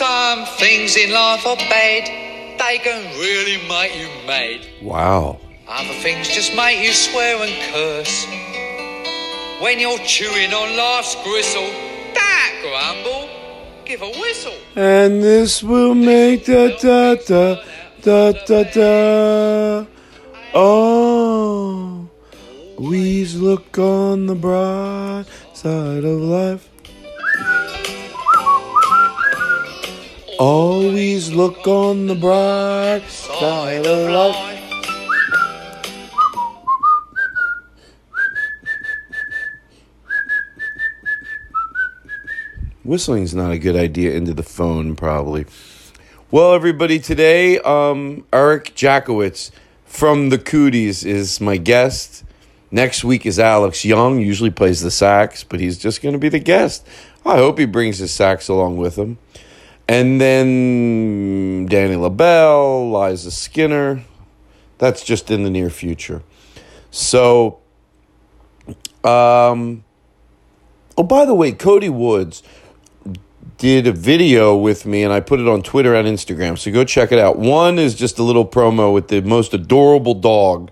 Some things in life are bad, they can really make you mad. Wow. Other things just make you swear and curse. When you're chewing on life's gristle, that grumble, give a whistle. And this will make da da da da da da. Oh, always look on the bright side of life. Always look on the bright side of life. Whistling's not a good idea into the phone, probably. Well, everybody, today, um, Eric Jackowitz from the Cooties is my guest. Next week is Alex Young, usually plays the sax, but he's just going to be the guest. I hope he brings his sax along with him. And then Danny LaBelle, Liza Skinner. That's just in the near future. So, um, oh, by the way, Cody Woods did a video with me and I put it on Twitter and Instagram. So go check it out. One is just a little promo with the most adorable dog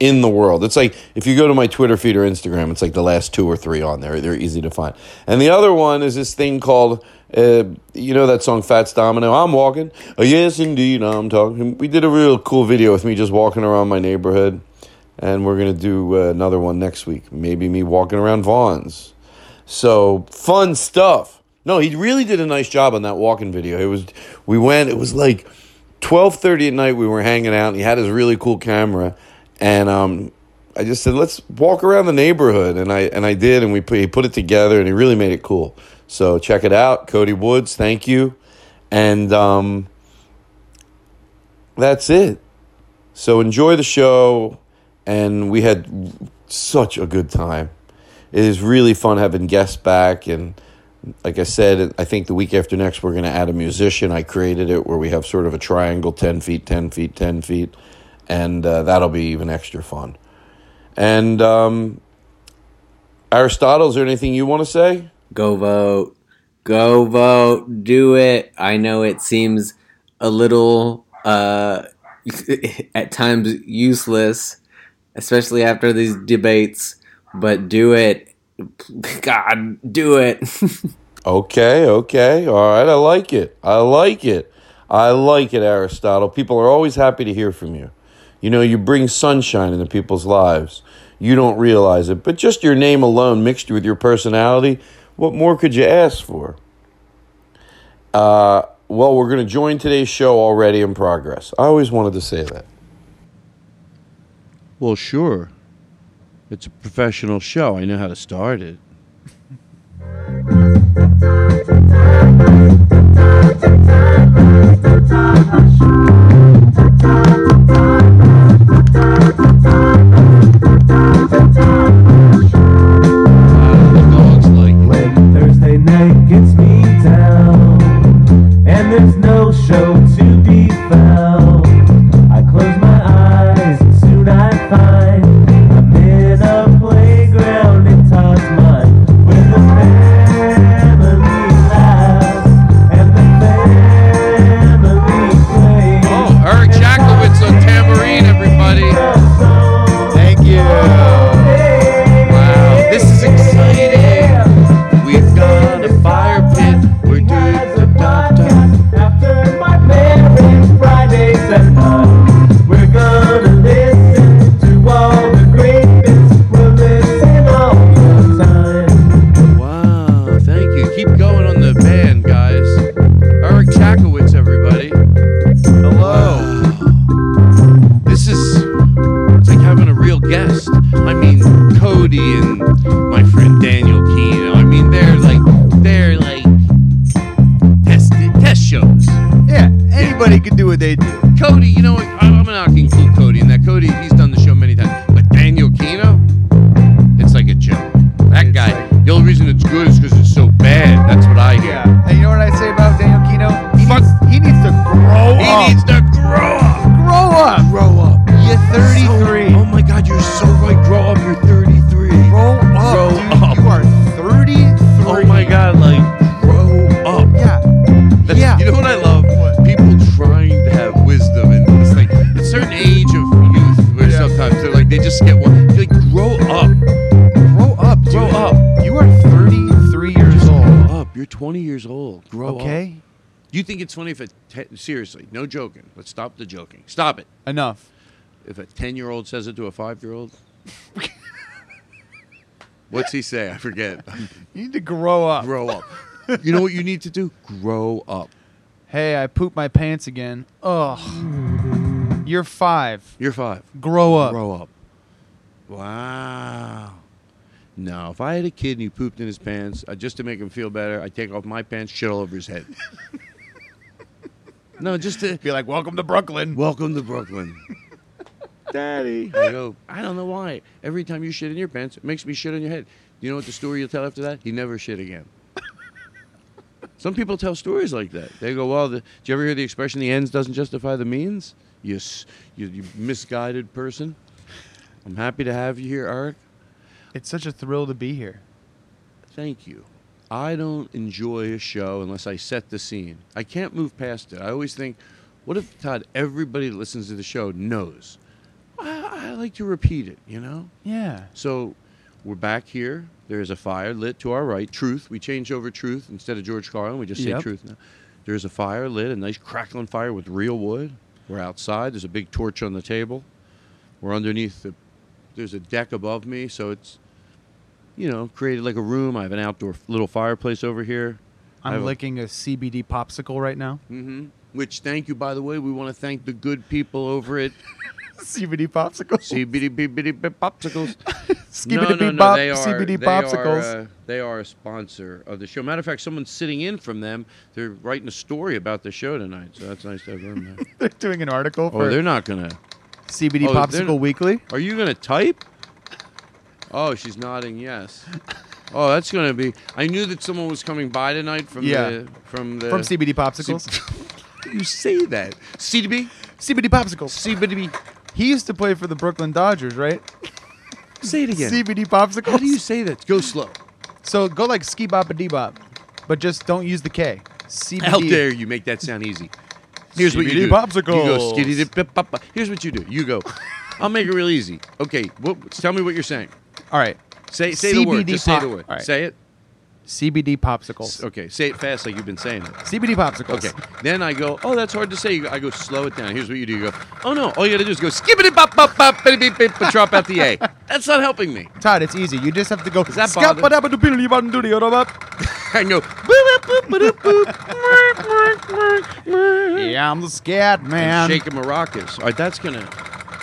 in the world. It's like if you go to my Twitter feed or Instagram, it's like the last two or three on there. They're easy to find. And the other one is this thing called, uh, you know, that song Fats Domino. I'm walking. Oh, yes, indeed, I'm talking. We did a real cool video with me just walking around my neighborhood. And we're going to do uh, another one next week. Maybe me walking around Vons. So fun stuff. No, he really did a nice job on that walking video. It was we went. It was like twelve thirty at night. We were hanging out, and he had his really cool camera. And um, I just said, let's walk around the neighborhood, and I and I did, and we put, he put it together, and he really made it cool. So check it out, Cody Woods. Thank you, and um, that's it. So enjoy the show, and we had such a good time. It is really fun having guests back, and like I said, I think the week after next we're going to add a musician. I created it where we have sort of a triangle, ten feet, ten feet, ten feet and uh, that'll be even extra fun. And um, Aristotle, is there anything you want to say? Go vote. Go vote. Do it. I know it seems a little, uh, at times, useless, especially after these debates, but do it. God, do it. okay, okay. All right. I like it. I like it. I like it, Aristotle. People are always happy to hear from you. You know, you bring sunshine into people's lives. You don't realize it, but just your name alone mixed with your personality, what more could you ask for? Uh, well, we're going to join today's show already in progress. I always wanted to say that. Well, sure. It's a professional show. I know how to start it. it's funny if te- seriously, no joking. Let's stop the joking. Stop it. Enough. If a 10 year old says it to a five year old, what's he say? I forget. You need to grow up. grow up. You know what you need to do? Grow up. Hey, I pooped my pants again. Ugh. You're five. You're five. Grow up. Grow up. Wow. No, if I had a kid and he pooped in his pants, uh, just to make him feel better, I'd take off my pants, shit all over his head. no, just to Be like, welcome to Brooklyn. welcome to Brooklyn. Daddy. I go, I don't know why. Every time you shit in your pants, it makes me shit on your head. You know what the story you'll tell after that? He never shit again. Some people tell stories like that. They go, well, the, did you ever hear the expression, the ends doesn't justify the means? You, you, you misguided person. I'm happy to have you here, Eric. It's such a thrill to be here. Thank you. I don't enjoy a show unless I set the scene. I can't move past it. I always think, what if, Todd, everybody that listens to the show knows? I, I like to repeat it, you know? Yeah. So we're back here. There's a fire lit to our right. Truth. We changed over truth instead of George Carlin. We just say Yep. truth now. There's a fire lit, a nice crackling fire with real wood. We're outside. There's a big torch on the table. We're underneath the. There's a deck above me, so it's, you know, created like a room. I have an outdoor little fireplace over here. I'm licking a CBD popsicle right now. Mm-hmm. Which, thank you, by the way. We want to thank the good people over at CBD popsicle. CBD BBD Popsicles. No, no, no, bop, they are, CBD they are, uh, they are a sponsor of the show. Matter of fact, someone's sitting in from them. They're writing a story about the show tonight, so that's nice to have them there. They're doing an article oh, they're not gonna. CBD oh, popsicle weekly. Are you gonna type? Oh, she's nodding yes. Oh, that's gonna be. I knew that someone was coming by tonight from Yeah. the from the From CBD popsicles. you say that CDB CBD popsicles. CBD. He used to play for the Brooklyn Dodgers, right? Say it again. CBD popsicles. How do you say that? Go slow. So go like ski bop a dee bop, but just don't use the K. CBD. How dare you make that sound easy? Here's what you do. CBD popsicles. You go skitty dip bip pop. pop. Here's what you do. You go. I'll make it real easy. Okay. What, tell me what you're saying. All right. Say say the word. CBD Just say the word. all right. Say it. CBD popsicles. Okay. Say it fast like you've been saying it. CBD popsicles. Okay. Then I go. Oh, that's hard to say. I go slow it down. Here's what you do. You go. Oh no. All you gotta do is go skippity bop bop bop bitty beep beep but drop out the A. That's not helping me. Todd, it's easy. You just have to go. Does that bother-. I go. boop, boop, boop, boop, boop. Yeah, I'm the scat man. And shake a maracas. All right. That's gonna.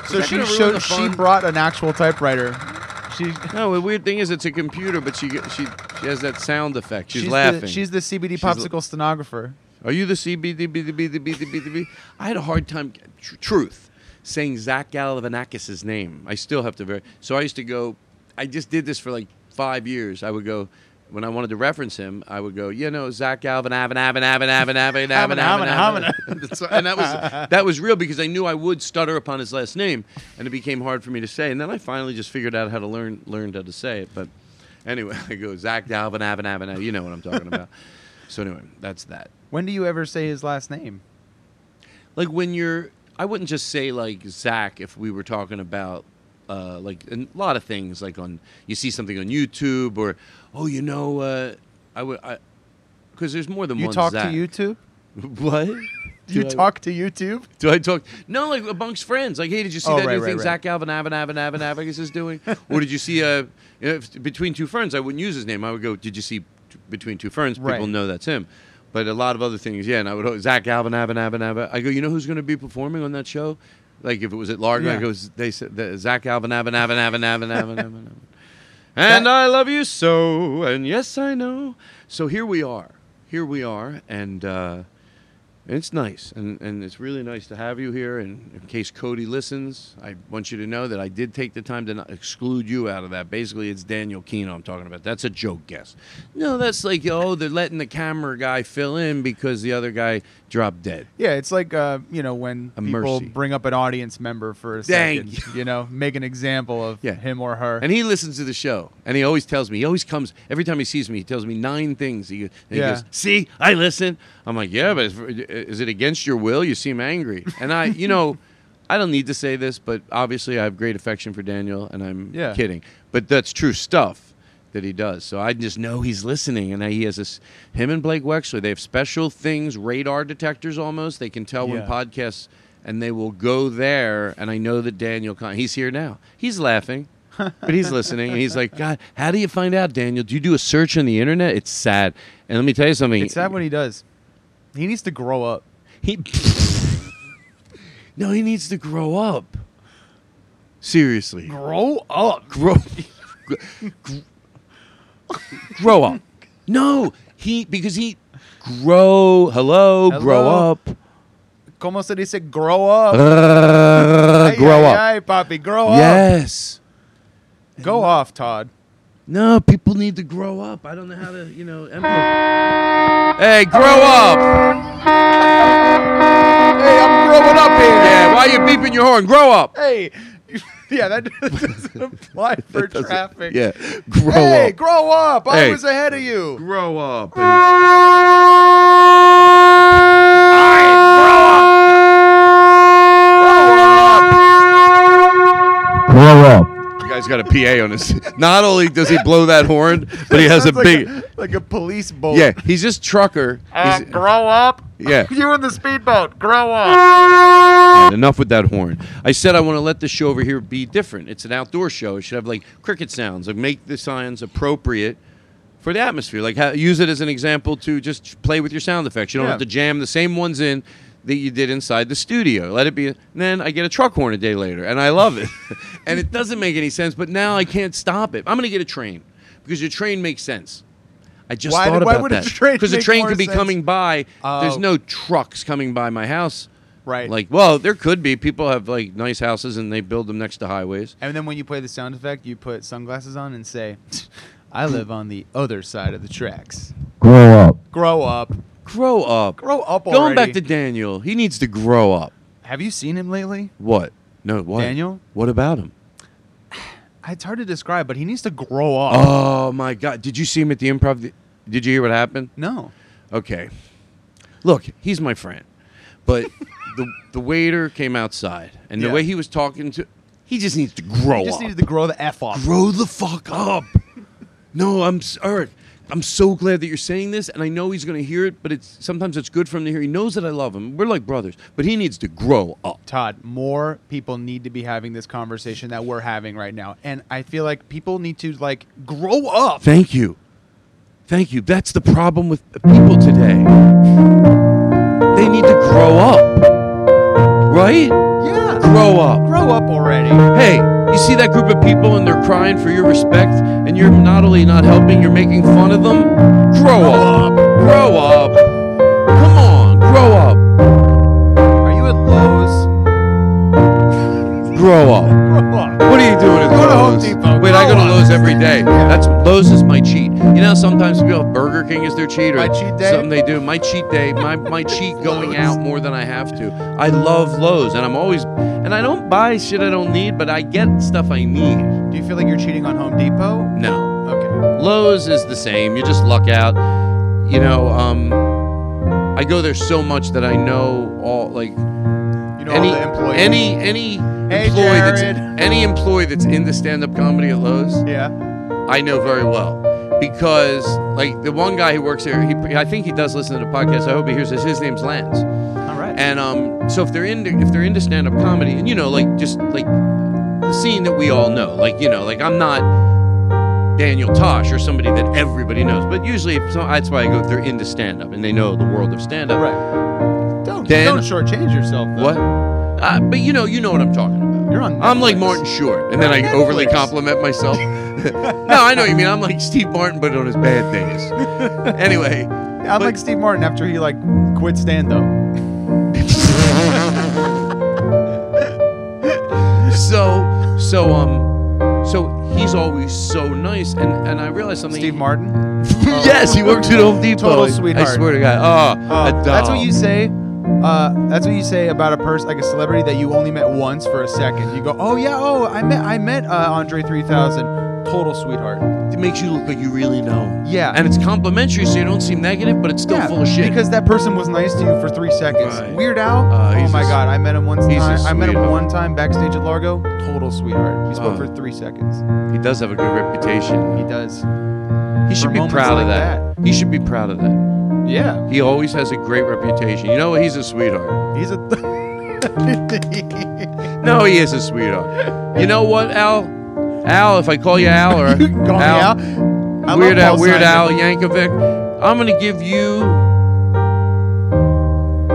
so that she gonna ruin showed. She fun? brought an actual typewriter. She. No, the weird thing is it's a computer, but she she she has that sound effect. She's, she's laughing. The, she's the CBD She's l- popsicle stenographer. Are you the CBDBDBDBDB? I had a hard time, tr- truth, saying Zach Galifianakis' name. I still have to very. So I used to go. I just did this for like five years. I would go. When I wanted to reference him, I would go, you know, Zach Galvin, Avin, Avin, Avin, Avin, Avin, Avin, Avin, Avin, Avin, Avin. That's- And that was that was real because I knew I would stutter upon his last name, and it became hard for me to say. And then I finally just figured out how to learn learned how to say it. But anyway, I go Zach Galvin, Avin, Avin, Avin. You know what I'm talking about. so anyway, that's that. When do you ever say his last name? like when you're i wouldn't just say like zach if we were talking about uh, like a lot of things like on you see something on youtube or oh you know uh, i would i because there's more than You one You talk Zach. to YouTube? what You I- talk to YouTube? do I talk? No, like amongst friends. Like, hey, did you see Oh, that right, new right, thing right. Zach Galvin, Avin, Avin, Avin, Avagus is doing? or did you see uh, if, between two ferns? I wouldn't use his name. I would go, did you see t- between two ferns? People know that's him. But a lot of other things, yeah. And I would Zach Galvin, Avin, Avin, Avin. I go, you know who's going to be performing on that show? Like if it was at Largo, Yeah. go, they said the, Zach Galvin, Avin, Avin, Avin, Avin, Avin, Avin, Avin. And I love you so, and yes, I know. So here we are. Here we are, and uh, it's nice, and, and it's really nice to have you here. And in case Cody listens, I want you to know that I did take the time to not exclude you out of that. Basically, it's Daniel Kinno I'm talking about. That's a joke guess. No, that's like, oh, they're letting the camera guy fill in because the other guy dropped dead. Yeah, it's like uh, you know when A people mercy. bring up an audience member for a Dang. second, you know, make an example of Yeah. him or her. And he listens to the show, and he always tells me. He always comes every time he sees me. He tells me nine things. He, and he Yeah. goes, "See, I listen." I'm like, "Yeah, but is, is it against your will? You seem angry." And I, you know, I don't need to say this, but obviously I have great affection for Daniel, and I'm Yeah. kidding. But that's true stuff that he does. So I just know he's listening, and he has this. Him and Blake Wexler, they have special things, radar detectors almost. They can tell when Yeah. podcasts, and they will go there. And I know that Daniel, Con- he's here now. He's laughing. but he's listening, and he's like, "God, how do you find out, Daniel? Do you do a search on the internet? It's sad." And let me tell you something. it's sad when he does. He needs to grow up. He no, he needs to grow up. Seriously, Grow up. grow, gr- grow up. No, he because he grow. Hello, grow Hello. up. Como se dice grow up? Uh, Ay, grow ay, up. ay, papi, grow up. Yes. Go off, Todd. No, people need to grow up. I don't know how to, you know. Hey, grow up. Hey, I'm growing up here. Yeah, why are you beeping your horn? Grow up. Hey. Yeah, that doesn't apply for Doesn't- traffic. Yeah, grow hey, up. grow up. I Hey. was ahead of you. grow up. Grow up. You guys got a PA on his. Not only does he blow that horn, but he has a like big. like a police boat. Yeah, he's just trucker. Uh, He's- grow up. Yeah. You in the speedboat. Grow up. And enough with that horn. I said I want to let the show over here be different. It's an outdoor show. It should have like cricket sounds. Like make the signs appropriate for the atmosphere. Like ha- use it as an example to just play with your sound effects. You don't Yeah. have to jam the same ones in that you did inside the studio. Let it be. And then I get a truck horn a day later, and I love it. and it doesn't make any sense, but now I can't stop it. I'm going to get a train because your train makes sense. I just Why- thought why about would a that train because the train could be sense? coming by. There's Oh. no trucks coming by my house. Right. Like, well, there could be. People have like nice houses and they build them next to highways. And then when you play the sound effect, you put sunglasses on and say, "I live on the other side of the tracks." Grow up. Grow up. Grow up. Grow up Going back to Daniel, he needs to grow up. Have you seen him lately? What? No, what? Daniel? What about him? It's hard to describe, but he needs to grow up. Oh my God! Did you see him at the improv? Did you hear what happened? no. Okay. Look, he's my friend, but the the waiter came outside, and the way he was talking to, he just needs to grow He just up. needed to grow the f up. grow the fuck up. no, I'm s- Eric. I'm so glad that you're saying this, and I know he's going to hear it. But it's sometimes it's good for him to hear. He knows that I love him. We're like brothers, but he needs to grow up. Todd, more people need to be having this conversation that we're having right now, and I feel like people need to like grow up. Thank you, thank you. That's the problem with people today. They need to grow up, right? Yeah, Grow up. grow up already. Hey, you see that group of people and they're crying for your respect, and you're not only not helping, you're making fun of them? Grow up. Grow up. Grow up. Grow up. What are you doing at Go to Home Lowe's? Lowe's. Depot. Wait, I go to Go on. Lowe's every day. That's Lowe's is my cheat. You know, sometimes people have Burger King as their cheat or My cheat day? something they do. My cheat day, my my cheat going out more than I have to. I love Lowe's, and I'm always and I don't buy shit I don't need, but I get stuff I need. Do you feel like you're cheating on Home Depot? No, Okay. Lowe's is the same. You just luck out. You know, um, I go there so much that I know all like You know any all the employees. any any Hey, employee that's any employee that's in the stand-up comedy at Lowe's. Yeah. I know very well because like the one guy who works there, he, I think he does listen to the podcast. I hope he hears this. His name's Lance, All right. and um, so if they're into if they're into stand up comedy, and you know, like just like the scene that we all know, like you know, like I'm not Daniel Tosh or somebody that everybody knows, but usually if so, that's why I go. If they're into stand up and they know the world of stand up, right. Don't Then- don't shortchange yourself. Though. What? Uh, but you know, you know what I'm talking about. You're on. I'm like Netflix. Martin Short, and then I on overly compliment myself. no, I know what you mean. I'm like Steve Martin, but on his bad days. anyway, I'm but- like Steve Martin after he like quit stand up. so so um so he's always so nice, and and I realized something. Steve Martin. yes, he works at Home Depot. Total I- sweetheart. I swear to God. Oh, Uh, that's what you say. Uh, that's what you say about a person, like a celebrity that you only met once for a second. You go, "Oh yeah, oh I met, I met uh, Andre 3000. Total sweetheart." It makes you look like you really know. Yeah, And it's complimentary, so you don't seem negative, but it's still yeah, full of shit. because that person was nice to you for three seconds. Right. Weird Al. Uh, oh he's my a s- god, I met him one he's a time. I met him sweetheart. one time backstage at Largo. Total sweetheart. He spoke Oh. for three seconds. he does have a good reputation. He does. He should be moments proud of like that. He should be proud of that. Yeah, He always has a great reputation. You know what? He's a sweetheart. he's a. No, he is a sweetheart. You know what, Al? Al, if I call you Al or You can call me Al, Al. I Weird Al, Weird Al Yankovic, I'm gonna give you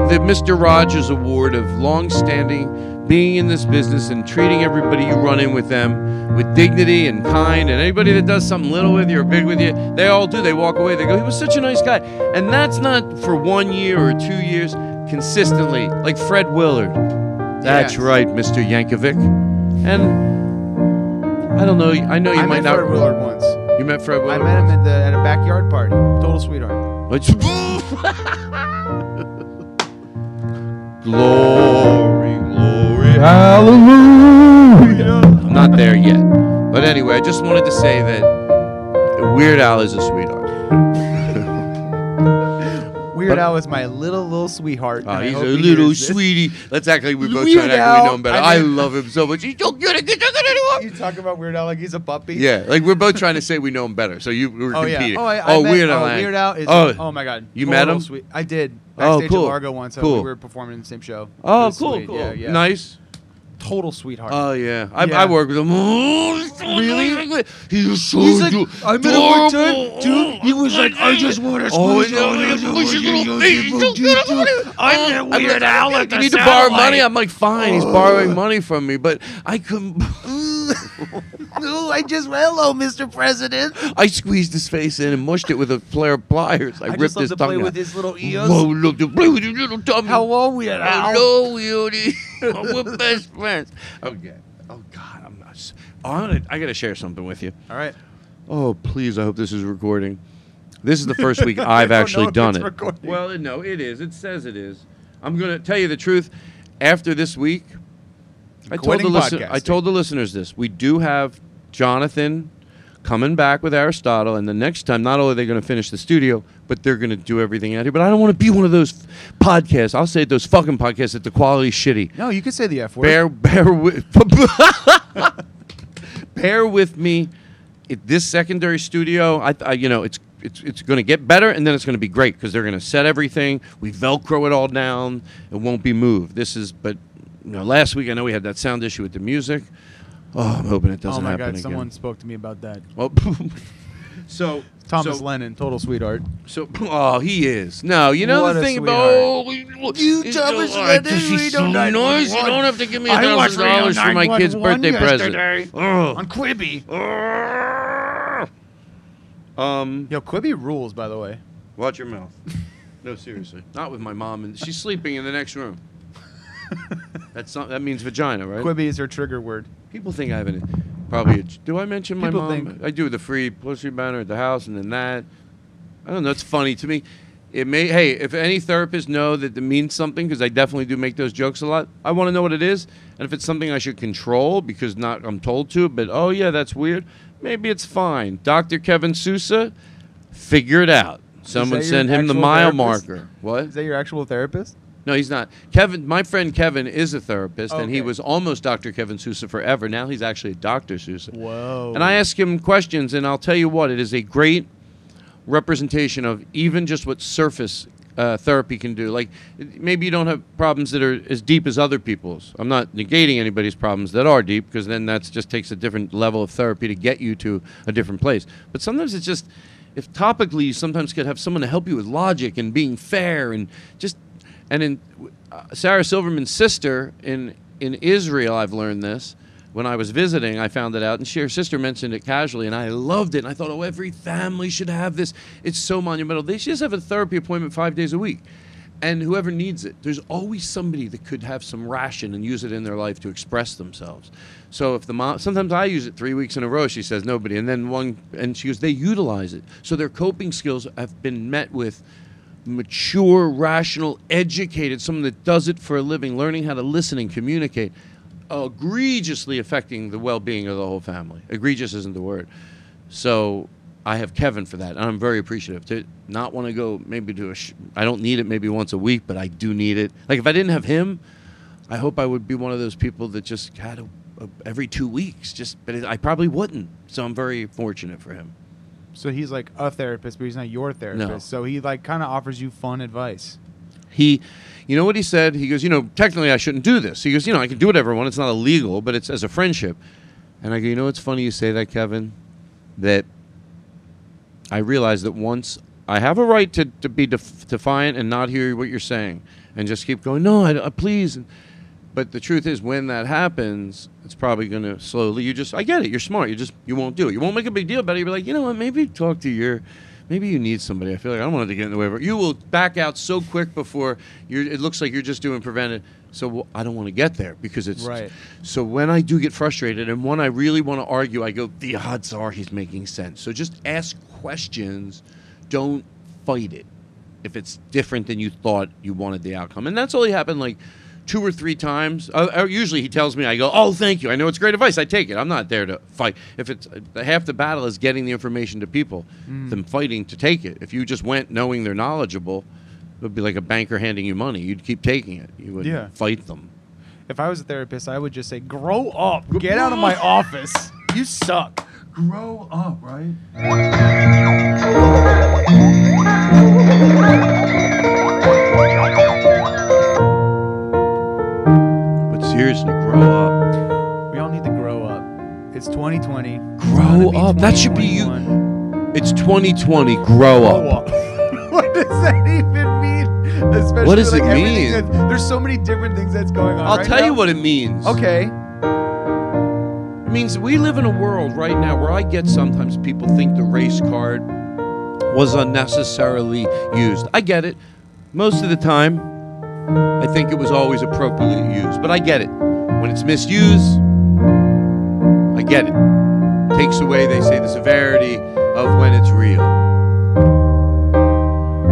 the Mr. Rogers Award of long-standing being in this business and treating everybody you run in with them with dignity and kind. And anybody that does something little with you or big with you, they all do. They walk away. They go, "He was such a nice guy," and that's not for one year or two years. Consistently, like Fred Willard. That's Yes. right, Mr. Yankovic. And I don't know. I know you I might met not. Fred Willard once. You met Fred Willard. I met him at the at a backyard party. Total sweetheart. Glory, hallelujah. I'm not there yet, but anyway, I just wanted to say that Weird Al is a sweetheart. Weird But- Al is my little little sweetheart. Oh, he's a hope he little sweetie. Let's act like we both Weird try to act like we know him better. I I, love him so much. He's so good. He's so good You talk about Weird Al like he's a puppy. Yeah, like we're both trying to say we know him better. So you we're Oh competing. yeah. Oh, I, I oh, met, Weird oh, Al. Weird Al is. Oh, Oh, my god. You Total met him? Sweet. I did. Oh, Backstage cool. at Largo once. Cool. We were performing in the same show. Oh, cool, sweet. cool. Yeah, yeah. Nice. Total sweetheart. Oh yeah, I, Yeah. I work with him. really? He's so He's like, do- I met him one time, adorable. dude. He was like, I oh, just want to Oh, squeeze yeah, all yeah, of you, push your you, little you, face. you, Don't you, get you. it. I'm that I'm Weird like, Al at You need to borrow money. I'm like, fine. He's oh. borrowing money from me, but I couldn't. Ooh, I just hello, Mr. President. I squeezed his face in and mushed it with a pair of pliers. I, I ripped his to tongue play out. with his little ears. Whoa, love to play with your little tummy. Hello, Weird Al. Hello, Yuri. We're best friends. Okay. Oh God, I'm not. Oh, I'm gonna, I gotta share something with you. All right. Oh, please! I hope this is recording. This is the first week I've actually done it. recording. Well, no, it is. It says it is. I'm gonna tell you the truth. After this week, I told the listen, I told the listeners this. We do have Jonathan coming back with Aristotle, and the next time, not only are they going to finish the studio, but they're going to do everything out here. But I don't want to be one of those podcasts. I'll say those fucking podcasts that the quality's shitty. No, you can say the F word. Bear, bear with, bear with me. It, this secondary studio, I, I, you know, it's it's it's going to get better, and then it's going to be great because they're going to set everything. We Velcro it all down. It won't be moved. This is, but you know, last week I know we had that sound issue with the music. Oh, I'm hoping it doesn't happen. oh my happen god, again. someone spoke to me about that. Well, so Thomas so, Lennon, total sweetheart. So, oh, he is. No, you know What the a thing sweetheart. about oh, You, he's Thomas so- Lennon, He's Reno so nice. You don't have to give me a I watched thousand dollars for my kid's 911 birthday present. yesterday On Quibi. Um, Yo, Quibi rules, by the way. watch your mouth. No, seriously, not with my mom, and she's sleeping in the next room. That's not. That means vagina, right? Quibi is her trigger word. People think I have an. Probably. A, do I mention my People mom? think- I do the free pussy banner at the house, and then that. I don't know. It's funny to me. It may. Hey, if any therapists know that it means something, because I definitely do make those jokes a lot. I want to know what it is, and if it's something I should control because not I'm told to. But oh yeah, that's weird. Maybe it's fine. Dr. Kevin Sousa, figure it out. Someone that your send him the actual mile therapist? marker. What? Is that your actual therapist? No, he's not. Kevin, my friend Kevin is a therapist, and he was almost Dr. Kevin Sousa forever. Now he's actually Dr. Sousa. Whoa. And I ask him questions, and I'll tell you what, it is a great representation of even just what surface uh, therapy can do. Like maybe you don't have problems that are as deep as other people's. I'm not negating anybody's problems that are deep, because then that just takes a different level of therapy to get you to a different place. But sometimes it's just. If topically, you sometimes could have someone to help you with logic and being fair and just and in uh, Sarah Silverman's sister in in Israel, I've learned this. When I was visiting, I found it out, and she, her sister mentioned it casually, and I loved it. And I thought, oh, every family should have this. It's so monumental. They should just have a therapy appointment five days a week, and whoever needs it, there's always somebody that could have some ration and use it in their life to express themselves. So if the mom, sometimes I use it three weeks in a row. She says nobody, and then one, and she goes, they utilize it. So their coping skills have been met with mature, rational, educated, someone that does it for a living, learning how to listen and communicate, egregiously affecting the well being of the whole family. Egregious isn't the word. So I have Kevin for that, and I'm very appreciative. To not want to go maybe to a, sh- I don't need it maybe once a week, but I do need it. Like if I didn't have him, I hope I would be one of those people that just had a, a, every two weeks. Just, but it, I probably wouldn't. So I'm very fortunate for him. So he's like a therapist, but he's not your therapist. So he like kind of offers you fun advice. He, you know what he said? He goes, you know, technically I shouldn't do this. He goes, you know, I can do whatever I want. It's not illegal, but it's as a friendship. And I go, you know, it's funny you say that, Kevin. That I realize that once I have a right to, to be def- defiant and not hear what you're saying, and just keep going. No, I, I please. But the truth is, when that happens, it's probably going to slowly. You just, I get it. You're smart. You just, you won't do it. You won't make a big deal about it. You'll be like, you know what? Maybe talk to your, maybe you need somebody. I feel like I don't want to get in the way of it. You will back out so quick before you're. It looks like you're just doing preventive. So well, I don't want to get there because it's Right. So when I do get frustrated and when I really want to argue, I go, the odds are he's making sense. So just ask questions. Don't fight it if it's different than you thought you wanted the outcome. And that's only happened like two or three times. Uh, uh, usually he tells me, I go, oh, thank you. I know it's great advice. I take it. I'm not there to fight. If it's uh, half the battle is getting the information to people, Mm. them fighting to take it. If you just went knowing they're knowledgeable, it would be like a banker handing you money. You'd keep taking it. You wouldn't Yeah. fight them. If I was a therapist, I would just say, "Grow up, get out of my office. You suck." Grow up, right? seriously, grow up. We all need to grow up. It's 2020. Grow up. That should be you. It's 2020. Grow up. what does that even mean? Especially What does like it mean? there's so many different things that's going on. I'll right tell you what it means. Okay. It means we live in a world right now where I get sometimes people think the race card was unnecessarily used. I get it. Most of the time, I think it was always appropriately used, but I get it. When it's misused, I get it. Takes away, they say, the severity of when it's real.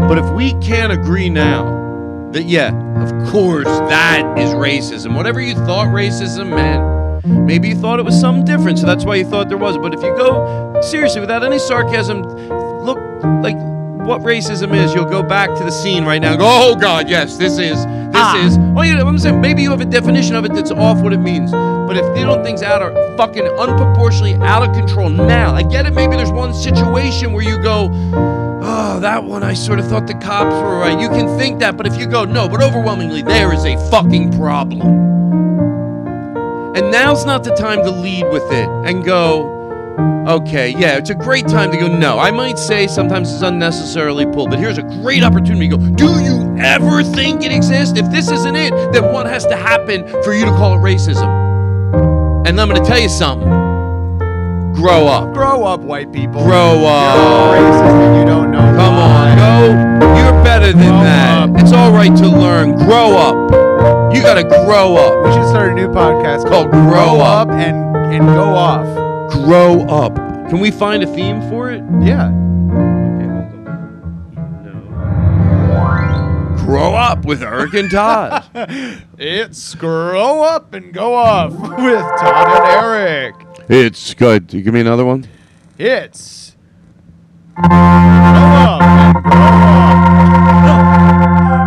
But if we can't agree now that, yeah, of course, that is racism, whatever you thought racism meant, maybe you thought it was something different, so that's why you thought there was. But if you go seriously, without any sarcasm, look like what racism is, you'll go back to the scene right now and go, oh God, yes, this is, this ah. is. Oh, you know, I'm saying maybe you have a definition of it that's off what it means. But if you don't things out are fucking unproportionately out of control now, I get it. Maybe there's one situation where you go, oh, that one I sort of thought the cops were right. You can think that, but if you go, no, but overwhelmingly there is a fucking problem. And now's not the time to lead with it and go, okay, yeah, it's a great time to go, no. I might say sometimes it's unnecessarily pulled, but here's a great opportunity to go, do you ever think it exists? If this isn't it, then what has to happen for you to call it racism? And I'm going to tell you something. Grow up. Grow up, white people. Grow You're up. racist and you don't know. Come why. on, go. You're better than Grow that. up. It's all right to learn. Grow up. You got gotta grow up. We should start a new podcast Called called Grow Up. and and go off. Grow up. Can we find a theme for it? Yeah. Okay, hold. No. Grow up with Eric and Todd. It's grow up and go off with Todd and Eric. it's good. Give me another one. It's grow up and grow off.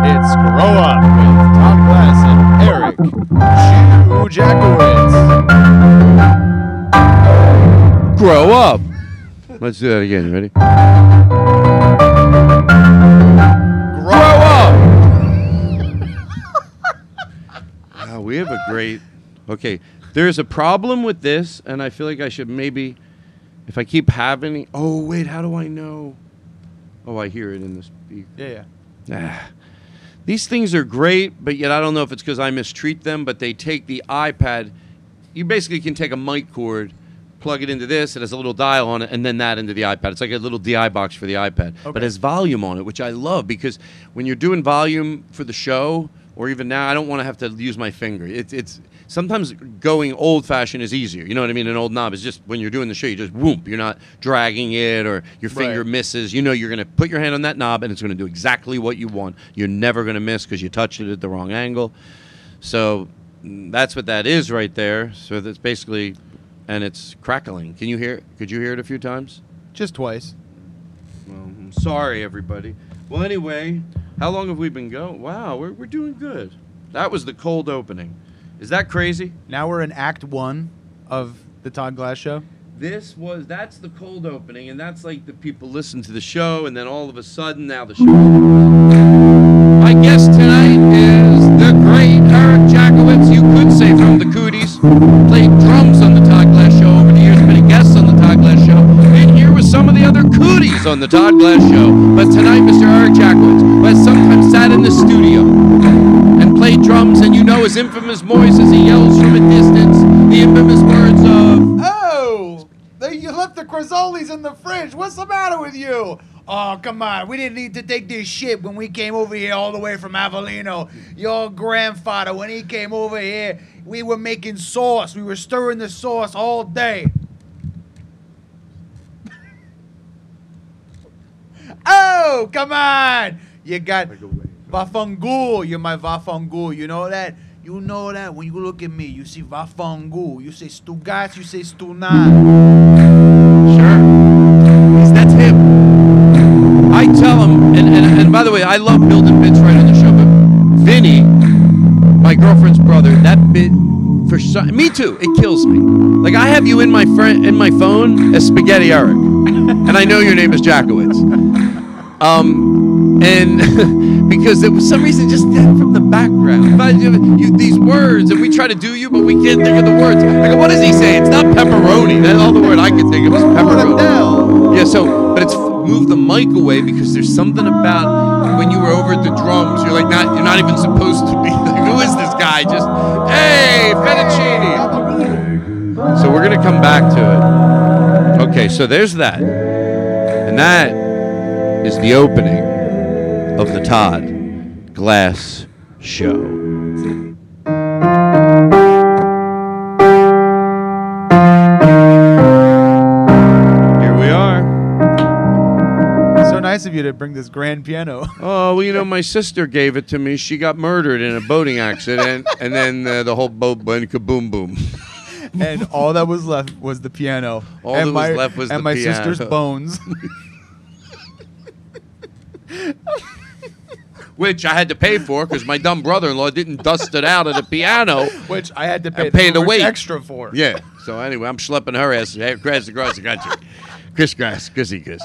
It's grow up with Todd Glass and Eric Chew Jackowitz. Grow up. Let's do that again. Ready? Grow up. wow, we have a great. Okay, there's a problem with this, and I feel like I should maybe, if I keep having. Oh wait, how do I know? Oh, I hear it in the speaker. Yeah, yeah. Ah. These things are great, but yet I don't know if it's because I mistreat them, but they take the iPad. You basically can take a mic cord, plug it into this, it has a little dial on it, and then that into the iPad. It's like a little DI box for the iPad, but it has volume on it, which I love because when you're doing volume for the show, or even now, I don't want to have to use my finger. It's it's sometimes going old fashioned is easier. You know what I mean? An old knob is just when you're doing the show, you just whoop. You're not dragging it or your finger Right. misses. You know you're going to put your hand on that knob and it's going to do exactly what you want. You're never going to miss because you touched it at the wrong angle. So mm, that's what that is right there. So that's basically, and it's crackling. Can you hear? Could you hear it a few times? Just twice. Well, I'm sorry, everybody. Well, anyway, how long have we been going? Wow, we're, we're doing good. That was the cold opening. Is that crazy? Now we're in Act One of the Todd Glass Show. This was that's the cold opening, and that's like the people listen to the show, and then all of a sudden now the show. My guest on the Todd Glass Show. But tonight, Mr. Eric Jackowitz, who has sometimes sat in the studio and played drums, and you know his infamous voice as he yells from a distance the infamous words of. Oh, you left the Crozzolis in the fridge. What's the matter with you? Oh, come on. We didn't need to take this shit when we came over here all the way from Avellino. Your grandfather, when he came over here, we were making sauce. We were stirring the sauce all day. Oh, come on. You got Vafangul. You're my Vafangul. You know that? You know that when you look at me, you see Vafangul. You say Stugas, you say Stunan. Sure. He's- That's him. I tell him, and, and, and by the way, I love building bits right on the show, but Vinny, my girlfriend's brother, that bit for some, me too, it kills me. Like I have you in my friend in my phone as Spaghetti Eric, and I know your name is Jackowitz. Um, and because it was some reason just that from the background. You, you, these words, and we try to do you, but we can't think of the words. Go, what does he say? It's not pepperoni. That's all the word I could think of was pepperoni. Yeah, so, but it's move the mic away because there's something about when you were over at the drums, you're like not, you're not even supposed to be. Like, Who is this guy? Just, hey, fettuccine. So we're gonna come back to it. Okay, so there's that, and that is the opening of the Todd Glass Show. Here we are. So nice of you to bring this grand piano. Oh, well, you know, my sister gave it to me. She got murdered in a boating accident, and then uh, the whole boat went kaboom boom. and all that was left was the piano. All and that was my, left was and the my sister's bones. Which I had to pay for because my dumb brother-in-law didn't dust it out of the piano. Which I had to pay pay the weight extra for. Yeah. So anyway, I'm schlepping her ass across across the country. Chris grass, Chrissy Chris.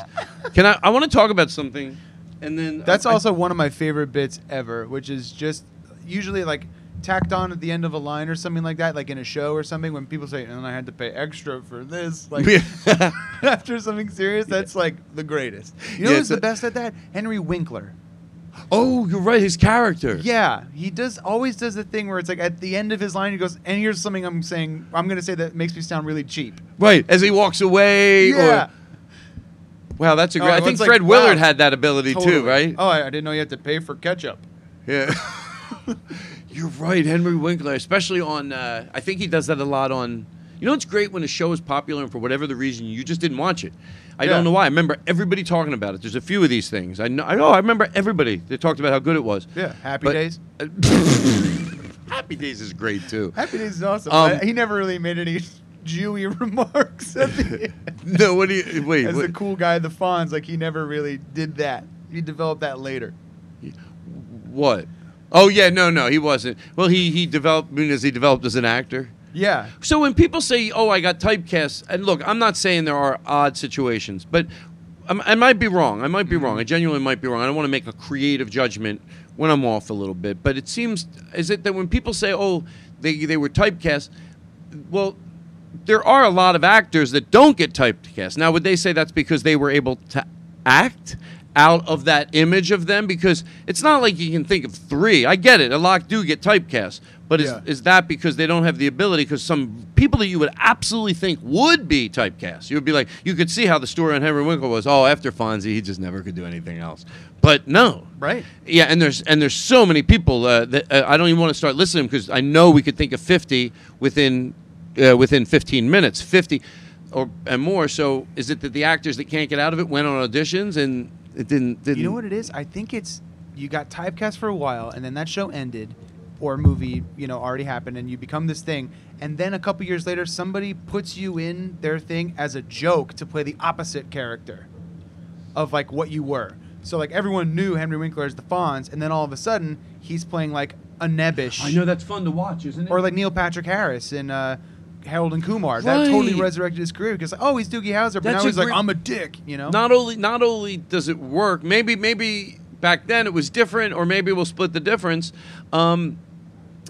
Can I? I want to talk about something, and then That's I- also one of my favorite bits ever, which is just usually like tacked on at the end of a line or something like that, like in a show or something, when people say, and I had to pay extra for this. Like after something serious, that's like the greatest. You know Yeah, who's the best at that? Henry Winkler. Oh, you're right. His character. Yeah, he does always does the thing where it's like at the end of his line he goes, and here's something I'm saying I'm gonna say that makes me sound really cheap. Right. As he walks away. Yeah. Or, wow, that's a Oh, great. I it's think like, Fred wow, Willard had that ability Totally. too, right? Oh, I, I didn't know you had to pay for ketchup. Yeah. You're right, Henry Winkler, especially on. Uh, I think he does that a lot on. You know, it's great when a show is popular and for whatever the reason you just didn't watch it. I Yeah. don't know why. I remember everybody talking about it. There's a few of these things. I know. I know. I remember everybody. They talked about how good it was. Yeah, Happy But- Days. Happy Days is great too. Happy Days is awesome. Um, he never really made any Jewy remarks at the end. No, what do you wait? As what- the cool guy, the Fonz, like he never really did that. He developed that later. what? Oh yeah, no, no, he wasn't. Well, he he developed. I mean, as he developed as an actor. Yeah. So when people say, "Oh, I got typecast," and look, I'm not saying there are odd situations, but I'm, I might be wrong. I might be wrong. I genuinely might be wrong. I don't want to make a creative judgment when I'm off a little bit. But it seems is it that when people say, "Oh, they they were typecast," well. There are a lot of actors that don't get typecast. Now, would they say that's because they were able to act out of that image of them? Because it's not like you can think of three. I get it. A lot do get typecast. But is, Yeah. is that because they don't have the ability? Because some people that you would absolutely think would be typecast, you would be like, you could see how the story on Henry Winkler was. Oh, after Fonzie, he just never could do anything else. But no, Right. yeah, and there's and there's so many people uh, that uh, I don't even want to start listening because I know we could think of 50 within uh, within 15 minutes, 50 or and more. So is it that the actors that can't get out of it went on auditions and it didn't? didn't You know what it is? I think it's you got typecast for a while, and then that show ended, or movie, you know, already happened, and you become this thing, and then a couple years later, somebody puts you in their thing as a joke to play the opposite character of like what you were. So like everyone knew Henry Winkler as the Fonz, and then all of a sudden he's playing like a nebbish, I know that's fun to watch, isn't it? or like Neil Patrick Harris in uh, Harold and Kumar. That totally resurrected his career because oh he's Doogie Howser, but That's now he's like I'm a dick, you know. not only not only does it work, maybe maybe back then it was different, or maybe we'll split the difference. Um,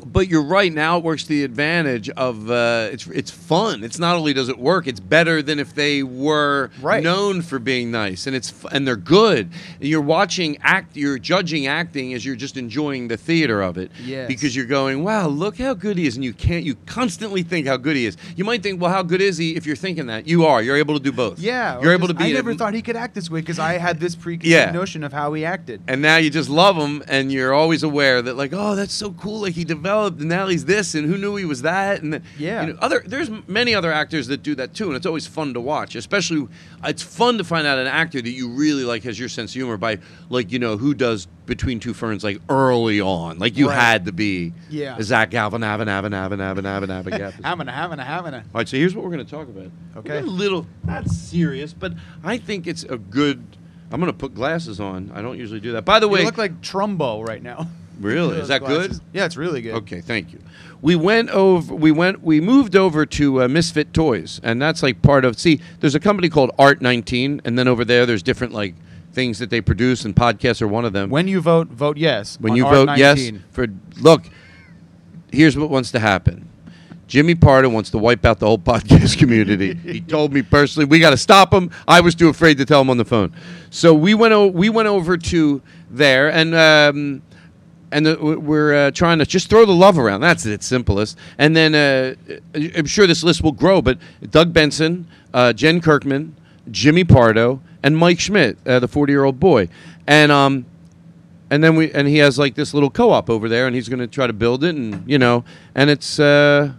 but you're right. Now it works to the advantage of uh, it's it's fun. It's not only does it work, it's better than if they were Right. known for being nice, and it's and they're good. And you're watching act, you're judging acting as you're just enjoying the theater of it. Yes. Because you're going, wow, look how good he is, and you can't. You constantly think how good he is. You might think, well, how good is he? If you're thinking that, you are. You're able to do both. Yeah, You're able to be. I a- never thought he could act this way because I had this preconceived Yeah. notion of how he acted. and now you just love him and you're always aware that like oh that's so cool like he developed and now he's this and who knew he was that and Yeah. you know, other there's many other actors that do that too and it's always fun to watch especially it's fun to find out an actor that you really like has your sense of humor by like you know who does between two ferns like early on like you Right. had to be Yeah. Zach Galvin Avin Avin Avin Avin Avin Avin Gavin Having a, having a, having a. all right, so here's what we're going to talk about. Okay. A little, not serious, but I think it's a good. I'm to put glasses on. I don't usually do that. By the You way, look like Trumbo right now. really, is that glasses. good? Yeah, it's really good. Okay, thank you. We went over. We went. We moved over to uh, Misfit Toys, and that's like part of. See, there's a company called Art 19, and then over there, there's different like things that they produce, and podcasts are one of them. When you vote, vote yes. When you Art vote yes for look, here's what wants to happen. Jimmy Pardo wants to wipe out the whole podcast community. he told me personally, we got to stop him. I was too afraid to tell him on the phone. So we went o- we went over to there and um, and the, we're uh, trying to just throw the love around. That's its simplest. And then uh, I'm sure this list will grow. But Doug Benson, uh, Jen Kirkman, Jimmy Pardo, and Mike Schmidt, uh, the 40 year old boy, and um, and then we and he has like this little co-op over there, and he's going to try to build it, and you know, and it's uh,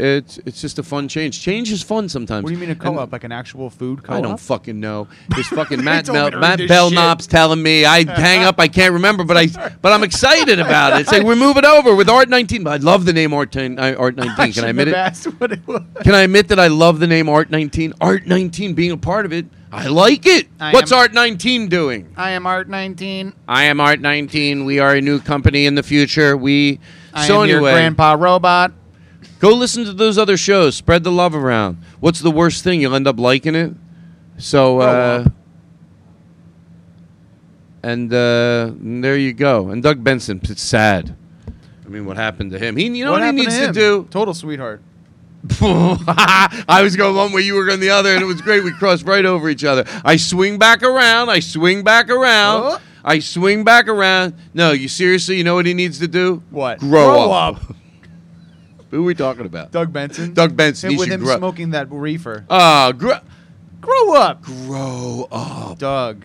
it's it's just a fun change. Change is fun sometimes. What do you mean a And- co-op? Like an actual food co-op? I don't fucking know. This fucking Matt Mel- Matt Belknap's telling me I hang up. I can't remember, but I but I'm excited about it. It's like we're moving over with Art 19. I love the name Art 10, uh, Art 19. Can I admit it? it was. Can I admit that I love the name Art 19? Art 19 being a part of it, I like it. I What's Art 19 doing? I am Art 19. I am Art 19. We are a new company in the future. We I so am anyway, your grandpa robot. Go listen to those other shows. Spread the love around. What's the worst thing? You'll end up liking it. So uh, and uh, there you go. And Doug Benson, it's sad. I mean, what happened to him? He, you know what, he needs to, him? do. Total sweetheart. I was going one way, you were going the other, and it was great. We crossed right over each other. I swing back around. I swing back around. Oh. I swing back around. No, you seriously, you know what he needs to do? What? Grow, Grow up. up. Who are we talking about? Doug Benson. Doug Benson. He with him grow. smoking that reefer. Ah, gr- Grow up, grow up. Doug.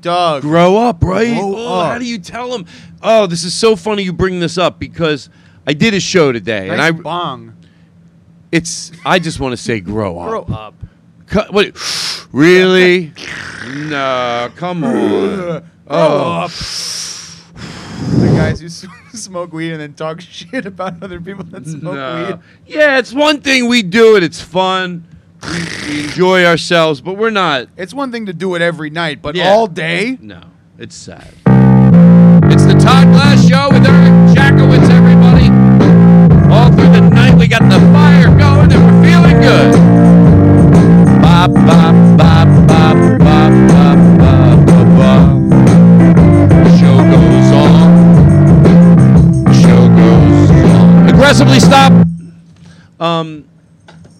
Doug. Grow up, right? Grow oh, How do you tell him? Oh, this is so funny you bring this up because I did a show today, and Nice I bong. it's I just want to say grow up. Grow up. What? Really? no, come on. Grow Oh, up. The guys who smoke weed and then talk shit about other people that smoke no. weed. Yeah, it's one thing we do it. It's fun. We, we enjoy ourselves, but we're not. It's one thing to do it every night, but Yeah. all day. No, it's sad. It's the Todd Glass Show with Eric Jackowitz, everybody. All through the night, we got the fire going and we're feeling good. Bop, bop, bop, bop, Aggressively stop. Um,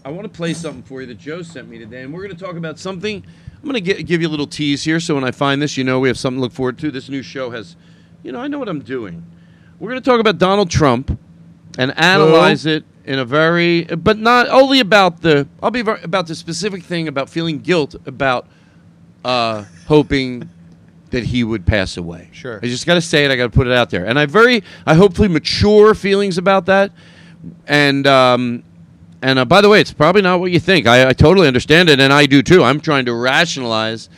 I want to play something for you that Joe sent me today, and we're going to talk about something. I'm going to give you a little tease here, so when I find this, you know we have something to look forward to. This new show has, you know, I know what I'm doing. We're going to talk about Donald Trump and analyze it in a very, but not only about the. I'll be about the specific thing about feeling guilt about uh, hoping that he would pass away. Sure. I just got to say it. I got to put it out there, and I very, I hopefully mature feelings about that, and um, and uh, by the way, it's probably not what you think. I, I totally understand it, and I do too. I'm trying to rationalize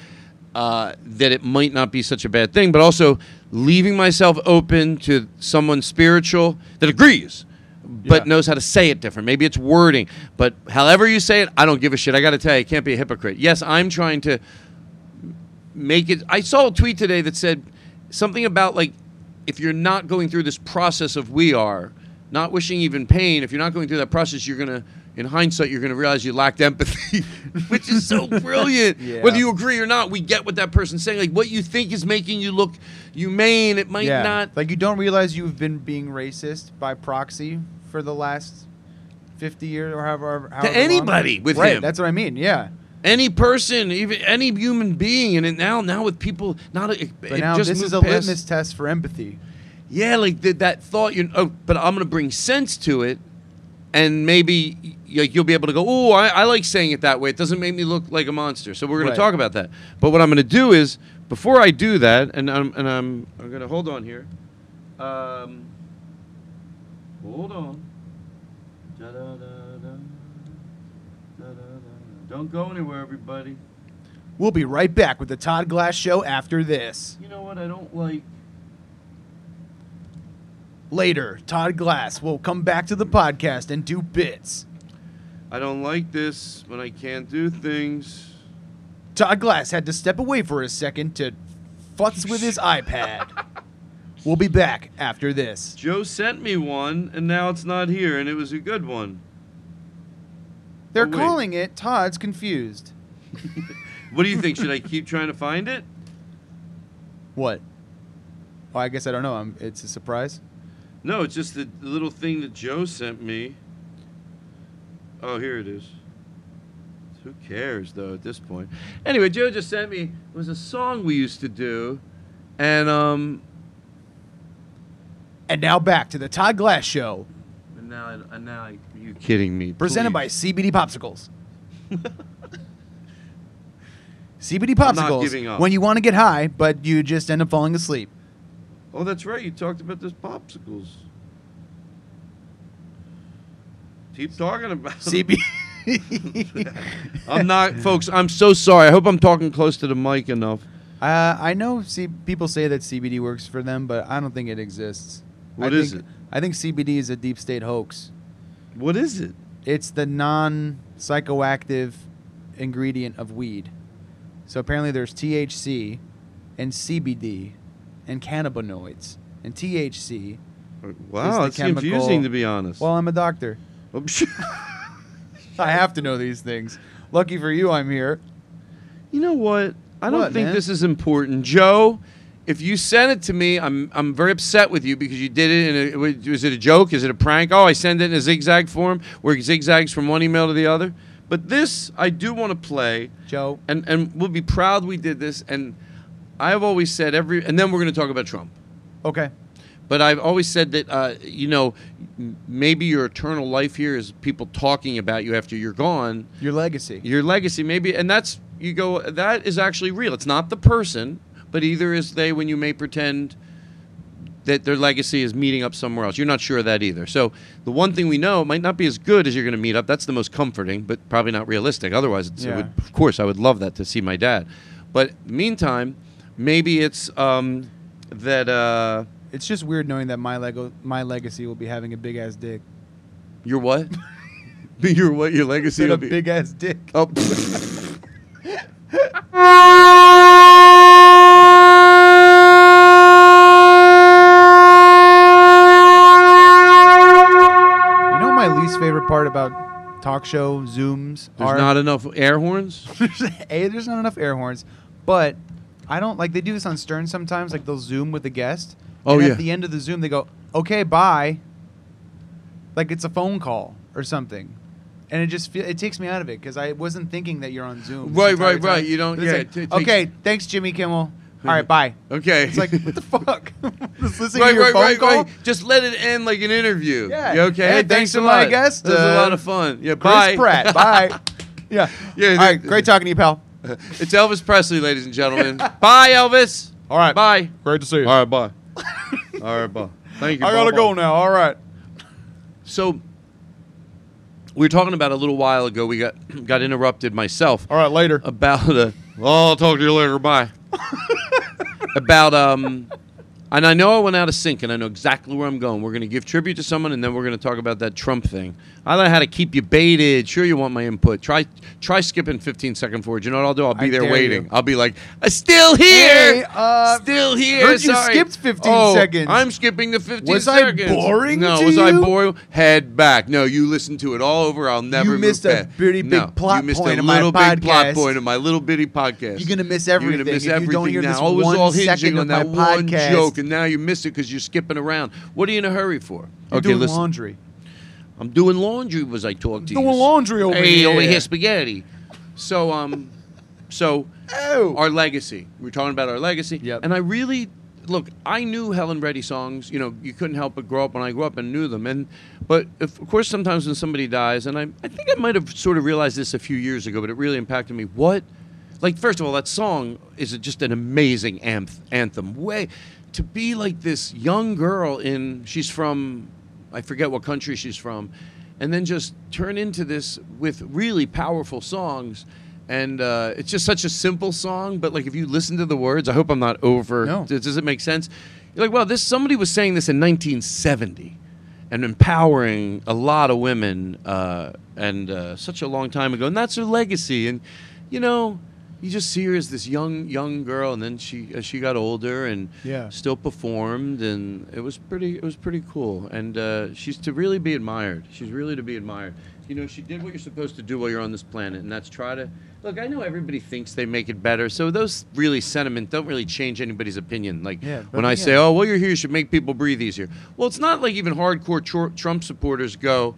uh, that it might not be such a bad thing, but also leaving myself open to someone spiritual that agrees, but Yeah. knows how to say it different. Maybe it's wording, but however you say it, I don't give a shit. I got to tell you, I can't be a hypocrite. Yes, I'm trying to make it. I saw a tweet today that said something about like if you're not going through this process of we are, not wishing even pain, if you're not going through that process, you're gonna. In hindsight, you're going to realize you lacked empathy, which is so brilliant. Yeah. Whether you agree or not, we get what that person's saying. Like what you think is making you look humane, it might yeah. not. Like you don't realize you've been being racist by proxy for the last fifty years or however. however long. anybody with right, him. That's what I mean. Yeah. Any person, even any human being, and it now, now with people, not it, But it now just this is a past- litmus test for empathy. Yeah, like th- that thought. You oh, but I'm going to bring sense to it, and maybe like you'll be able to go. Oh, I, I like saying it that way. It doesn't make me look like a monster. So we're going Right. to talk about that. But what I'm going to do is before I do that, and I'm and I'm I'm going to hold on here. Um, hold on. Da-da-da-da. Don't go anywhere, everybody. We'll be right back with the Todd Glass Show after this. You know what? I don't like. Later, Todd Glass will come back to the podcast and do bits. I don't like this when I can't do things. Todd Glass had to step away for a second to futz with his iPad. We'll be back after this. Joe sent me one, and now it's not here, and it was a good one. They're Oh, calling it Todd's Confused. What do you think? Should I keep trying to find it? What? Oh, I guess I don't know. i it's a surprise. No, it's just the, the little thing that Joe sent me. Oh, here it is. Who cares, though, at this point? Anyway, Joe just sent me. It was a song we used to do, and um, And now back to the Todd Glass Show, and now, I, and now, I, are you kidding me? presented by CBD Popsicles. CBD I'm not Popsicles. giving up. When you want to get high, but you just end up falling asleep. Oh, that's right. You talked about those popsicles. Keep talking about. CBD. I'm not, folks. I'm so sorry. I hope I'm talking close to the mic enough. Uh, I know C- people say that CBD works for them, but I don't think it exists. What I is think, it? I think CBD is a deep state hoax. What is it? It's the non psychoactive ingredient of weed. So apparently there's THC and CBD and cannabinoids. And THC. Wow, it's confusing to be honest. Well, I'm a doctor. I'm oh, I have to know these things. Lucky for you, I'm here. you know what? I don't think man? this is important, Joe. If you sent it to me, I'm I'm very upset with you because you did it. And was- was it a joke? Is it a prank? Oh, I send it in a zigzag form where it zigzags from one email to the other. But this, I do want to play. Joe. and and we'll be proud we did this. And I've always said every, and then we're going to talk about Trump. Okay. But I've always said that uh, you know maybe your eternal life here is people talking about you after you're gone. Your legacy. Your legacy, maybe, and that's you go. That is actually real. It's not the person, but either is they when you may pretend that their legacy is meeting up somewhere else. You're not sure of that either. So the one thing we know might not be as good as you're going to meet up. That's the most comforting, but probably not realistic. Otherwise, it's, it Yeah. would, of course, I would love that to see my dad. But meantime, maybe it's um, that uh, It's just weird knowing that my Lego my legacy will be having a big ass dick. your what? your what? Your legacy will a be big ass dick. Oh. talk show zooms There's are not enough air horns. a there's not enough air horns, but I don't like they do this on Stern sometimes. Like they'll zoom with the guest. Oh, and yeah. At the end of the zoom, they go, "Okay, bye." Like it's a phone call or something, and it just feel, it takes me out of it because I wasn't thinking that you're on Zoom. this Right, entire right, right. You don't- It's yeah, like, it takes- okay, thanks, Jimmy Kimmel. All right, bye. Okay. It's like what the fuck? Just listening right, to your right, phone right, call. right. Just let it end like an interview. Yeah. You okay? Hey, thanks to my lot. guest, This was a uh, lot of fun. Yeah. Chris bye. Pratt. Bye. Yeah. Yeah. All right, great talking to you, pal. It's Elvis Presley, ladies and gentlemen. bye, Elvis. All right. Bye. Great to see you. All right. Bye. All right. Bye. Thank you. I gotta go now. All right. So we were talking about a little while ago. We got got interrupted myself. All right, later. About uh, well, I'll talk to you later. Bye. about um, and I know I went out of sync, and I know exactly where I'm going. We're going to give tribute to someone, and then we're going to talk about that Trump thing. I know how to keep you baited. Sure, you want my input. Try try skipping 15 second forward. You know what I'll do? I'll be I there waiting. you. I'll be like, I'm still here. Hey, uh, still here. heard you Sorry. skipped 15 Oh, seconds. I'm skipping the 15 Was I seconds. boring No, was I you? boring? Head back. No, you listened to it all over. I'll never. move missed a pretty big No, plot you missed point a little big plot point of my little bitty podcast. You're gonna miss everything. You're gonna miss if you don't hear now. this it was one all hinging second on of that my one podcast. joke, and now you miss it because you're skipping around. What are you in a hurry for? You're okay, doing listen. laundry. I'm doing laundry Was I talk to you. Doing laundry over hey, here. over here, spaghetti. So, um, so Oh. our legacy. We're talking about our legacy. Yep. And I really look. I knew Helen Reddy songs. You know, you couldn't help but grow up when I grew up and knew them. And but if, of course, sometimes when somebody dies, and I, I think I might have sort of realized this a few years ago, but it really impacted me. What, like, first of all, that song is just an amazing anth- anthem. Way to be like this young girl in. She's from, I forget what country she's from, and then just turn into this with really powerful songs and uh, it's just such a simple song but like if you listen to the words i hope i'm not over No. does, does it make sense you're like well this somebody was saying this in 1970 and empowering a lot of women uh, and uh, such a long time ago and that's her legacy and you know you just see her as this young young girl and then she as she got older and Yeah. still performed and it was pretty it was pretty cool. And uh, she's to really be admired. She's really to be admired. You know she did what you're supposed to do while you're on this planet and that's try to look i know everybody thinks they make it better so those really sentiment don't really change anybody's opinion. Like Yeah, when i yeah. say oh well you're here you should make people breathe easier. Well it's not like even hardcore tr- trump supporters go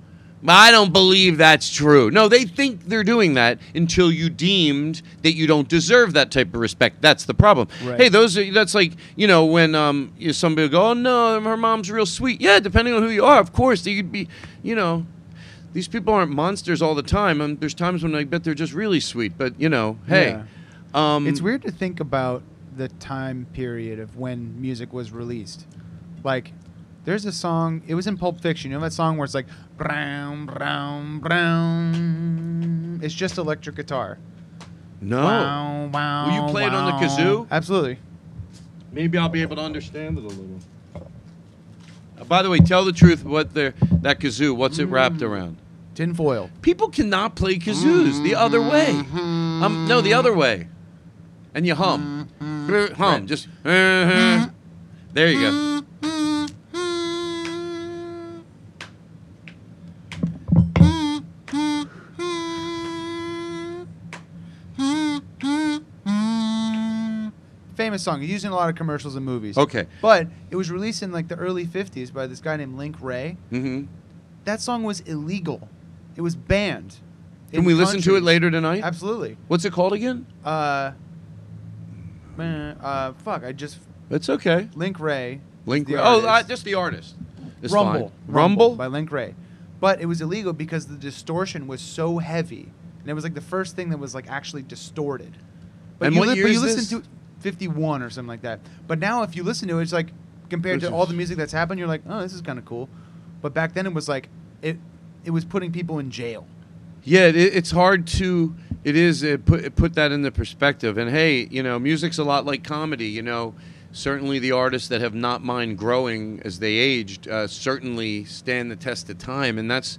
I don't believe that's true. No, they think they're doing that until you deemed that you don't deserve that type of respect. That's the problem. Right. Hey, those are that's like you know when um you, know, somebody will go, oh no, her mom's real sweet. Yeah, depending on who you are, of course, you'd be, you know, these people aren't monsters all the time. And there's times when I bet they're just really sweet. But you know, hey, um, it's weird to think about the time period of when music was released. Like, there's a song. It was in Pulp Fiction. You know that song where it's like brown, brown, brown. It's just electric guitar. No, Wow, wow, Will you play it on the kazoo? Absolutely. maybe I'll be able to understand it a little. Uh, by the way, tell the truth. What the that kazoo? What's it wrapped around? Tin foil. People cannot play kazoos the other way. Um, no, the other way. And you hum. Uh, Hum. Just. uh-huh. There you go. Famous song. Used in a lot of commercials and movies. Okay. But it was released in like the early 50s by this guy named Link Wray. hmm That song was illegal. It was banned. Can we listen to it later tonight? Absolutely. What's it called again? Uh, man, uh, fuck, I just It's okay. Link Wray. Link. the Oh, uh, just the artist. It's Rumble. fine. Rumble. by Link Wray. But it was illegal because the distortion was so heavy, and it was like the first thing that was like actually distorted. But And you what li- year but is you listen this? to 51 or something like that. But now if you listen to it, it's like compared to all the music that's happened, you're like, oh, this is kind of cool. But back then it was like it it was putting people in jail. Yeah, it, it's hard to. It is it put it put that into perspective. And hey, you know, music's a lot like comedy. You know, certainly the artists that have not mind growing as they aged uh, certainly stand the test of time, and that's.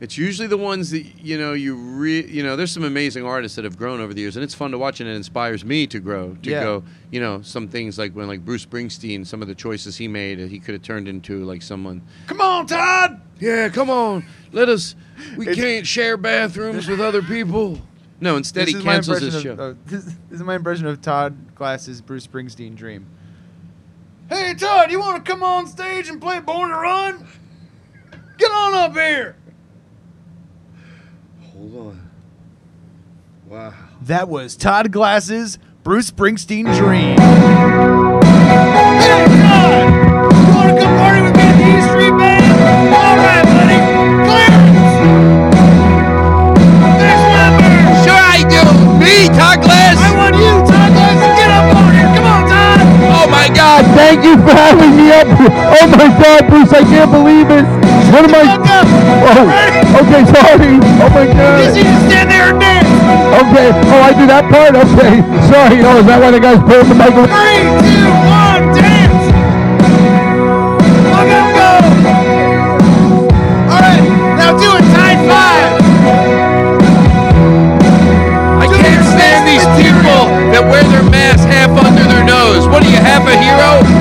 It's usually the ones that you know you re you know. There's some amazing artists that have grown over the years, and it's fun to watch, and it inspires me to grow. To Yeah. go, you know, some things like when like Bruce Springsteen, some of the choices he made, he could have turned into like someone. Come on, Todd. Yeah, come on. Let us. We It's- can't share bathrooms with other people. No, instead he cancels his impression show. uh, this, this is my impression of Todd Glass's Bruce Springsteen dream. Hey Todd, you want to come on stage and play Born to Run? Get on up here. Hold on. Wow. That was Todd Glass's Bruce Springsteen dream. Hey Todd, you want to come party with me at the E Street Band? All right, buddy. Clarence. Next member. Sure I do. Me, Todd Glass. I want you, Todd Glass, to get up on here. Come on, Todd. Oh my God. Thank you for having me up. Oh my God, Bruce, I can't believe it. What am I? Fuck up. Oh, okay, sorry. Oh my God. Just you just stand there and dance. Okay. Oh, I do that part. Okay. Sorry. Oh, is that why the guys put the microphone? Three, two, one, dance. Look him go. All right, now do it. Tied five. I can't stand these people that wear their mask half under their nose. What do you have a hero?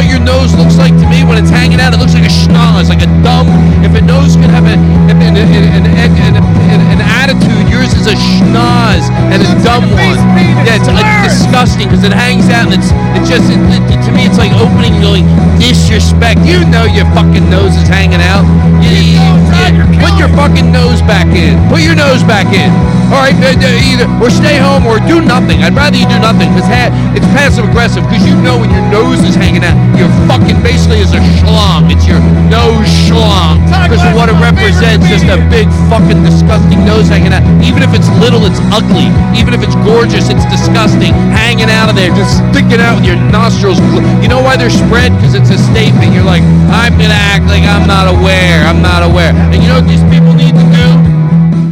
What your nose looks like to me, when it's hanging out, it looks like a schnoz, like a dumb. If a nose could have a, an, an, an, an, attitude, yours is a schnoz and a dumb one. Yeah, it's, disgusting because it hangs out and it's it just it, it- to me it's like opening going disrespect. You know your fucking nose is hanging out. You, you- you- put your fucking nose back in. Put your nose back in. All right, uh, uh, either or stay home or do nothing. I'd rather you do nothing because it's passive aggressive. Because you know when your nose is hanging out, you're fucking basically is a schlong. It's your nose schlong because what it represents. Just a big fucking disgusting nose hanging out. Even if it's little, it's ugly. Even if it's gorgeous, it's disgusting. Hanging out of there, just sticking out with your nostrils. You know why they're spread? Because it's a statement. You're like, I'm gonna act like I'm not aware. I'm not aware. And you know what these people need to do?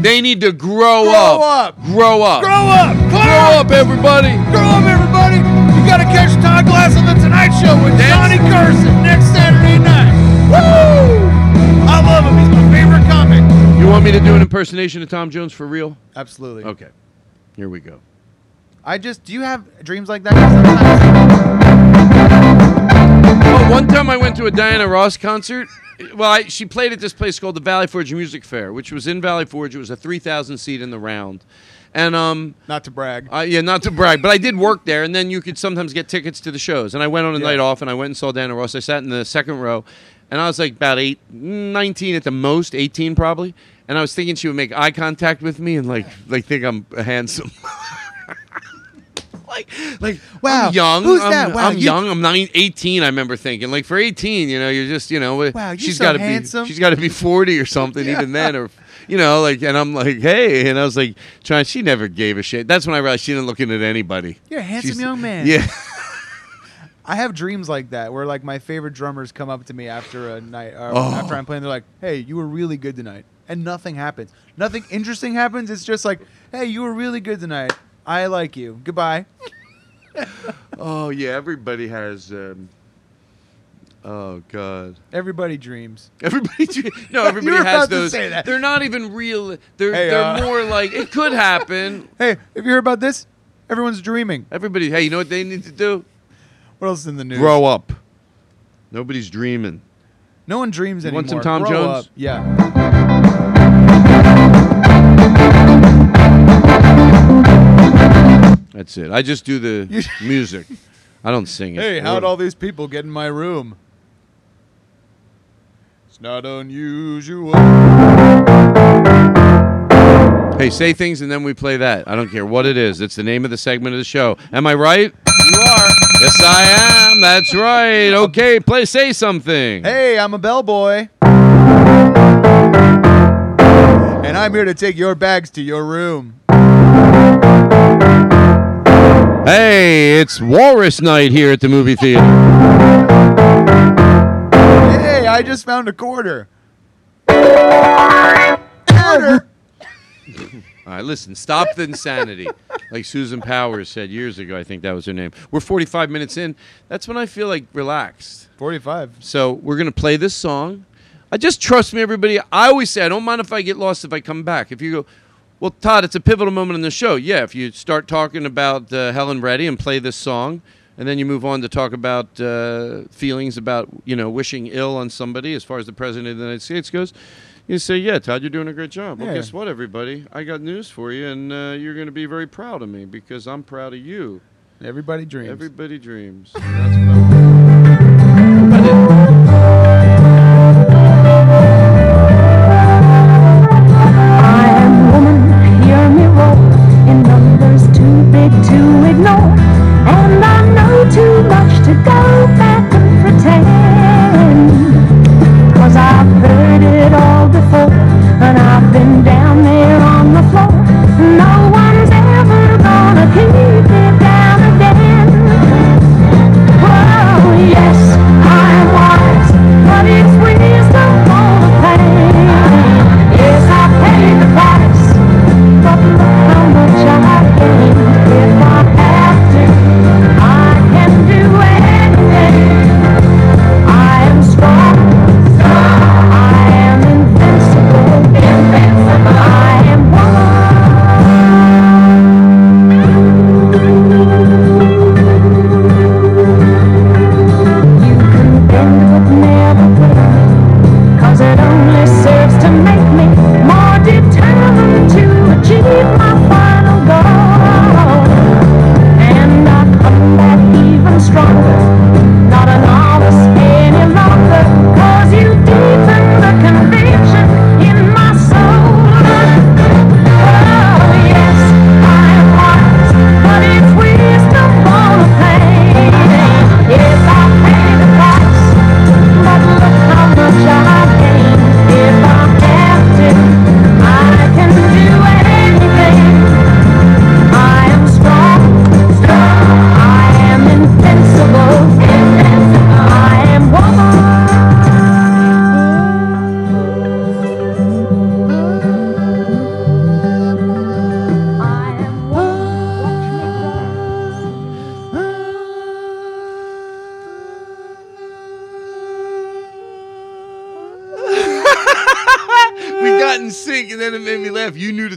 They need to grow, Grow up. Grow up. Grow up. Grow up, everybody. Grow up, everybody. Me to do an impersonation of Tom Jones for real? Absolutely. Okay. Here we go. I just do you have dreams like that? sometimes- Oh, one time I went to a Diana Ross concert. Well, I, she played at this place called the Valley Forge Music Fair, which was in Valley Forge. It was a 3,000 seat in the round. And um, Not to brag. uh, yeah, not to brag, but I did work there, and then you could sometimes get tickets to the shows. And I went on a Yeah. night off, and I went and saw Diana Ross. I sat in the second row, and I was like about eight, 19 at the most, 18 probably. And I was thinking she would make eye contact with me and like like think I'm handsome. like like Wow, I'm young. who's I'm, that? Wow, I'm you- young. I'm nine, 18. I remember thinking like for 18, you know, you're just you know uh, Wow, you're she's so got to be she's got to be 40 or something Yeah. even then or you know like and I'm like hey and I was like trying she never gave a shit. That's when I realized she didn't look at anybody. You're a handsome She's- young man. Yeah. I have dreams like that where like my favorite drummers come up to me after a night or Oh. after I'm playing. They're like, "Hey, you were really good tonight," and nothing happens. Nothing interesting happens. It's just like, "Hey, you were really good tonight. I like you. Goodbye." Oh yeah, everybody has. Um, oh god, Everybody dreams. everybody. do- No, everybody has those. They're not even real. They're Hey, they're uh, more like it could happen. Hey, have you heard about this? Everyone's dreaming. Everybody, hey, you know what they need to do? What else is in the news? Grow up. Nobody's dreaming. No one dreams You anymore. want some Tom Grow Jones? Up. Yeah. That's it. I just do the music. I don't sing it. Hey, how'd all these people get in my room? It's not unusual. Hey, say things and then we play that. I don't care what it is. It's the name of the segment of the show. Am I right? You are. Yes, I am. That's right. Okay, play. Say something. Hey, I'm a bellboy. And I'm here to take your bags to your room. Hey, it's Walrus Night here at the movie theater. Hey, I just found a quarter. Quarter. All right, listen, stop the insanity. Like Susan Powers said years ago, I think that was her name. We're 45 minutes in. That's when I feel like relaxed. 45. So we're going to play this song. I just trust me, everybody. I always say, I don't mind if I get lost if I come back. If you go, well, Todd, it's a pivotal moment in the show. Yeah, if you start talking about uh, Helen Reddy and play this song, and then you move on to talk about uh, feelings about, you know, wishing ill on somebody as far as the President of the United States goes, you say, yeah, Todd, you're doing a great job. Well, Yeah. guess what, everybody? I got news for you, and uh, you're going to be very proud of me because I'm proud of you. Everybody dreams. Everybody dreams.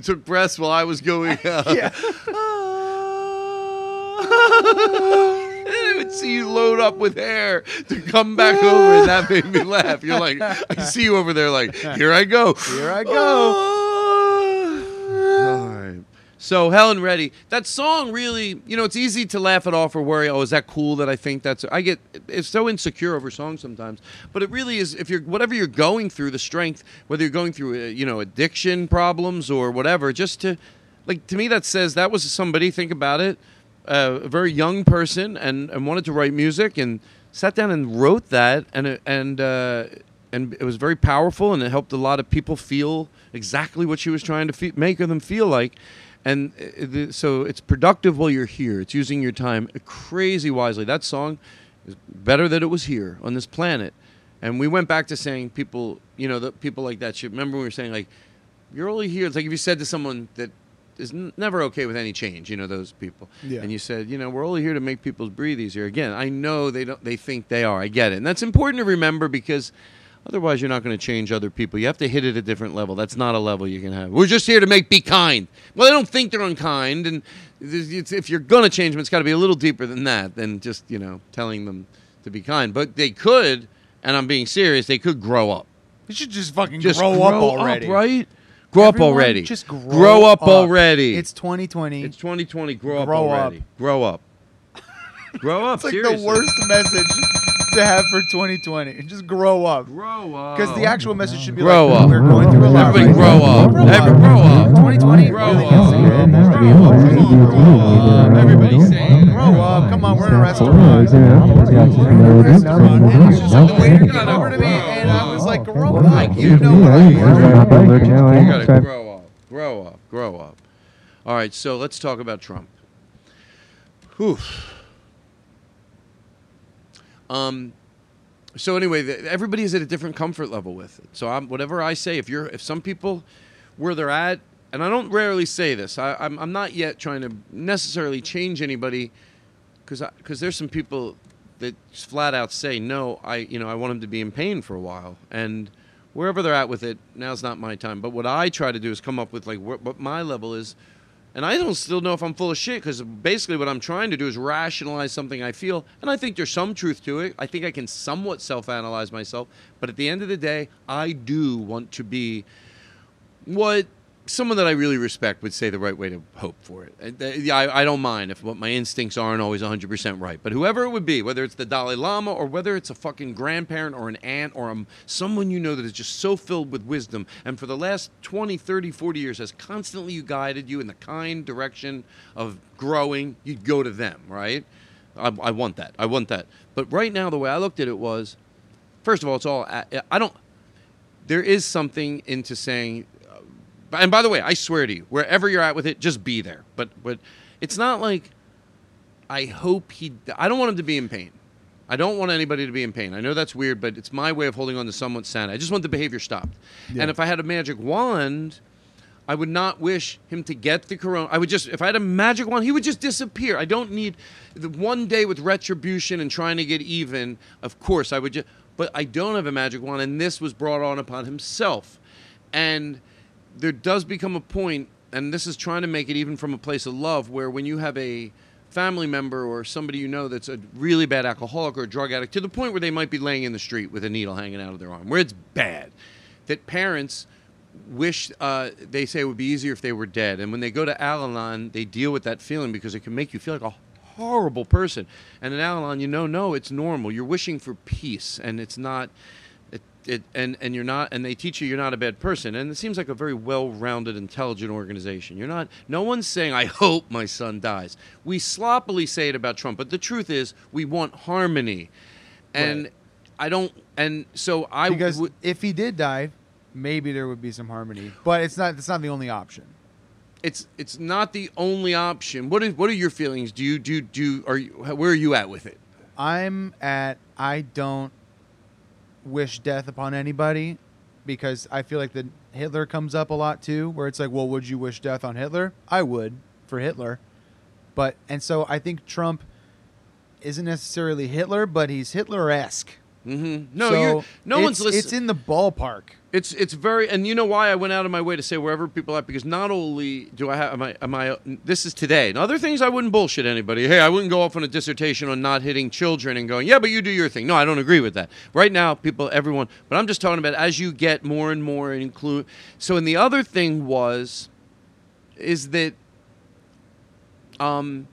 took breaths while I was going. Uh, Yeah. and I would see you load up with hair to come back over, and that made me laugh. You're like, I see you over there, like, here I go. Here I go. So Helen Reddy, that song really, you know, it's easy to laugh it off or worry. Oh, is that cool that I think that's? I get it's so insecure over songs sometimes, but it really is. If you're whatever you're going through, the strength, whether you're going through, uh, you know, addiction problems or whatever, just to, like, to me that says that was somebody. Think about it, uh, a very young person and and wanted to write music and sat down and wrote that and and uh, and it was very powerful and it helped a lot of people feel exactly what she was trying to fe- make them feel like and uh, the, so it's productive while you're here. It's using your time crazy wisely. That song is better that it was here on this planet. And we went back to saying people you know the people like that should remember we were saying like you're only here. It's like if you said to someone that is n- never okay with any change you know those people. Yeah. and you said you know we're only here to make people breathe easier. Again i know they don't they think they are. I get it. And that's important to remember because otherwise you're not going to change other people. You have to hit it at a different level. That's not a level you can have. We're just here to make be kind. Well they don't think they're unkind and it's, it's- if you're going to change them it's got to be a little deeper than that than just you know telling them to be kind. But they could and i'm being serious they could grow up. You should just fucking just grow, up already. right? Grow up already. Just grow, up, already. It's 2020. it's 2020 grow, Grow up up. already. Grow up. Grow up It's like seriously. the worst message. To have for 2020. Just grow up. Grow up. Because the actual message should be Grow like, up. we're going through a lot. Everybody right grow now. up. Every- grow up. 2020. Grow really up. gets it. Grow up. Grow up. Everybody saying it. Grow up. Come on, we're in a restaurant. We're in a restaurant. And it's just like the waiter got over to me, and I was like, grow up. You know what I ordered. You gotta grow up. Grow up. Grow up. All right, so let's talk about Trump. Whew. Um, so anyway, the, everybody is at a different comfort level with it. So I'm, whatever I say, if you're, if some people where they're at, and I don't rarely say this, I, I'm, I'm not yet trying to necessarily change anybody, because because there's some people that flat out say no. I you know I want them to be in pain for a while, and wherever they're at with it, now's not my time. But what I try to do is come up with like what, what my level is. And I don't still know if I'm full of shit because basically what I'm trying to do is rationalize something I feel. And I think there's some truth to it. I think I can somewhat self analyze myself. But at the end of the day, I do want to be what someone that I really respect would say the right way to hope for it. Uh, I, I don't mind if my instincts aren't always 100% right. But whoever it would be, whether it's the Dalai Lama or whether it's a fucking grandparent or an aunt or um, someone you know that is just so filled with wisdom and for the last 20, 30, 40 years has constantly guided you in the kind direction of growing, you'd go to them, right? I, I want that. I want that. But right now, the way I looked at it was, first of all, it's all, I, I don't, there is something into saying and by the way, I swear to you, wherever you're at with it, just be there. But but it's not like I hope he. I don't want him to be in pain. I don't want anybody to be in pain. I know that's weird, but it's my way of holding on to someone's sanity. I just want the behavior stopped. Yeah. And if I had a magic wand, I would not wish him to get the corona. I would just, if I had a magic wand, he would just disappear. I don't need the one day with retribution and trying to get even. Of course, I would just, but I don't have a magic wand, and this was brought on upon himself. And there does become a point, and this is trying to make it even from a place of love, where when you have a family member or somebody you know that's a really bad alcoholic or drug addict to the point where they might be laying in the street with a needle hanging out of their arm, where it's bad, that parents wish uh, they say it would be easier if they were dead. And when they go to Al Anon, they deal with that feeling because it can make you feel like a horrible person. And in Al Anon, you know, no, it's normal. You're wishing for peace, and it's not. It, and, and you're not and they teach you you're not a bad person and it seems like a very well-rounded intelligent organization you're not no one's saying i hope my son dies we sloppily say it about trump but the truth is we want harmony and i don't and so i because would if he did die, maybe there would be some harmony. But it's not. It's not the only option. it's it's not the only option what is what are your feelings do you do do are you where are you at with it I'm at. I don't wish death upon anybody because I feel like the Hitler comes up a lot too, where it's like, well, would you wish death on Hitler? I would for Hitler, but and so I think Trump isn't necessarily Hitler, but he's Hitler-esque. Mm-hmm. no So no one's listening It's in the ballpark. It's it's very and you know why I went out of my way to say wherever people are? Because not only do I have am I am I this is today. And other things I wouldn't bullshit anybody. Hey I wouldn't go off on a dissertation on not hitting children and going yeah but you do your thing. No I don't agree with that. Right now people everyone but I'm just talking about as you get more and more include so and the other thing was is that um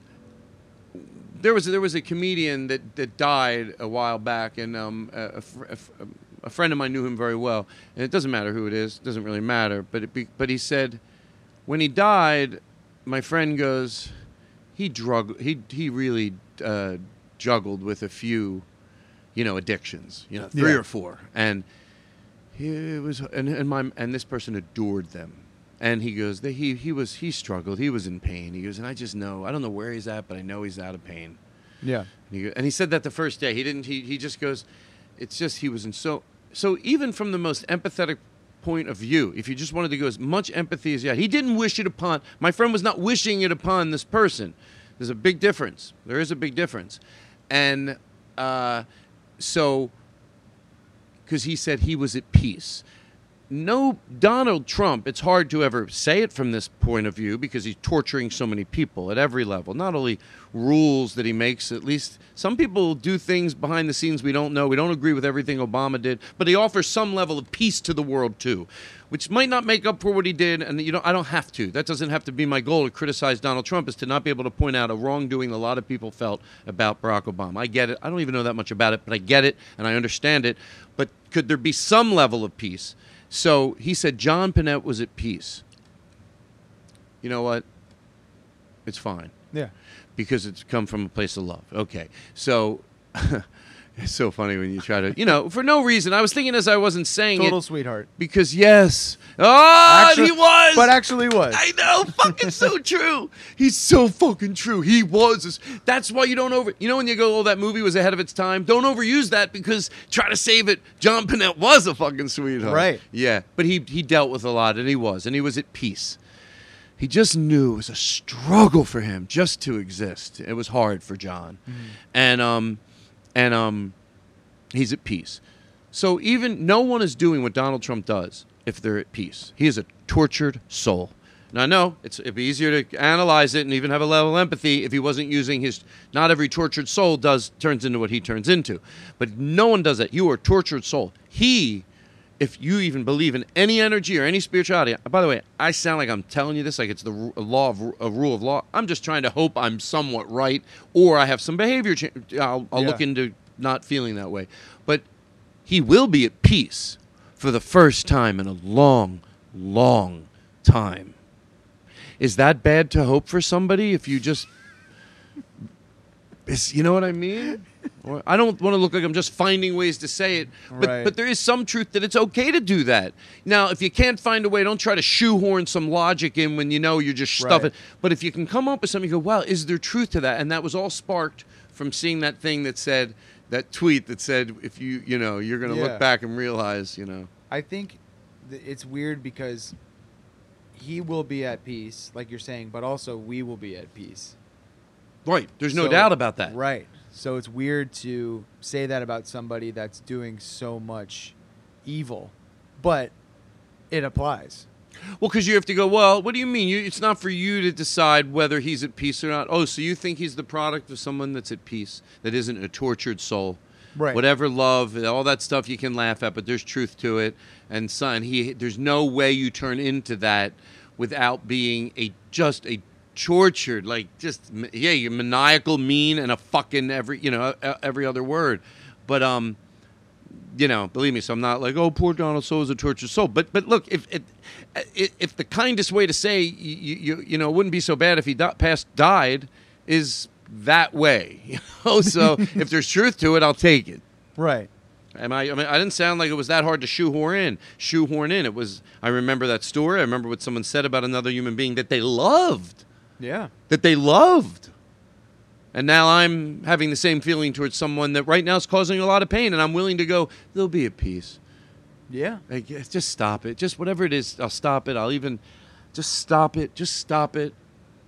there was there was a comedian that, that died a while back, and um, a, a, fr- a fr- a friend of mine knew him very well. And it doesn't matter who it is; it doesn't really matter. But it be, but he said, when he died, my friend goes, he drug he he really uh, juggled with a few, you know, addictions, you know, three Yeah. or four, and he it was and, and my and this person adored them. And he goes, he he was he struggled, he was in pain. He goes, and I just know I don't know where he's at, but I know he's out of pain. Yeah. And he, and he said that the first day. He didn't. He, he just goes. It's just he was in so so even from the most empathetic point of view, if you just wanted to go as much empathy as you had, he didn't wish it upon. My friend was not wishing it upon this person. There's a big difference. There is a big difference, and uh, so because he said he was at peace. No Donald Trump, it's hard to ever say it from this point of view because he's torturing so many people at every level. Not only rules that he makes, at least some people do things behind the scenes we don't know. We don't agree with everything Obama did, but he offers some level of peace to the world too, which might not make up for what he did. And you know, I don't have to. That doesn't have to be my goal to criticize Donald Trump. Is to not be able to point out a wrongdoing a lot of people felt about Barack Obama. I get it. I don't even know that much about it, but I get it and I understand it. But could there be some level of peace? So he said John Pinette was at peace. You know what? It's fine Yeah. because it's come from a place of love. Okay. So it's so funny when you try to, you know, for no reason. I was thinking as I wasn't saying Total it sweetheart. because yes. Oh, he was. But actually was. I know, fucking so true. He's so fucking true. He was. That's why you don't over. You know when you go, "Oh, that movie was ahead of its time." Don't overuse that because try to save it. John Pinette was a fucking sweetheart. Right. Yeah, but he he dealt with a lot, and he was, and he was at peace. He just knew it was a struggle for him just to exist. It was hard for John, and um, and um, he's at peace. So even no one is doing what Donald Trump does if they're at peace. He is a tortured soul. Now I know it'd be easier to analyze it and even have a level of empathy if he wasn't using his. Not every tortured soul does turns into what he turns into, but no one does that. You are a tortured soul. He, if you even believe in any energy or any spirituality. Uh, by the way, I sound like I'm telling you this like it's the law of a rule of law. I'm just trying to hope I'm somewhat right, or I have some behavior. Cha- uh, I'll, I'll look into not feeling that way, but he will be at peace for the first time in a long, long time. Is that bad to hope for somebody if you just is you know what I mean? I don't want to look like I'm just finding ways to say it, but Right. but there is some truth that it's okay to do that. Now, if you can't find a way, don't try to shoehorn some logic in when you know you're just stuffing. Right. But if you can come up with something, you go, "Wow, is there truth to that?" And that was all sparked from seeing that thing that said that tweet that said, "If you you know you're going to Yeah. look back and realize you know." I think th- it's weird because he will be at peace, like you're saying, but also we will be at peace. Right. There's no So- doubt about that. Right. So it's weird to say that about somebody that's doing so much evil, but it applies. Well, because you have to go. Well, what do you mean? You, it's not for you to decide whether he's at peace or not. Oh, so you think he's the product of someone that's at peace, that isn't a tortured soul. Right. Whatever love, all that stuff you can laugh at, but there's truth to it. And son, he there's no way you turn into that without being a just a tortured, like just yeah, you're maniacal, mean, and a fucking every you know every other word. But um, you know, believe me, so I'm not like, oh, poor Donald So is a tortured soul. But but look, if if, if the kindest way to say you you, you know it wouldn't be so bad if he di- passed died is that way, you know. So if there's truth to it, I'll take it. Right. Am I, I mean, I didn't sound like it was that hard to shoehorn in. Shoehorn in. It was. I remember that story. I remember what someone said about another human being that they loved. Yeah. That they loved. And now I'm having the same feeling towards someone that right now is causing a lot of pain, and I'm willing to go. They'll be at peace. Yeah. Like, just stop it. Just whatever it is, I'll stop it. I'll even just stop it. Just stop it.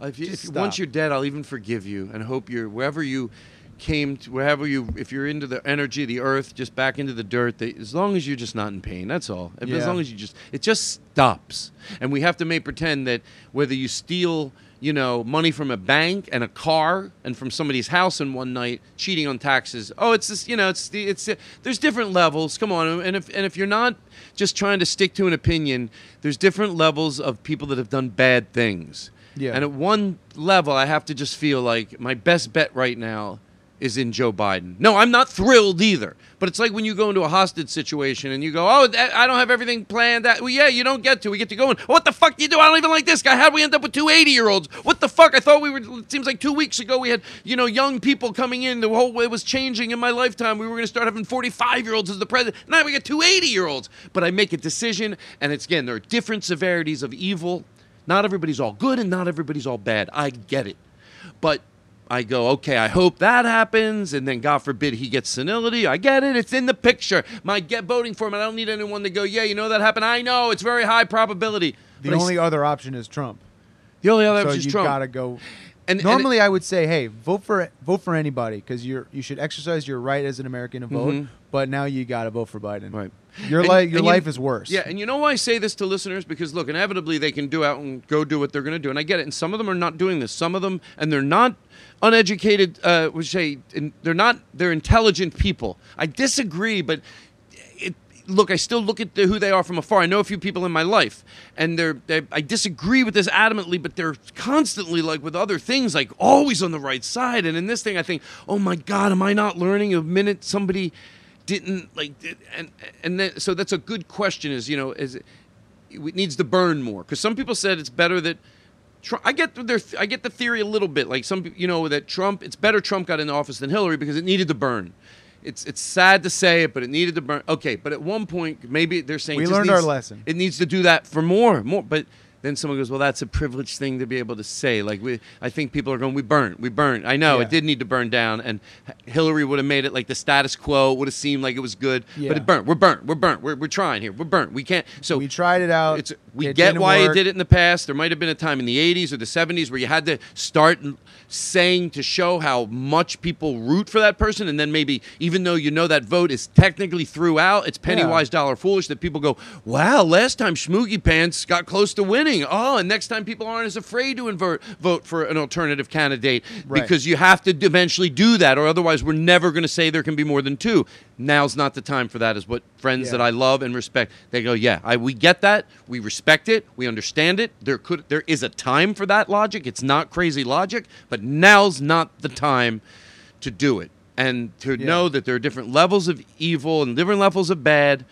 If, you, if once you're dead, I'll even forgive you and hope you're wherever you came to, wherever you, if you're into the energy of the earth, just back into the dirt. They, as long as you're just not in pain, that's all. If- As long as you just, it just stops. And we have to make pretend that whether you steal, you know, money from a bank and a car and from somebody's house in one night, cheating on taxes. Oh, it's this, you know, it's the, it's there's different levels. Come on, and if and if you're not just trying to stick to an opinion, there's different levels of people that have done bad things. Yeah. And at one level, I have to just feel like my best bet right now is in Joe Biden. No, I'm not thrilled either. But it's like when you go into a hostage situation and you go, "Oh, that, I don't have everything planned." That well, yeah, you don't get to. We get to go in. What the fuck do you do? I don't even like this guy. How would we end up with two 80 year olds? What the fuck? I thought we were. It seems like two weeks ago we had you know young people coming in. The whole way was changing in my lifetime. We were going to start having 45 year olds as the president. Now we got two 80 year olds. But I make a decision, and it's again there are different severities of evil. Not everybody's all good, and not everybody's all bad. I get it, but I go, okay, I hope that happens, and then God forbid he gets senility. I get it; it's in the picture. My get voting for him. and I don't need anyone to go, yeah, you know that happened. I know it's very high probability. The But I only other option is Trump. the only other so option is Trump. you gotta go. And- and- normally I would say, hey, vote for vote for anybody because you're you should exercise your right as an American to vote. Mhm. But now you got to vote for Biden. Right. Your And- life your and you- life is worse. Yeah, and you know why I say this to listeners? Because look, inevitably they can do out and go do what they're going to do, and I get it. And some of them are not doing this. Some of them, and they're not uneducated. Uh, we say in- they're not. They're intelligent people. I disagree, but it, look, I still look at the, who they are from afar. I know a few people in my life, and they're, they I disagree with this adamantly, but they're constantly like with other things, like always on the right side. And in this thing, I think, oh my God, am I not learning? A minute somebody didn't like, and and then, so that's a good question. Is you know, is it, it needs to burn more because some people said it's better that. Trump, I get their, I get the theory a little bit. Like some, you know, that Trump, it's better Trump got in office than Hillary because it needed to burn. It's it's sad to say it, but it needed to burn. Okay, but at one point, maybe they're saying We learned our lesson. It needs to do that for more, more. But then someone goes, "Well, that's a privileged thing to be able to say." Like we, I think people are going, "We burned, we burned." I know Yeah. it did need to burn down, and Hillary would have made it like the status quo would have seemed like it was good, Yeah. but it burnt. We're burnt. We're burnt. We're, we're trying here. We're burnt. We can't. So we tried it out. it's we It get why work. it did it in the past. There might have been a time in the 80s or the 70s where you had to start saying to show how much people root for that person, and then maybe even though you know that vote is technically throughout, it's penny Yeah. wise, dollar foolish. That people go, "Wow, last time Schmoogie Pants got close to winning." Oh, and next time people aren't as afraid to invert, vote for an alternative candidate Right. because you have to eventually do that, or otherwise we're never going to say there can be more than two. Now's not the time for that. Is what friends Yeah. that I love and respect. They go, yeah, I, we get that, we respect it, we understand it. There could, there is a time for that logic. It's not crazy logic, but now's not the time to do it, and to Yeah. know that there are different levels of evil and different levels of bad.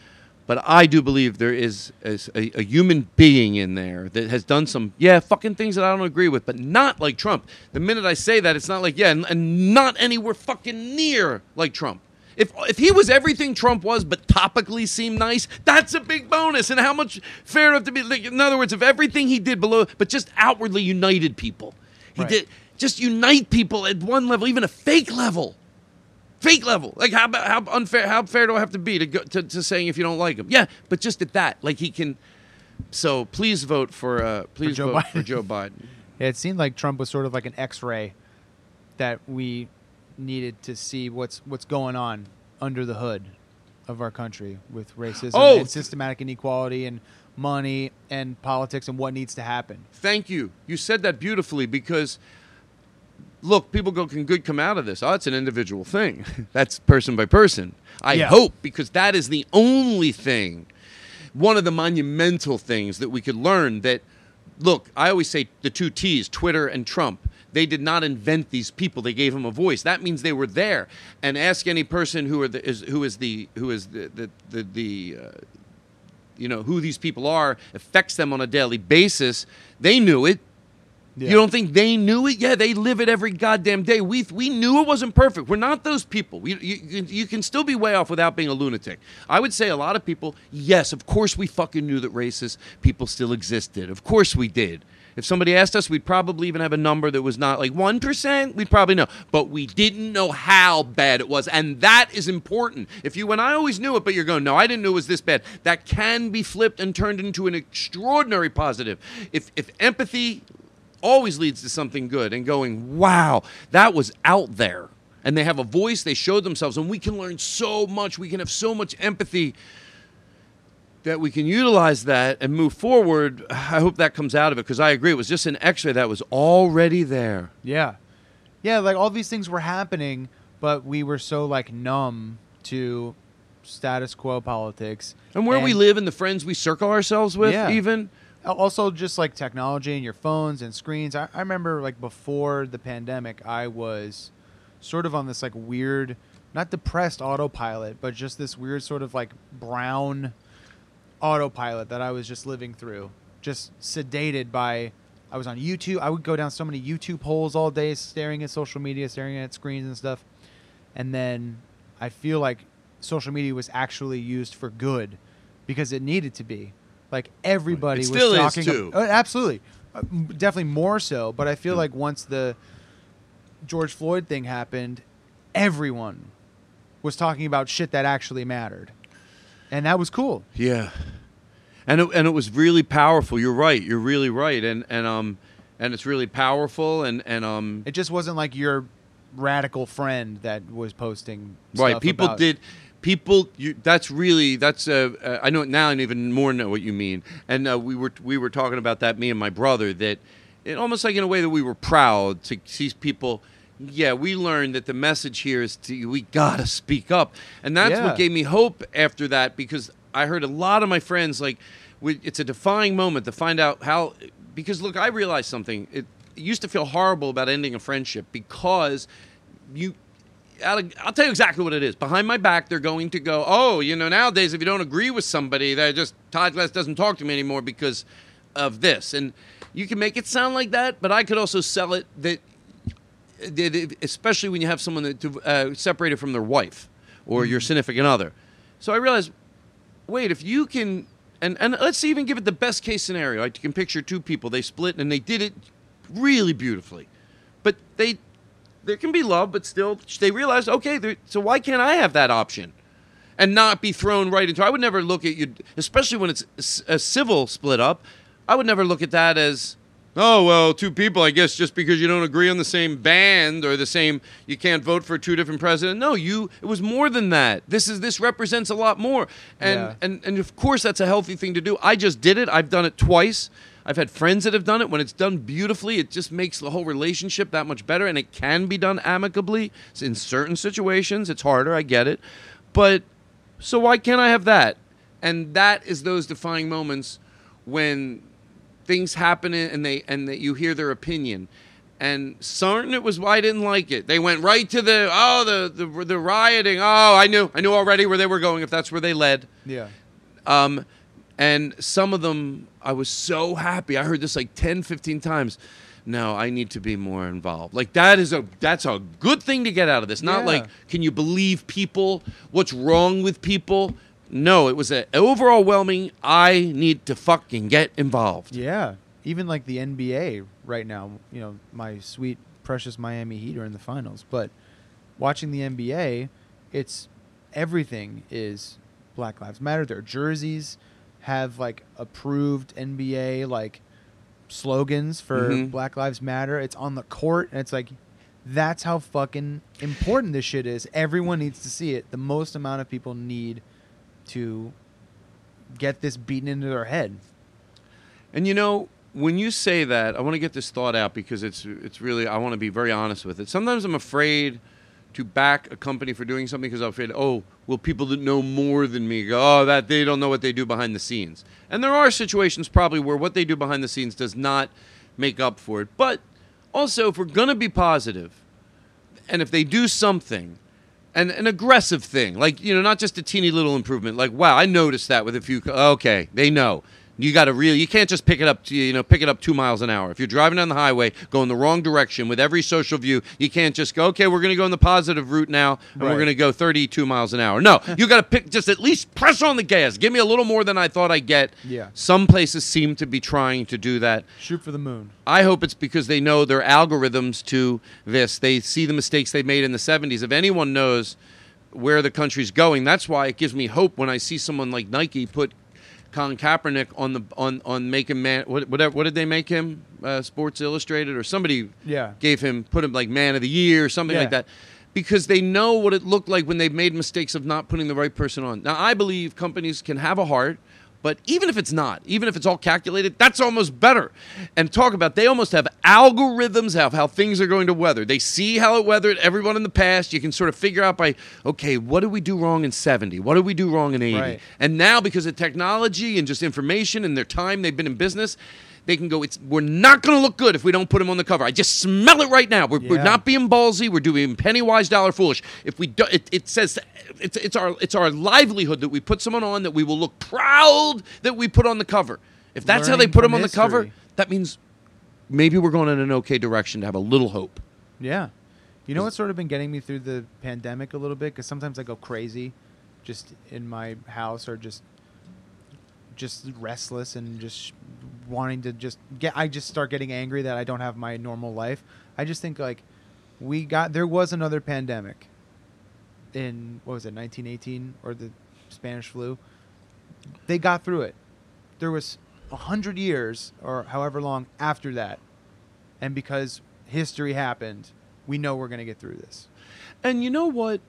But I do believe there is, a, a human being in there that has done some, yeah, fucking things that I don't agree with, but not like Trump. The minute I say that, it's not like, yeah, and, and not anywhere fucking near like Trump. If, if he was everything Trump was, but topically seemed nice, that's a big bonus. And how much fair enough to be? Like, in other words, if everything he did below, but just outwardly united people, he Right. did just unite people at one level, even a fake level, fake level. Like how about how unfair? How fair do I have to be to go to, to saying if you don't like him? Yeah, but just at that, like he can. So please vote for uh, please Joe vote for Joe Biden. Yeah, it seemed like Trump was sort of like an X-ray that we needed to see what's what's going on under the hood of our country with racism Oh! and systematic inequality and money and politics and what needs to happen. Thank you. You said that beautifully because look, people go, can good come out of this? Oh, it's an individual thing. That's person by person. I Yeah. hope because that is the only thing, one of the monumental things that we could learn that, look, I always say the two T's, Twitter and Trump. They did not invent these people. They gave them a voice. That means they were there. And ask any person who are the, is who is the who is the the the, the uh, you know who these people are affects them on a daily basis. They knew it. Yeah. You don't think they knew it? Yeah, they live it every goddamn day. We we knew it wasn't perfect. We're not those people. We, you, you, can still be way off without being a lunatic. I would say a lot of people, yes, of course we fucking knew that racist people still existed. Of course we did. If somebody asked us, we'd probably even have a number that was not like 1%. We'd probably know. But we didn't know how bad it was. And that is important. If you, and I always knew it, but you're going, no, I didn't know it was this bad. That can be flipped and turned into an extraordinary positive. If, if empathy always leads to something good and going, wow, that was out there. And they have a voice, they show themselves, and we can learn so much. We can have so much empathy that we can utilize that and move forward. I hope that comes out of it because I agree. It was just an x ray that was already there. Yeah. Yeah, like all these things were happening, but we were so like numb to status quo politics. And where we live and the friends we circle ourselves with, Yeah. even. Al- Also, just like technology and your phones and screens. I, I remember like before the pandemic, I was sort of on this like weird, not depressed autopilot, but just this weird sort of like brown autopilot that I was just living through, just sedated by. I was on YouTube. I would go down so many YouTube holes all day, staring at social media, staring at screens and stuff. And then I feel like social media was actually used for good because it needed to be. Like everybody It was still is, talking. too. Uh, absolutely, Uh, definitely more so. But I feel like once the George Floyd thing happened, everyone was talking about shit that actually mattered, and that was cool. Yeah, and it, and it was really powerful. You're right. You're really right. And and um, and it's really powerful. And and um, It just wasn't like your radical friend that was posting. right, people about- did. People, you, that's really that's. Uh, uh, I know it now, and even more know what you mean. And uh, we were we were talking about that, me and my brother, that it almost like in a way that we were proud to see people. Yeah, we learned that the message here is to we gotta speak up, and that's Yeah. what gave me hope after that because I heard a lot of my friends like, we, it's a defying moment to find out how. Because look, I realized something. It, it used to feel horrible about ending a friendship because you I'll, I'll tell you exactly what it is. Behind my back, they're going to go, oh, you know, nowadays, if you don't agree with somebody, they just, Todd Glass doesn't talk to me anymore because of this. And you can make it sound like that, but I could also sell it that, that especially when you have someone that uh, separated from their wife or your significant other. So I realized, wait, if you can, and, and let's even give it the best case scenario. I can picture two people, they split and they did it really beautifully. But they there can be love, but still, they realize, okay, so why can't I have that option? And not be thrown right into. I would never look at you, especially when it's a civil split up. I would never look at that as, oh well, two people. I guess just because you don't agree on the same band or the same, you can't vote for two different presidents. No, you. It was more than that. This is this represents a lot more. And Yeah. and and of course that's a healthy thing to do. I just did it. I've done it twice. I've had friends that have done it. When it's done beautifully, it just makes the whole relationship that much better. And it can be done amicably. In certain situations, it's harder. I get it. But so why can't I have that? And that is those defining moments when things happen and they and that you hear their opinion. And certain it was why I didn't like it. They went right to the oh the the, the rioting. Oh, I knew I knew already where they were going if that's where they led. Yeah. Um, and some of them, I was so happy. I heard this like 10, 15 times. No, I need to be more involved. Like that is a that's a good thing to get out of this. Not Yeah. like can you believe people? What's wrong with people? No, it was an overwhelming. I need to fucking get involved. Yeah. Even like the NBA right now, you know, my sweet, precious Miami Heat are in the finals. But watching the NBA, it's everything is Black Lives Matter. Their jerseys have like approved NBA like slogans for Mhm. Black Lives Matter. It's on the court, and it's like that's how fucking important this shit is. Everyone needs to see it. The most amount of people need to get this beaten into their head. And you know, when you say that, I want to get this thought out because it's it's really I want to be very honest with it. Sometimes I'm afraid to back a company for doing something because I'm afraid, oh, will people that know more than me go, oh, that they don't know what they do behind the scenes. And there are situations probably where what they do behind the scenes does not make up for it. But also, if we're gonna be positive, and if they do something and an aggressive thing like you know not just a teeny little improvement like wow i noticed that with a few okay they know you got to really you can't just pick it up to, you know pick it up two miles an hour if you're driving down the highway going the wrong direction with every social view you can't just go okay we're going to go in the positive route now and we're going to go 32 miles an hour no you got to pick just at least press on the gas give me a little more than i thought i'd get Yeah. some places seem to be trying to do that Shoot for the moon. I hope it's because they know their algorithms to this. They see the mistakes they made in the 70s. If anyone knows where the country's going, that's why it gives me hope when I see someone like Nike put Colin Kaepernick on the on on making man what whatever what did they make him uh, Sports Illustrated or somebody Yeah. gave him put him like man of the year or something like that because they know what it looked like when they've made mistakes of not putting the right person on. Now I believe companies can have a heart but even if it's not, even if it's all calculated, that's almost better. And talk about they almost have algorithms of how things are going to weather. They see how it weathered everyone in the past. You can sort of figure out by, okay, what did we do wrong in 70? What did we do wrong in 80? Right. And now because of technology and just information and their time they've been in business, they can go, it's we're not going to look good if we don't put them on the cover. I just smell it right now. We're, we're not being ballsy. We're doing penny wise, dollar foolish. If we do, it, it says it's, it's our it's our livelihood that we put someone on that we will look proud that we put on the cover. If that's how they put them on the cover, that means maybe we're going in an okay direction to have a little hope. Yeah. You know what's sort of been getting me through the pandemic a little bit? Because sometimes I go crazy just in my house or just just restless and just wanting to just get I just start getting angry that I don't have my normal life. I just think like we got there was another pandemic in what was it 1918 or the Spanish flu. They got through it. There was a hundred years or however long after that and because history happened, we know we're going to get through this. And you know what?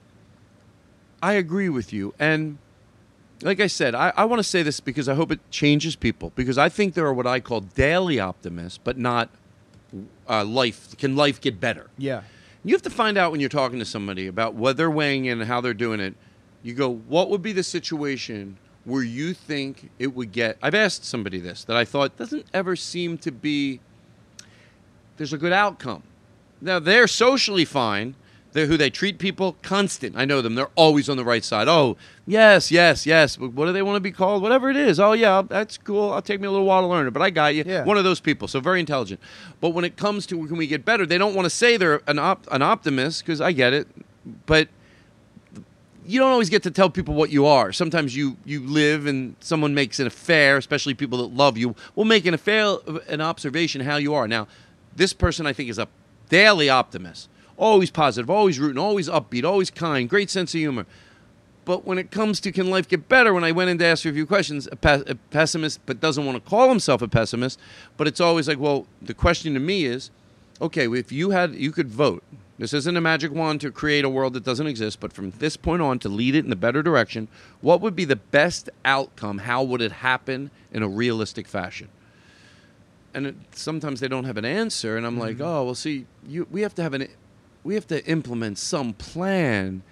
I agree with you. And like I said, I, I want to say this because I hope it changes people. Because I think there are what I call daily optimists, but not uh, life. Can life get better? Yeah. You have to find out when you're talking to somebody about what they're weighing in and how they're doing it. You go, what would be the situation where you think it would get? I've asked somebody this that I thought doesn't ever seem to be. There's a good outcome. Now they're socially fine. They're who they treat people constant. I know them. They're always on the right side. Oh, yes, yes, yes. What do they want to be called? Whatever it is. Oh, yeah, that's cool. I'll take me a little while to learn it, but I got you. Yeah. One of those people. So very intelligent. But when it comes to can we get better, they don't want to say they're an op- an optimist because I get it, but you don't always get to tell people what you are. Sometimes you you live and someone makes an affair, especially people that love you, will make an affair an observation how you are. Now, this person I think is a daily optimist. Always positive, always rooting, always upbeat, always kind, great sense of humor. But when it comes to can life get better, when I went in to ask her a few questions, a, pe- a pessimist, but doesn't want to call himself a pessimist, but it's always like, well, the question to me is, okay, if you had, you could vote. This isn't a magic wand to create a world that doesn't exist, but from this point on to lead it in a better direction, what would be the best outcome? How would it happen in a realistic fashion? And it, sometimes they don't have an answer, and I'm like, mm-hmm. oh, well, see, you, we have to have an, we have to implement some plan.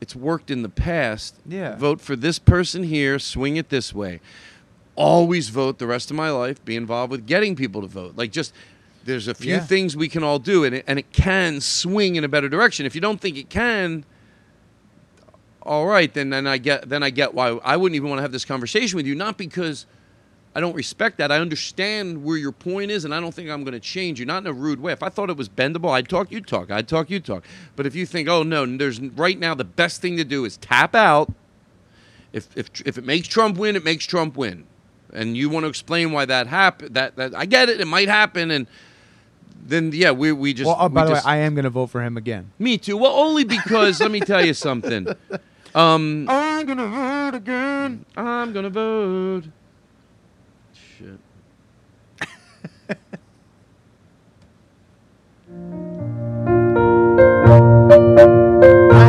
It's worked in the past. Yeah. Vote for this person here. Swing it this way. Always vote the rest of my life. Be involved with getting people to vote. Like just there's a few Yeah. things we can all do, and it, and it can swing in a better direction. If you don't think it can, all right, then then I get then I get why I wouldn't even want to have this conversation with you. Not because I don't respect that. I understand where your point is, and I don't think I'm going to change you. Not in a rude way. If I thought it was bendable, I'd talk, you'd talk. I'd talk, you'd talk. But if you think, oh no, there's right now the best thing to do is tap out. If if if it makes Trump win, it makes Trump win, and you want to explain why that happened. That that I get it. It might happen, and then yeah, we we just. well, oh, we by the just- way, I am going to vote for him again. me too. Well, only because let me tell you something. Um, I'm gonna vote again. I'm gonna vote. Shit. I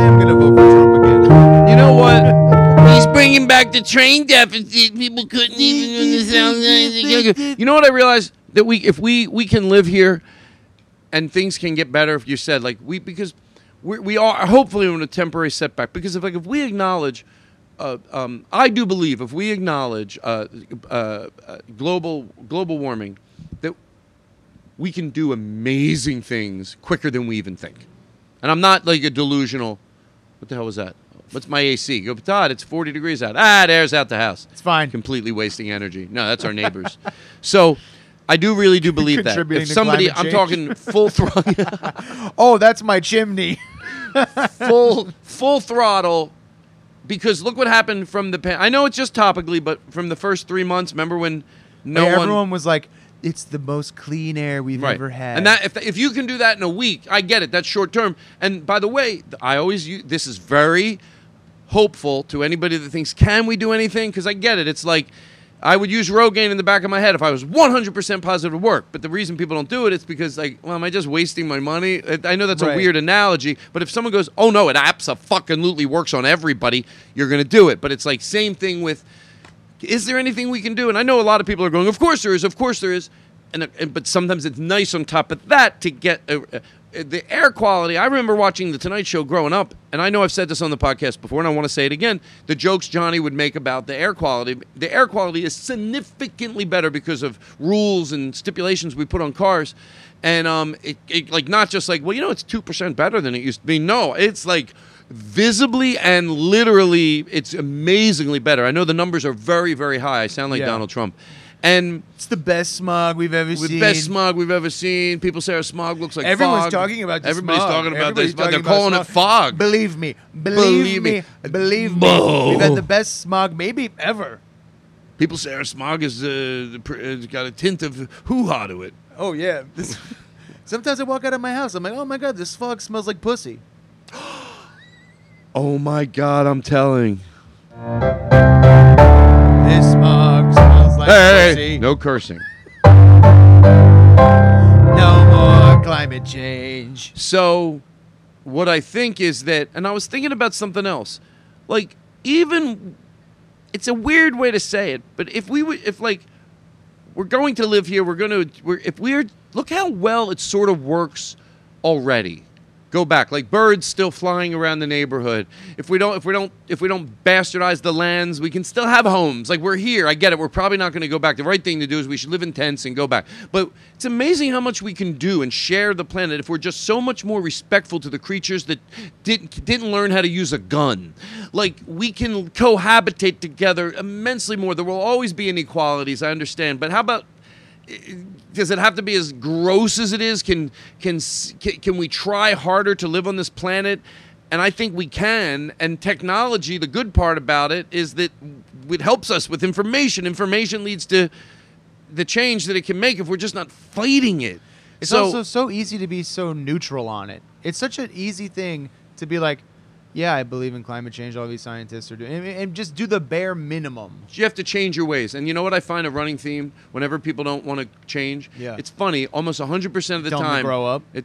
am going to vote for Trump again. You know what? He's bringing back the train deficit. People couldn't even understand. You know what I realized that we, if we we can live here, and things can get better. If you said like we because we we are hopefully in a temporary setback because if like if we acknowledge. Uh, um, I do believe if we acknowledge uh, uh, uh, global global warming, that we can do amazing things quicker than we even think. And I'm not like a delusional. What the hell was that? What's my AC? Go, Todd, it's 40 degrees out. Ah, it airs out the house. It's fine. Completely wasting energy. No, that's our neighbors. so I do really do believe that. If somebody, I'm talking full throttle, Oh, that's my chimney. full full throttle. Because look what happened from the. Pa- I know it's just topically, but from the first three months, remember when no Hey, one everyone was like, "It's the most clean air we've ever had." And that if, if you can do that in a week, I get it. That's short term. And by the way, I always use this is very hopeful to anybody that thinks, can we do anything? Because I get it. It's like I would use Rogaine in the back of my head if I was 100% positive to work. But the reason people don't do it, it's because like, well, am I just wasting my money? I know that's a weird analogy, but if someone goes, oh no, it absolutely works on everybody, you're going to do it. But it's like same thing with is there anything we can do? And I know a lot of people are going, of course there is, of course there is. And, uh, and but sometimes it's nice on top of that to get uh, the air quality. I remember watching the Tonight Show growing up, and I know I've said this on the podcast before, and I want to say it again. The jokes Johnny would make about the air quality, the air quality is significantly better because of rules and stipulations we put on cars. And um, it, it like not just like well, you know, it's two percent better than it used to be. No, it's like visibly and literally, it's amazingly better. I know the numbers are very, very high. I sound like Yeah. Donald Trump. And it's the best smog we've ever with seen. best smog we've ever seen. People say our smog looks like Everyone's fog. talking about the Everybody's smog. talking about Everybody's this. But they're about calling it fog. Believe me, believe, Believe me, me. believe me. Bo. We've had the best smog maybe ever. People say our smog is uh, it's got a tint of hoo ha to it. Oh yeah. This, sometimes I walk out of my house. I'm like, oh my god, this fog smells like pussy. Oh my God! I'm telling. This smog Hey, pussy. no cursing. No more climate change. So, what I think is that, and I was thinking about something else. Like, even, it's a weird way to say it, but if we would, if like, we're going to live here, we're going to, we're, if we're, look how well it sort of works already. Go back, like birds still flying around the neighborhood. If we don't, if we don't, if we don't bastardize the lands, we can still have homes. Like we're here. I get it. We're probably not going to go back. The right thing to do is we should live in tents and go back. But it's amazing how much we can do and share the planet if we're just so much more respectful to the creatures that didn't didn't learn how to use a gun. Like we can cohabitate together immensely more. There will always be inequalities. I understand, but how about does it have to be as gross as it is? Can can can, we try harder to live on this planet? And I think we can. And technology, the good part about it is that it helps us with information. Information leads to the change that it can make if we're just not fighting it. It's so, also so easy to be so neutral on it. It's such an easy thing to be like, yeah, I believe in climate change. All these scientists are doing, and, and just do the bare minimum. you have to change your ways. And you know what I find a running theme whenever people don't want to change? Yeah. It's funny, almost 100% of the Tell 'em to time. grow up. It,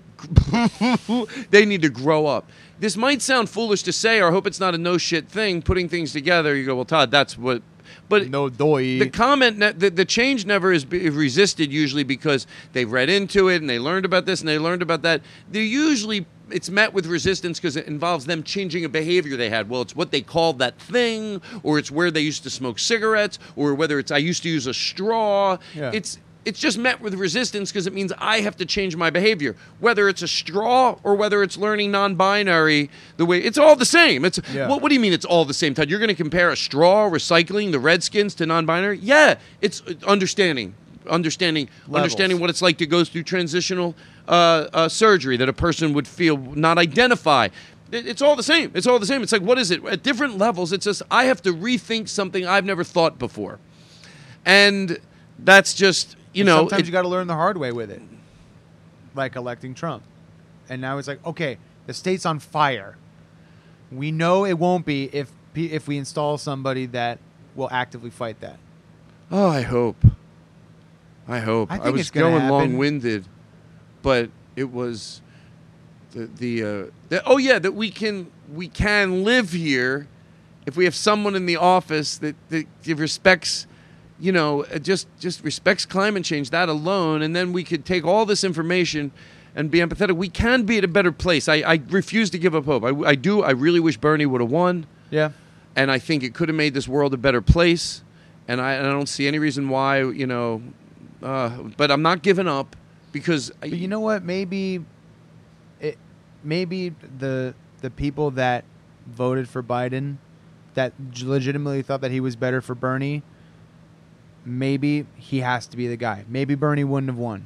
they need to grow up. This might sound foolish to say, or I hope it's not a no shit thing, putting things together. You go, well, Todd, that's what. But no doy. The comment, the, the change never is resisted usually because they've read into it and they learned about this and they learned about that. They're usually it's met with resistance because it involves them changing a behavior they had. Well, it's what they called that thing, or it's where they used to smoke cigarettes, or whether it's I used to use a straw. Yeah. It's it's just met with resistance because it means I have to change my behavior. Whether it's a straw or whether it's learning non-binary, the way it's all the same. It's Yeah. what, what do you mean it's all the same? Todd, you're going to compare a straw, recycling, the Redskins to non-binary? Yeah, it's uh, understanding, understanding, Levels. understanding what it's like to go through transitional uh, uh, surgery that a person would feel not identify. It's all the same. It's all the same. It's like what is it? At different levels, it's just I have to rethink something I've never thought before, and that's just you know. sometimes it- you got to learn the hard way with it, like electing Trump. And now it's like, okay, the state's on fire. We know it won't be if if we install somebody that will actively fight that. Oh, I hope. I hope. I I, was going happen. long-winded, but it was the the, uh, the oh yeah that we can we can live here if we have someone in the office that that respects you know uh, just just respects climate change that alone and then we could take all this information and be empathetic we can be at a better place i, I refuse to give up hope I, I do i really wish bernie would have won Yeah. and I think it could have made this world a better place. And I, and I don't see any reason why, you know. Uh, but I'm not giving up because I, you know what? Maybe it maybe the the people that voted for Biden that legitimately thought that he was better for Bernie, maybe he has to be the guy. Maybe Bernie wouldn't have won.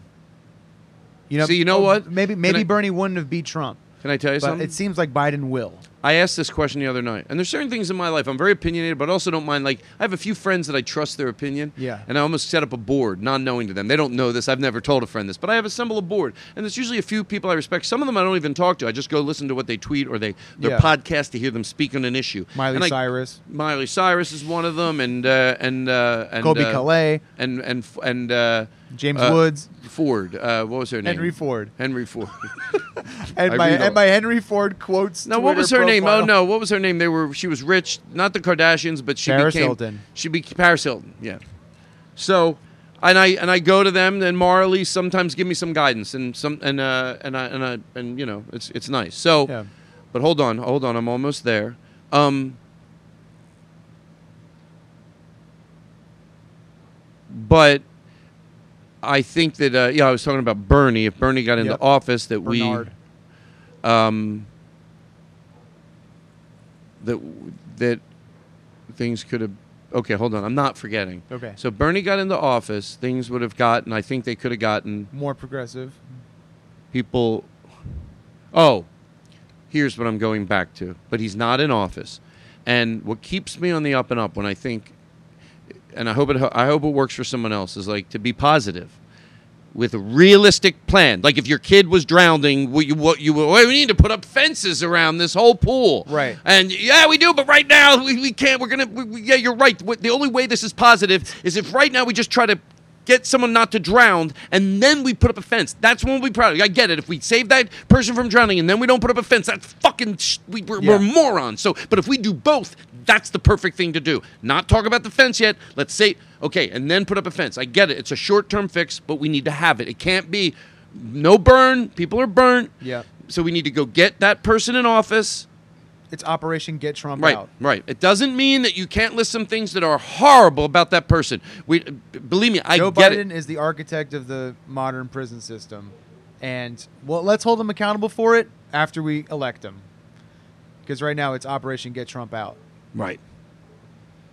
You know, See, you know oh, what? Maybe maybe I- Bernie wouldn't have beat Trump. Can I tell you But something? it seems like Biden will. I asked this question the other night, and there's certain things in my life I'm very opinionated, but I also don't mind. Like I have a few friends that I trust their opinion, Yeah. and I almost set up a board, not knowing to them. They don't know this. I've never told a friend this, but I have assembled a board, and there's usually a few people I respect. Some of them I don't even talk to. I just go listen to what they tweet or they their Yeah. podcast to hear them speak on an issue. Miley I- Cyrus. Miley Cyrus is one of them, and uh, and uh, and Kobe uh, Calais. and and and uh, James uh, Woods. Ford. Uh, what was her name? Henry Ford. Henry Ford. And I my and my Henry Ford quotes. No, what was her Twitter name? Oh no, what was her name? They were. She was rich, not the Kardashians, but she Paris became. Hilton. She became Paris Hilton. Yeah. So, and I and I go to them, and Marley sometimes give me some guidance, and some and uh and I and I and you know it's it's nice. So, Yeah. but hold on, hold on, I'm almost there. Um. But I think that uh, yeah, I was talking about Bernie. If Bernie got into Yep. office, that Bernard. we um, that that things could have. Okay, hold on. I'm not forgetting. Okay. So Bernie got into office. Things would have gotten. I think they could have gotten More progressive. people. Oh, here's what I'm going back to. But he's not in office, and what keeps me on the up and up when I think, and I hope it. I hope it works for someone else is like to be positive. With a realistic plan, like if your kid was drowning, what you what you well, we need to put up fences around this whole pool, Right. And yeah, we do, but right now we, we can't. We're gonna. We, we- yeah, you're right. The only way this is positive is if right now we just try to get someone not to drown, and then we put up a fence. That's when we'll be proud. I get it. If we save that person from drowning and then we don't put up a fence, that's fucking sh- we, we're, Yeah. we're morons. So, but if we do both, that's the perfect thing to do. Not talk about the fence yet. Let's say okay, and then put up a fence. I get it. It's a short-term fix, but we need to have it. It can't be no burn. People are burnt. Yeah. So we need to go get that person in office. It's Operation Get Trump Right, Out. right. It doesn't mean that you can't list some things that are horrible about that person. We believe me, I Joe get Biden it. is the architect of the modern prison system, and well, let's hold him accountable for it after we elect him. Because right now it's Operation Get Trump Out. Right.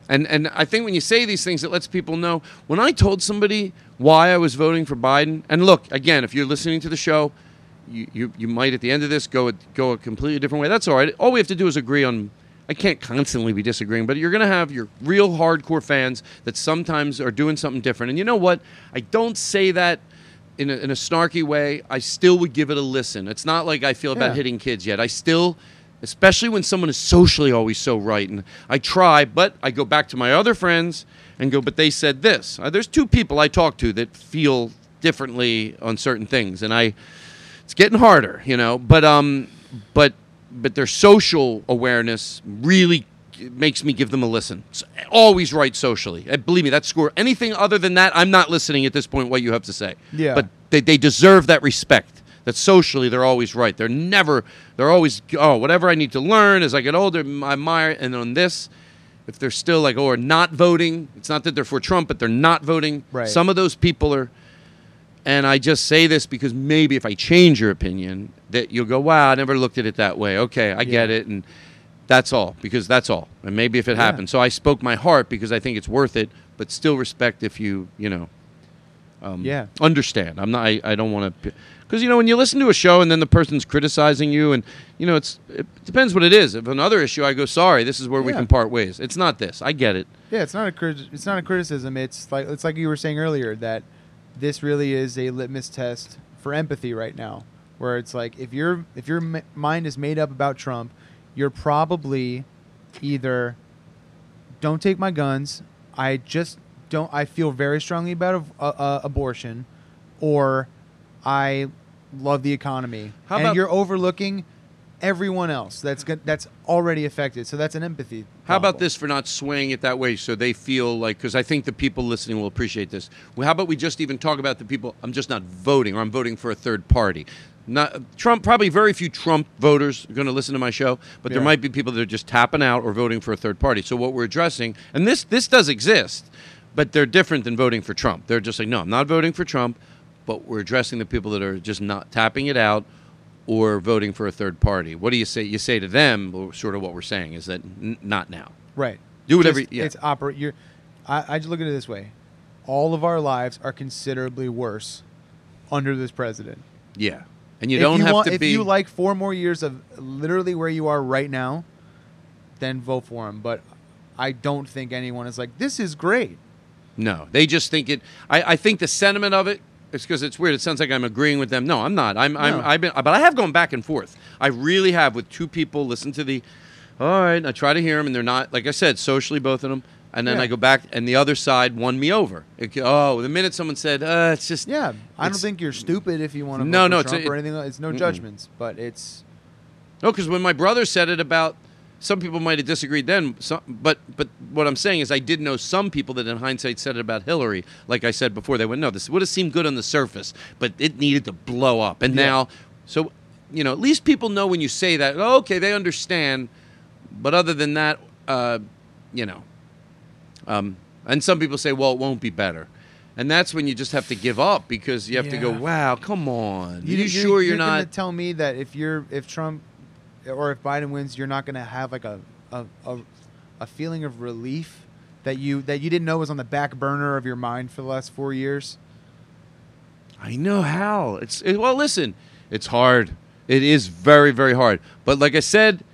And and I think when you say these things, it lets people know. When I told somebody why I was voting for Biden, and look again, if you're listening to the show, you you, you might at the end of this go a, go a completely different way. That's all right. All we have to do is agree on. I can't constantly be disagreeing, but you're going to have your real hardcore fans that sometimes are doing something different. And you know what? I don't say that in a, in a snarky way. I still would give it a listen. It's not like I feel about Yeah. hitting kids yet. I still, especially when someone is socially always so right, and I try, but I go back to my other friends and go, but they said this. Uh, there's two people I talk to that feel differently on certain things, and I, it's getting harder, you know. But um, but but their social awareness really makes me give them a listen. S- always right socially. Believe me, that score. Anything other than that, I'm not listening at this point. What you have to say. Yeah. But they, they deserve that respect. That socially they're always right. They're never. They're always oh whatever I need to learn as I get older. I admire and on this. If they're still like, oh, or not voting, it's not that they're for Trump, but they're not voting. Right. Some of those people are, and I just say this because maybe if I change your opinion, that you'll go, wow, I never looked at it that way. Okay, I get it. And that's all, because that's all. And maybe if it happens. So I spoke my heart because I think it's worth it, but still respect if you, you know, um, Yeah. understand. I'm not, I, I don't want to, because, you know, when you listen to a show and then the person's criticizing you, and, you know, it's, it depends what it is. If another issue, I go, sorry, this is where we Yeah. can part ways. It's not this. I get it. Yeah, it's not a crit- it's not a criticism. It's like it's like you were saying earlier that this really is a litmus test for empathy right now, where it's like if your if your m- mind is made up about Trump, you're probably either don't take my guns. I just don't. I feel very strongly about av- uh, uh, abortion, or I love the economy. How and about- you're overlooking everyone else that's that's already affected. So that's an empathy. How about this for not swaying it that way so they feel like, because I think the people listening will appreciate this. Well, how about we just even talk about the people, I'm just not voting or I'm voting for a third party. Not Trump, probably very few Trump voters are going to listen to my show, but there might be people that are just tapping out or voting for a third party. So what we're addressing, and this this does exist, but they're different than voting for Trump. They're just like, no, I'm not voting for Trump, but we're addressing the people that are just not tapping it out or voting for a third party. What do you say? You say to them, sort of what we're saying is that n- not now. Right. Do whatever- Just- yeah. It's operate. You're. I, I just look at it this way: all of our lives are considerably worse under this president. Yeah, and you If don't have want, to if be. If you like four more years of literally where you are right now, then vote for him. But I don't think anyone is like, this is great. No, they just think it. I, I think the sentiment of it it is because it's weird. It sounds like I'm agreeing with them. No, I'm not. I'm. I'm. No. I've been, but I have gone back and forth. I really have with two people. Listen to the. All right, I try to hear them, and they're not like I said socially, both of them. And then Yeah. I go back, and the other side won me over. It- oh, the minute someone said, uh, "It's just Yeah, I don't think you're stupid if you want to No, no, it's Trump a- or anything. like- It's no Mm-mm. judgments, but it's No, because when my brother said it about, some people might have disagreed then. Some, but but what I'm saying is, I did know some people that, in hindsight, said it about Hillary. Like I said before, they went, "No, this would have seemed good on the surface, but it needed to blow up." And Yeah. now, so you know, at least people know when you say that. Oh, okay, they understand. But other than that, uh, you know, um, and some people say, "Well, it won't be better." And that's when you just have to give up because you have to go, "Wow, come on! you, sure you're, gonna not?" tell me that if you're if Trump or if Biden wins, you're not gonna have like a a, a a feeling of relief that you that you didn't know was on the back burner of your mind for the last four years. I know how. It's it, well. Listen, it's hard. It is very, very hard. But like I said,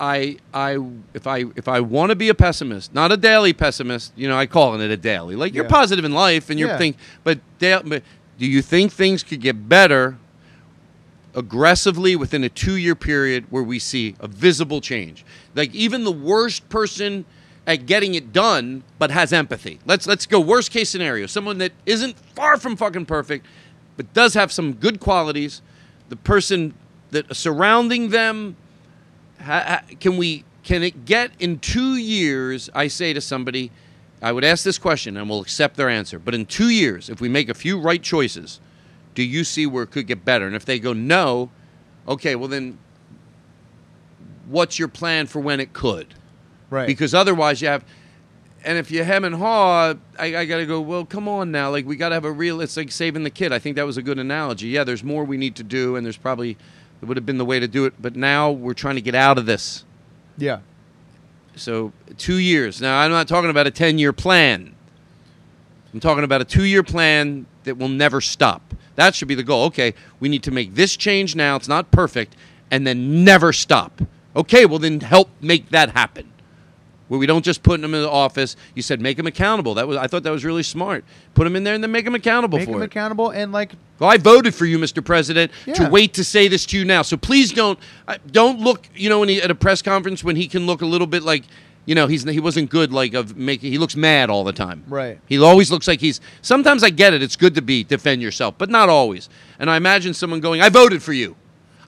I, I, if I, if I want to be a pessimist, not a daily pessimist, you know, I call it a daily. Like you're positive in life, and you're Yeah. think, but, da- but do you think things could get better aggressively within a two-year period where we see a visible change? Like even the worst person at getting it done, but has empathy. Let's let's go worst case scenario. Someone that isn't far from fucking perfect, but does have some good qualities. The person that surrounding them ha, ha, can we can it get in two years? I say to somebody, I would ask this question and we'll accept their answer. But in two years, if we make a few right choices, do you see where it could get better? And if they go no, okay, well then, what's your plan for when it could? Right. Because otherwise, you have. And if you hem and haw, I, I got to go. Well, come on now. Like we got to have a real. It's like saving the kid. I think that was a good analogy. Yeah, there's more we need to do, and there's probably it would have been the way to do it. But now we're trying to get out of this. Yeah. So two years. Now I'm not talking about a ten year plan. I'm talking about a two year plan that will never stop. That should be the goal. Okay, we need to make this change now. It's not perfect, and then never stop. Okay, well then help make that happen. Where we don't just put them in the office. You said make them accountable. That was I thought that was really smart. Put them in there and then make them accountable Make for them it. accountable and like Well, I voted for you, Mr. President, Yeah. to wait to say this to you now. So please don't uh, don't look. You know, when he, at a press conference when he can look a little bit like, you know, he's he wasn't good. Like of making he looks mad all the time. Right. He always looks like he's. Sometimes I get it. It's good to be defend yourself, but not always. And I imagine someone going, "I voted for you.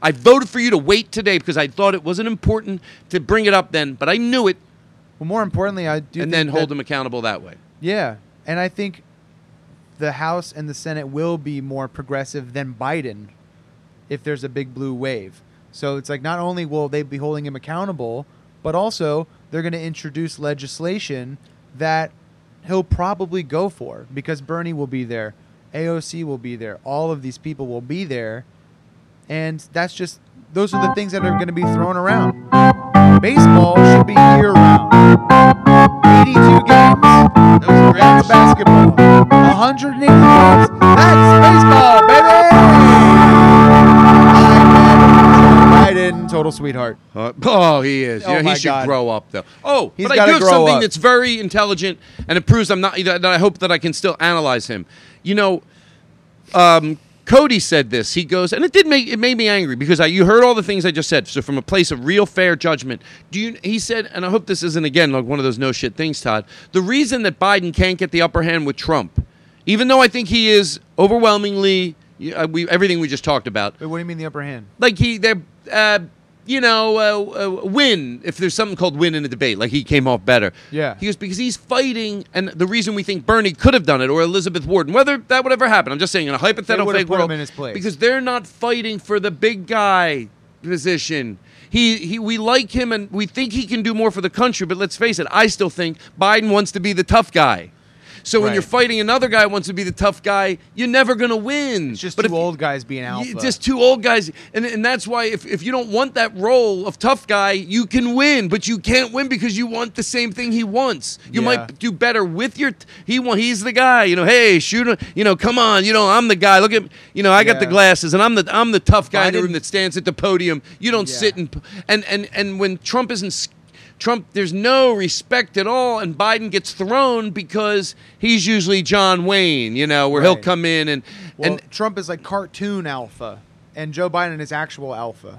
I voted for you to wait today because I thought it wasn't important to bring it up then, but I knew it." Well, more importantly, I do. and then hold that- them accountable that way. Yeah, and I think the House and the Senate will be more progressive than Biden if there's a big blue wave. So it's like not only will they be holding him accountable, but also they're going to introduce legislation that he'll probably go for because Bernie will be there, AOC will be there, all of these people will be there, and that's just those are the things that are going to be thrown around. Baseball should be year round. 82 games. That's basketball. 180 games. That's baseball, total sweetheart. Uh, oh, he is. Oh Yeah, my he should God. grow up, though. Oh, He's but I do have something up. that's very intelligent, and it proves I'm not. That I hope that I can still analyze him. You know, um, Cody said this. He goes, and it did make it made me angry because I, you heard all the things I just said. So from a place of real fair judgment, do you? He said, and I hope this isn't again like one of those no shit things, Todd. The reason that Biden can't get the upper hand with Trump, even though I think he is overwhelmingly, uh, we everything we just talked about, Wait, what do you mean the upper hand? like he they're uh, you know uh, uh, win if there's something called win in a debate like he came off better Yeah. he goes because he's fighting and the reason we think bernie could have done it or elizabeth warren whether that would ever happen i'm just saying in a hypothetical fake world in his place. because they're not fighting for the big guy position he, he we like him and we think he can do more for the country but let's face it i still think biden wants to be the tough guy so when you're fighting another guy who wants to be the tough guy, you're never gonna win. It's just but two if- old guys being alpha. just two old guys, and and that's why if, if you don't want that role of tough guy, you can win, but you can't win because you want the same thing he wants. You Yeah. might do better with your he want he's the guy. You know, hey, shoot, him, you know, come on, you know, I'm the guy. Look at you know, I got the glasses, and I'm the I'm the tough guy in the room that stands at the podium. You don't Yeah. sit and and and and when Trump isn't. Trump, there's no respect at all, and Biden gets thrown because he's usually John Wayne, you know, where he'll come in and well, and Trump is like cartoon alpha, and Joe Biden is actual alpha.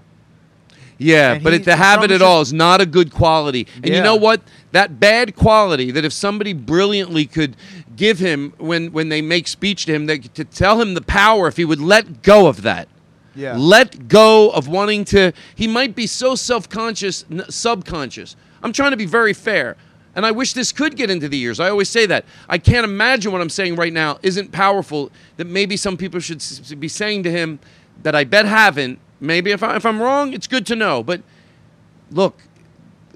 Yeah, And but he- it, to have Trump it at should- all is not a good quality. And you know what? That bad quality that if somebody brilliantly could give him when when they make speech to him, they, to tell him the power if he would let go of that. Yeah. Let go of wanting to. He might be so self conscious, n- subconscious. I'm trying to be very fair. And I wish this could get into the ears. I always say that. I can't imagine what I'm saying right now isn't powerful, that maybe some people should be saying to him that I bet haven't. Maybe if, I, if I'm wrong, it's good to know. But look,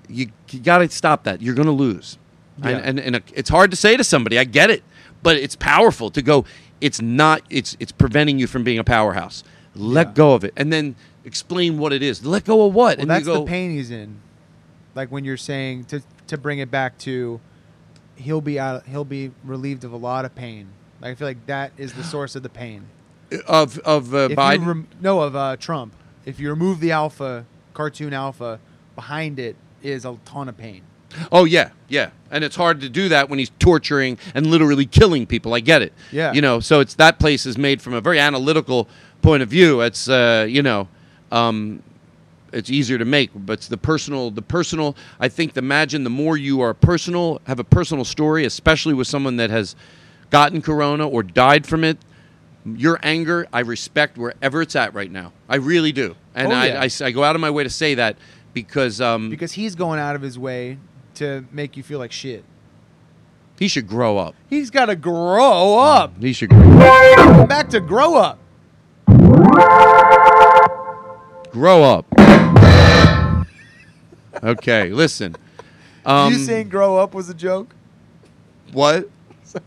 you, you got to stop that. You're going to lose. Yeah. And, and, and it's hard to say to somebody, I get it. But it's powerful to go, it's not, it's, it's preventing you from being a powerhouse. Let Yeah. go of it. And then explain what it is. Let go of what? Well, and that's you go, the pain he's in. Like when you're saying to to bring it back to, he'll be out. He'll be relieved of a lot of pain. Like I feel like that is the source of the pain. of, of uh, If Biden. rem- no, of uh, Trump. If you remove the alpha, cartoon alpha, behind it is a ton of pain. Oh yeah, yeah, and it's hard to do that when he's torturing and literally killing people. I get it. Yeah. you know, so it's that place is made from a very analytical point of view. It's uh, you know, um, it's easier to make. But it's the personal, the personal. I think imagine the more you are personal, have a personal story, especially with someone that has gotten corona or died from it. Your anger, I respect wherever it's at right now. I really do, and Oh, I, yeah. I s- I go out of my way to say that because um, Because he's going out of his way to make you feel like shit. he should grow up. He's got to grow up. He should grow, Back to grow up. grow up. Okay, listen. Um, you saying grow up was a joke? what? Sorry.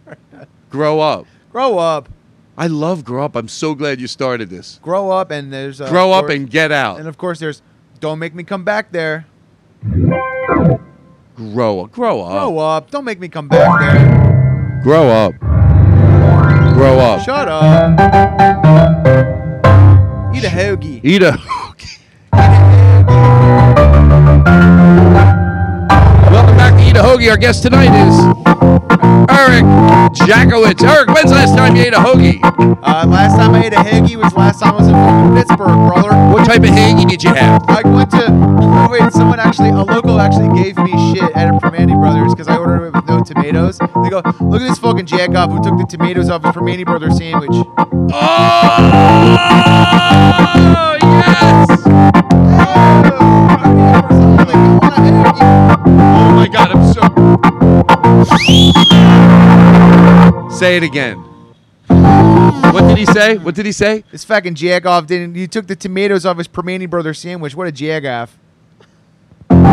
Grow up. Grow up. I love grow up. I'm so glad you started this. Grow up, and there's uh, grow up course- and get out. And of course, there's don't make me come back there. Grow up. Grow up. Grow up. Don't make me come back there. Grow up. Grow up. Shut up. Eat a hoagie. Eat a. Welcome back to Eat a Hoagie. Our guest tonight is Eric Jackowitz. Eric, when's the last time you ate a hoagie? Uh, last time I ate a hoagie was last time I was in Pittsburgh, brother. What type of hoagie did you have? I went to. Oh wait, someone actually, a local actually gave me shit at a Primanti Brothers because I ordered it with no tomatoes. They go, look at this fucking jack off who took the tomatoes off his Primanti Brothers sandwich. Oh, yes! Oh my god, I'm so. Say it again. What did he say? What did he say? This fucking jagoff didn't. You took the tomatoes off his Primanti brother sandwich. What a jagoff! Can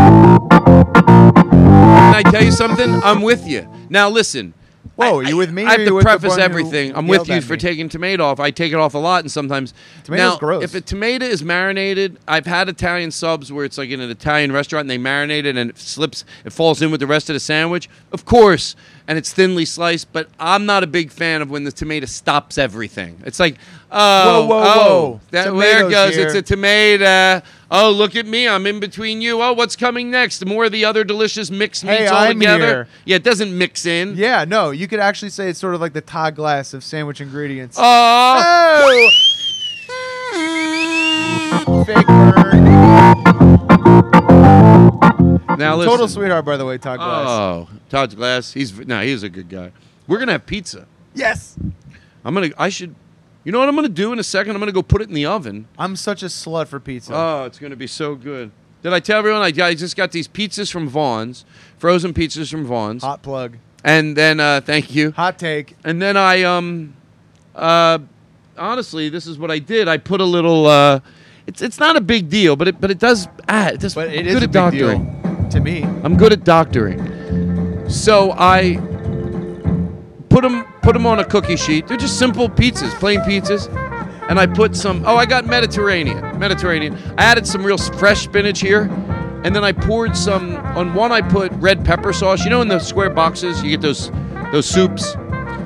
I tell you something? I'm with you. Now listen. Whoa, are you with me? I have to preface everything. I'm with you for me? taking tomato off. I take it off a lot, and sometimes Tomato's now, gross. If a tomato is marinated, I've had Italian subs where it's like in an Italian restaurant and they marinate it and it slips, it falls in with the rest of the sandwich. Of course, and it's thinly sliced. But I'm not a big fan of when the tomato stops everything. It's like, oh, Whoa, whoa, oh, whoa. that there it goes. here. It's a tomato. Oh, look at me. I'm in between you. Oh, what's coming next? More of the other delicious mixed Hey, meats all I'm together. here. Yeah, it doesn't mix in. Yeah, no, you could actually say it's sort of like the Todd Glass of sandwich ingredients. Oh. Oh! Fake burn. Now listen. Total sweetheart, by the way, Todd Glass. Oh, Todd's Glass. He's no, he's a good guy. We're gonna have pizza. Yes. I'm gonna. I should. You know what I'm gonna do in a second? I'm gonna go put it in the oven. I'm such a slut for pizza. Oh, it's gonna be so good. Did I tell everyone I, I just got these pizzas from Vons, frozen pizzas from Vons, Hot plug. and then uh, thank you. Hot take. And then I um, uh, honestly, this is what I did. I put a little. Uh, it's it's not a big deal, but it but it does add. It does. But it is good a big doctoring. To me. I'm good at doctoring. So I put them put them on a cookie sheet. They're just simple pizzas, plain pizzas. And I put some. Oh, I got Mediterranean. Mediterranean. I added some real fresh spinach here, and then I poured some. On one, I put red pepper sauce. You know, in the square boxes, you get those those soups.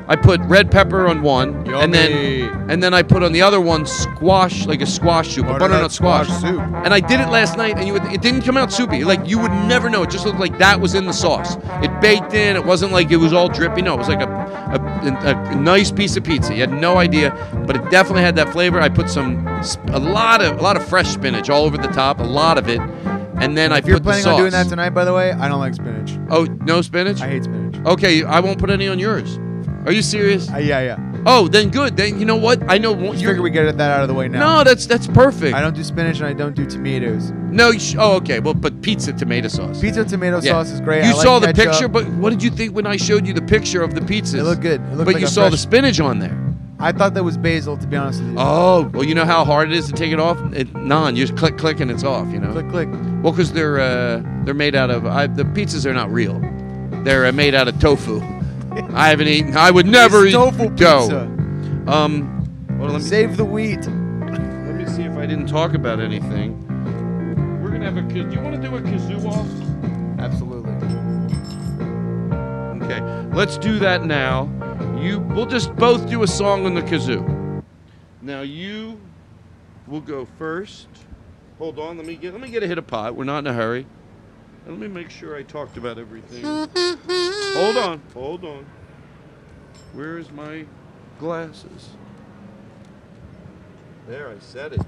I put red pepper on one, and then and then I put on the other one squash, like a squash soup, a Butternut butternut squash. soup. And I did it last night, and you would, it didn't come out soupy. Like you would never know. It just looked like that was in the sauce. It baked in. It wasn't like it was all drippy. No, it was like a a, a, a nice piece of pizza. You had no idea, but it definitely had that flavor. I put some a lot of a lot of fresh spinach all over the top, a lot of it, and then I If you're planning on doing that tonight, by the way, I don't like spinach. Oh, no spinach. I hate spinach. Okay, I won't put any on yours. Are you serious? Uh, yeah, yeah. Oh, then good. Then you know what? I know you're. figure we get that out of the way now. No, that's that's perfect. I don't do spinach and I don't do tomatoes. No, you sh- oh, okay. Well, but pizza tomato sauce. Pizza tomato Yeah. sauce is great. You I like saw the ketchup. picture, but what did you think when I showed you the picture of the pizzas? It looked good. It looked but like you a saw the fresh- spinach on there. I thought that was basil, to be honest with you. Oh, well, you know how hard it is to take it off. It, none. You just click, click, and it's off. You know. Click, click. Well, because they're uh, they're made out of I, the pizzas are not real. They're uh, made out of tofu. I haven't eaten. I would never eat tofu dough. pizza. Um, well, let me Save the wheat. let me see if I didn't talk about anything. We're gonna have a. Do you want to do a kazoo off? Absolutely. Okay, let's do that now. You, we'll just both do a song on the kazoo. Now you will go first. Hold on, let me get let me get a hit of pot. We're not in a hurry. Let me make sure I talked about everything. hold on, hold on. Where is my glasses? There, I said it.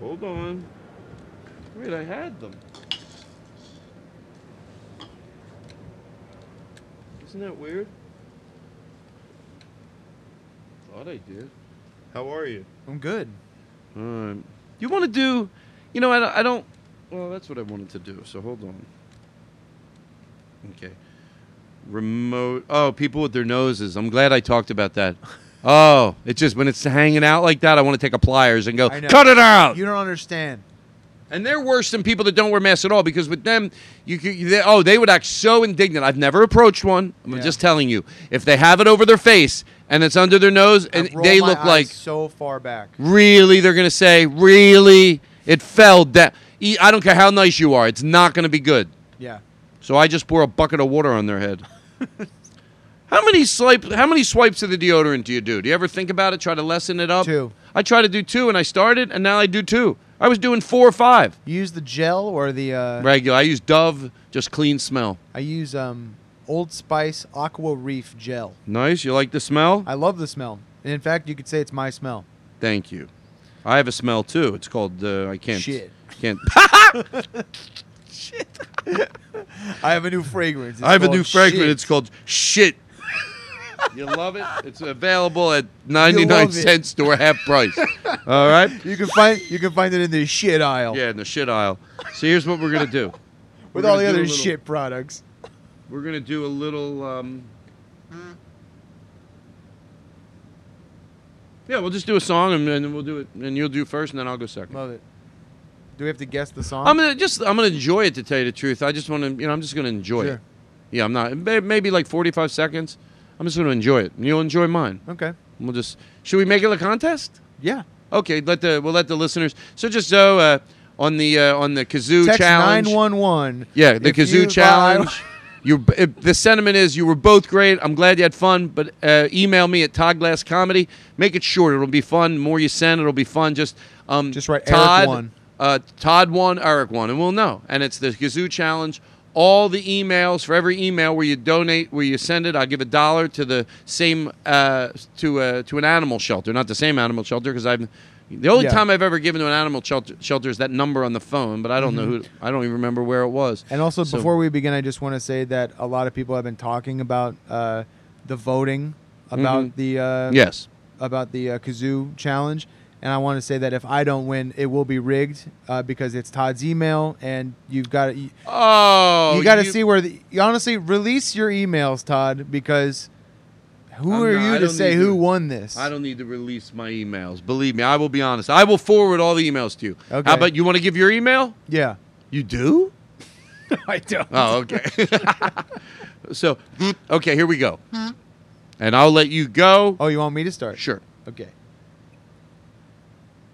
Hold on. Wait, I had them. Isn't that weird? Thought I did. How are you? I'm good. Um, you want to do? You know, I, don't- I don't. Well, that's what I wanted to do. So hold on. Okay. Remote. Oh, people with their noses. I'm glad I talked about that. Oh, it's just when it's hanging out like that, I want to take a pliers and go I know. cut it out. You don't understand. And they're worse than people that don't wear masks at all because with them, you could, they, oh, they would act so indignant. I've never approached one. I'm Yeah. just telling you. If they have it over their face and it's under their nose and they look like so far back. really, they're going to say, really, it fell down. I don't care how nice you are. It's not going to be good. Yeah. So I just pour a bucket of water on their head. how many swipes? How many swipes of the deodorant do you do? Do you ever think about it? Try to lessen it up. Two. I try to do two, and I started, and now I do two. I was doing four or five. You use the gel or the uh, Regular. I use Dove, just clean smell. I use um, Old Spice Aqua Reef gel. Nice. You like the smell? I love the smell. And in fact, you could say it's my smell. Thank you. I have a smell too. It's called uh, I can't. Shit. Can't. I have a new fragrance. It's I have a called new fragrance. Shit. It's called shit. you love it? It's available at 99 it. cents store half price. All right? You can find you can find it in the shit aisle Yeah, in the shit aisle. So here's what we're going to do. with We're all the other little- shit products. We're going to do a little um Yeah, we'll just do a song and, and then we'll do it and you'll do first and then I'll go second. Love it. Do we have to guess the song? I'm gonna just I'm gonna enjoy it to tell you the truth. I just want to you know I'm just gonna enjoy it. Yeah, I'm not maybe like 45 seconds. I'm just gonna enjoy it. You'll enjoy mine. okay. We'll just should we make it a contest? Yeah. Okay, let the we'll let the listeners. So just so uh, on the uh, on the kazoo Text challenge. nine one one. Yeah, the kazoo challenge. You, if the sentiment is you were both great. I'm glad you had fun, but uh, email me at Todd Glass Comedy. Make it short. It'll be fun. The more you send, it'll be fun. Just um, Just write Eric Todd won. Uh, Todd won, Eric won, and we'll know. And it's the kazoo challenge. All the emails for every email where you donate, where you send it, I'll give a dollar to the same uh, to uh, to an animal shelter. Not the same animal shelter because I've the only Yeah. time I've ever given to an animal shelter, shelter is that number on the phone, but I don't know who. I don't even remember where it was. Mm-hmm. And also, So- before we begin, I just want to say that a lot of people have been talking about uh, the voting about Mhm. the uh, Yes. about the uh, kazoo challenge. And I want to say that if I don't win, it will be rigged uh, because it's Todd's email, and you've got to you, Oh, you got to see where the you honestly release your emails, Todd, because who I'm are not- you to say who to- won this? I don't need to release my emails. Believe me, I will be honest. I will forward all the emails to you. Okay. How about you want to give your email? Yeah, You do? I don't. Oh, okay. so, okay, here we go. And I'll let you go. Oh, you want me to start? Sure. Okay.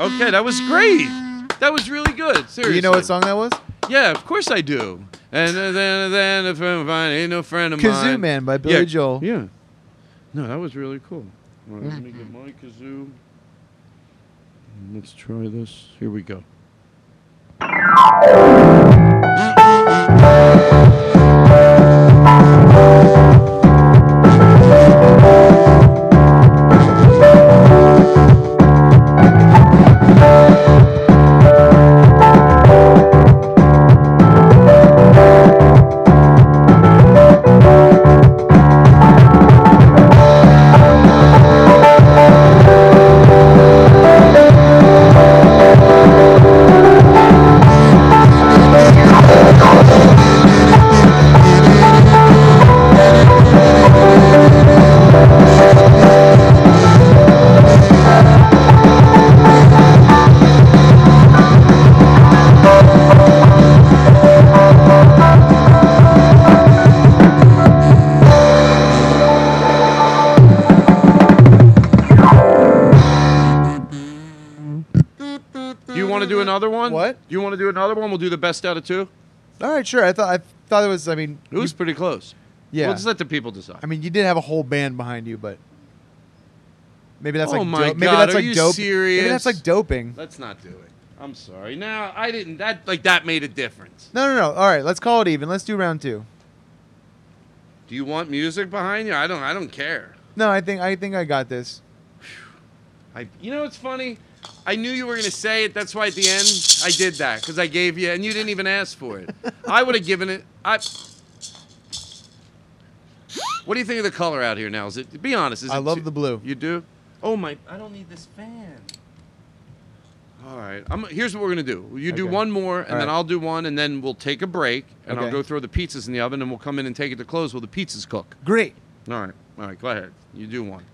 Okay, that was great. That was really good. Seriously. You know what song that was? Yeah, of course I do. And then, then a friend of mine ain't no friend of mine. Kazoo Man by Billy yeah. Joel. Yeah. No, that was really cool. Right, let me get my kazoo. Let's try this. Here we go. One? What? Do you want to do another one? We'll do the best out of two. All right, sure. I thought I thought it was. I mean, It was pretty close. Yeah. We'll just let the people decide. I mean, you did have a whole band behind you, but maybe that's Oh like my dope. maybe God, that's are like you dope. serious? Maybe that's like doping. Let's not do it. I'm sorry. Now I didn't. That like that made a difference. No, no, no. All right, let's call it even. Let's do round two. Do you want music behind you? I don't. I don't care. No, I think I think I got this. I. You know what's funny? I knew you were gonna say it. That's why at the end I did that because I gave you, and you didn't even ask for it. I would have given it. I. What do you think of the color out here now? Is it? Be honest. Is I it love too- the blue. You do? Oh my! I don't need this fan. All right. I'm, here's what we're gonna do. You do Okay. one more, and All then right. I'll do one, and then we'll take a break, and I'll Okay. go throw the pizzas in the oven, and we'll come in and take it to close while the pizzas cook. Great. All right. All right. Go ahead. You do one.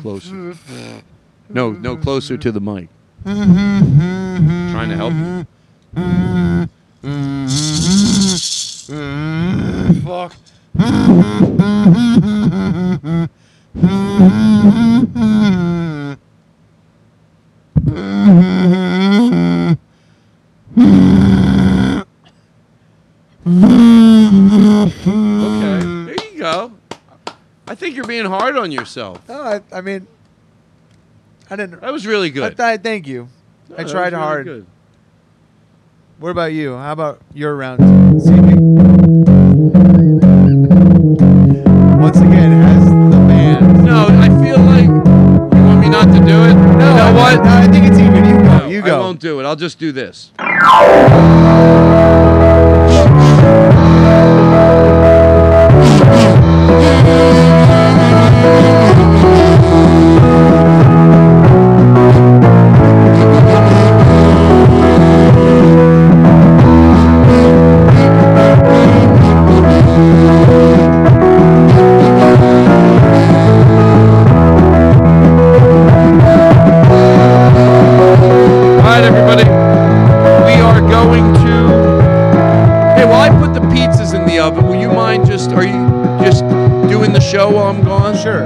Closer. No, no, closer to the mic. Trying to help you. Mm, fuck. Okay. There you go. I think you're being hard on yourself. No, I, I mean, I didn't. That was really I, good. th- thank you. No, I tried really hard. good. What about you? How about your round You go. I won't do it. I'll just do this. Show while I'm gone? Sure.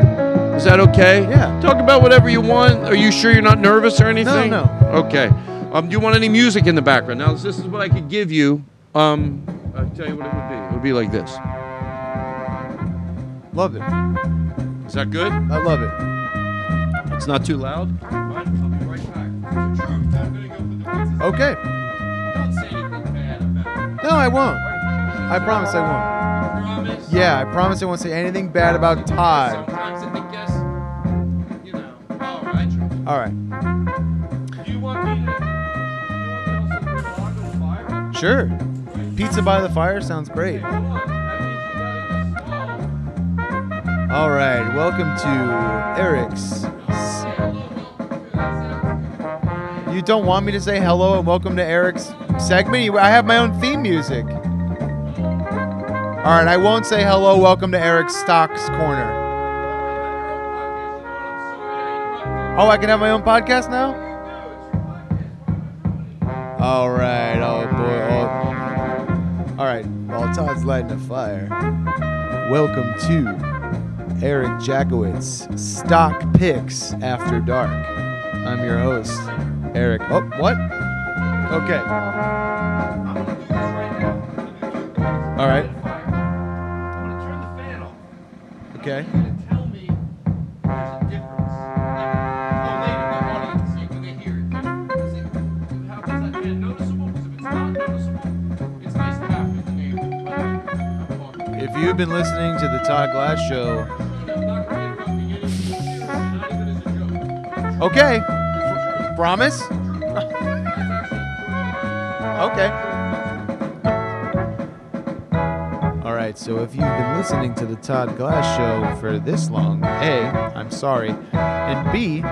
Is that okay? Yeah. Talk about whatever you want. Are you sure you're not nervous or anything? no. No. Okay. Um, do you want any music in the background? Now, this is what I could give you. Um, I'll tell you what it would be. It would be like this. Love it. Is that good? I love it. It's not too loud. Right, I'll be right back. It's the truth. I'm gonna go put the pizzas. Okay. Don't say anything bad about. it. No, I won't. I promise I won't. Promise. Yeah, I promise I won't say anything bad about Todd. Sometimes I think guess, you know. All right. All right. Do you want me to? You want me to also put a log on the fire? Sure. Pizza by the fire sounds great. Hold on. That means you gotta just All right. Welcome to Eric's. You don't want me to say hello and welcome to Eric's segment? I have my own theme music. All right, I won't say hello, welcome to Eric's Stocks Corner. Oh, I can have my own podcast now? All right, oh boy. Oh. All right, while Todd's lighting a fire, welcome to Eric Jackowitz Stock Picks After Dark. I'm your host, Eric. Oh, what? Okay. All right. Okay. You're gonna tell me there's a difference. Like, later, the audience, you can they hear it. Is it how is that fan noticeable? Because if it's not noticeable, it's nice to have it in the name. I'm talking. If you've been listening to the Todd Glass Show, okay, promise. gonna right, so if you've been listening to the Todd Glass Show for this long, A, I'm sorry, and B,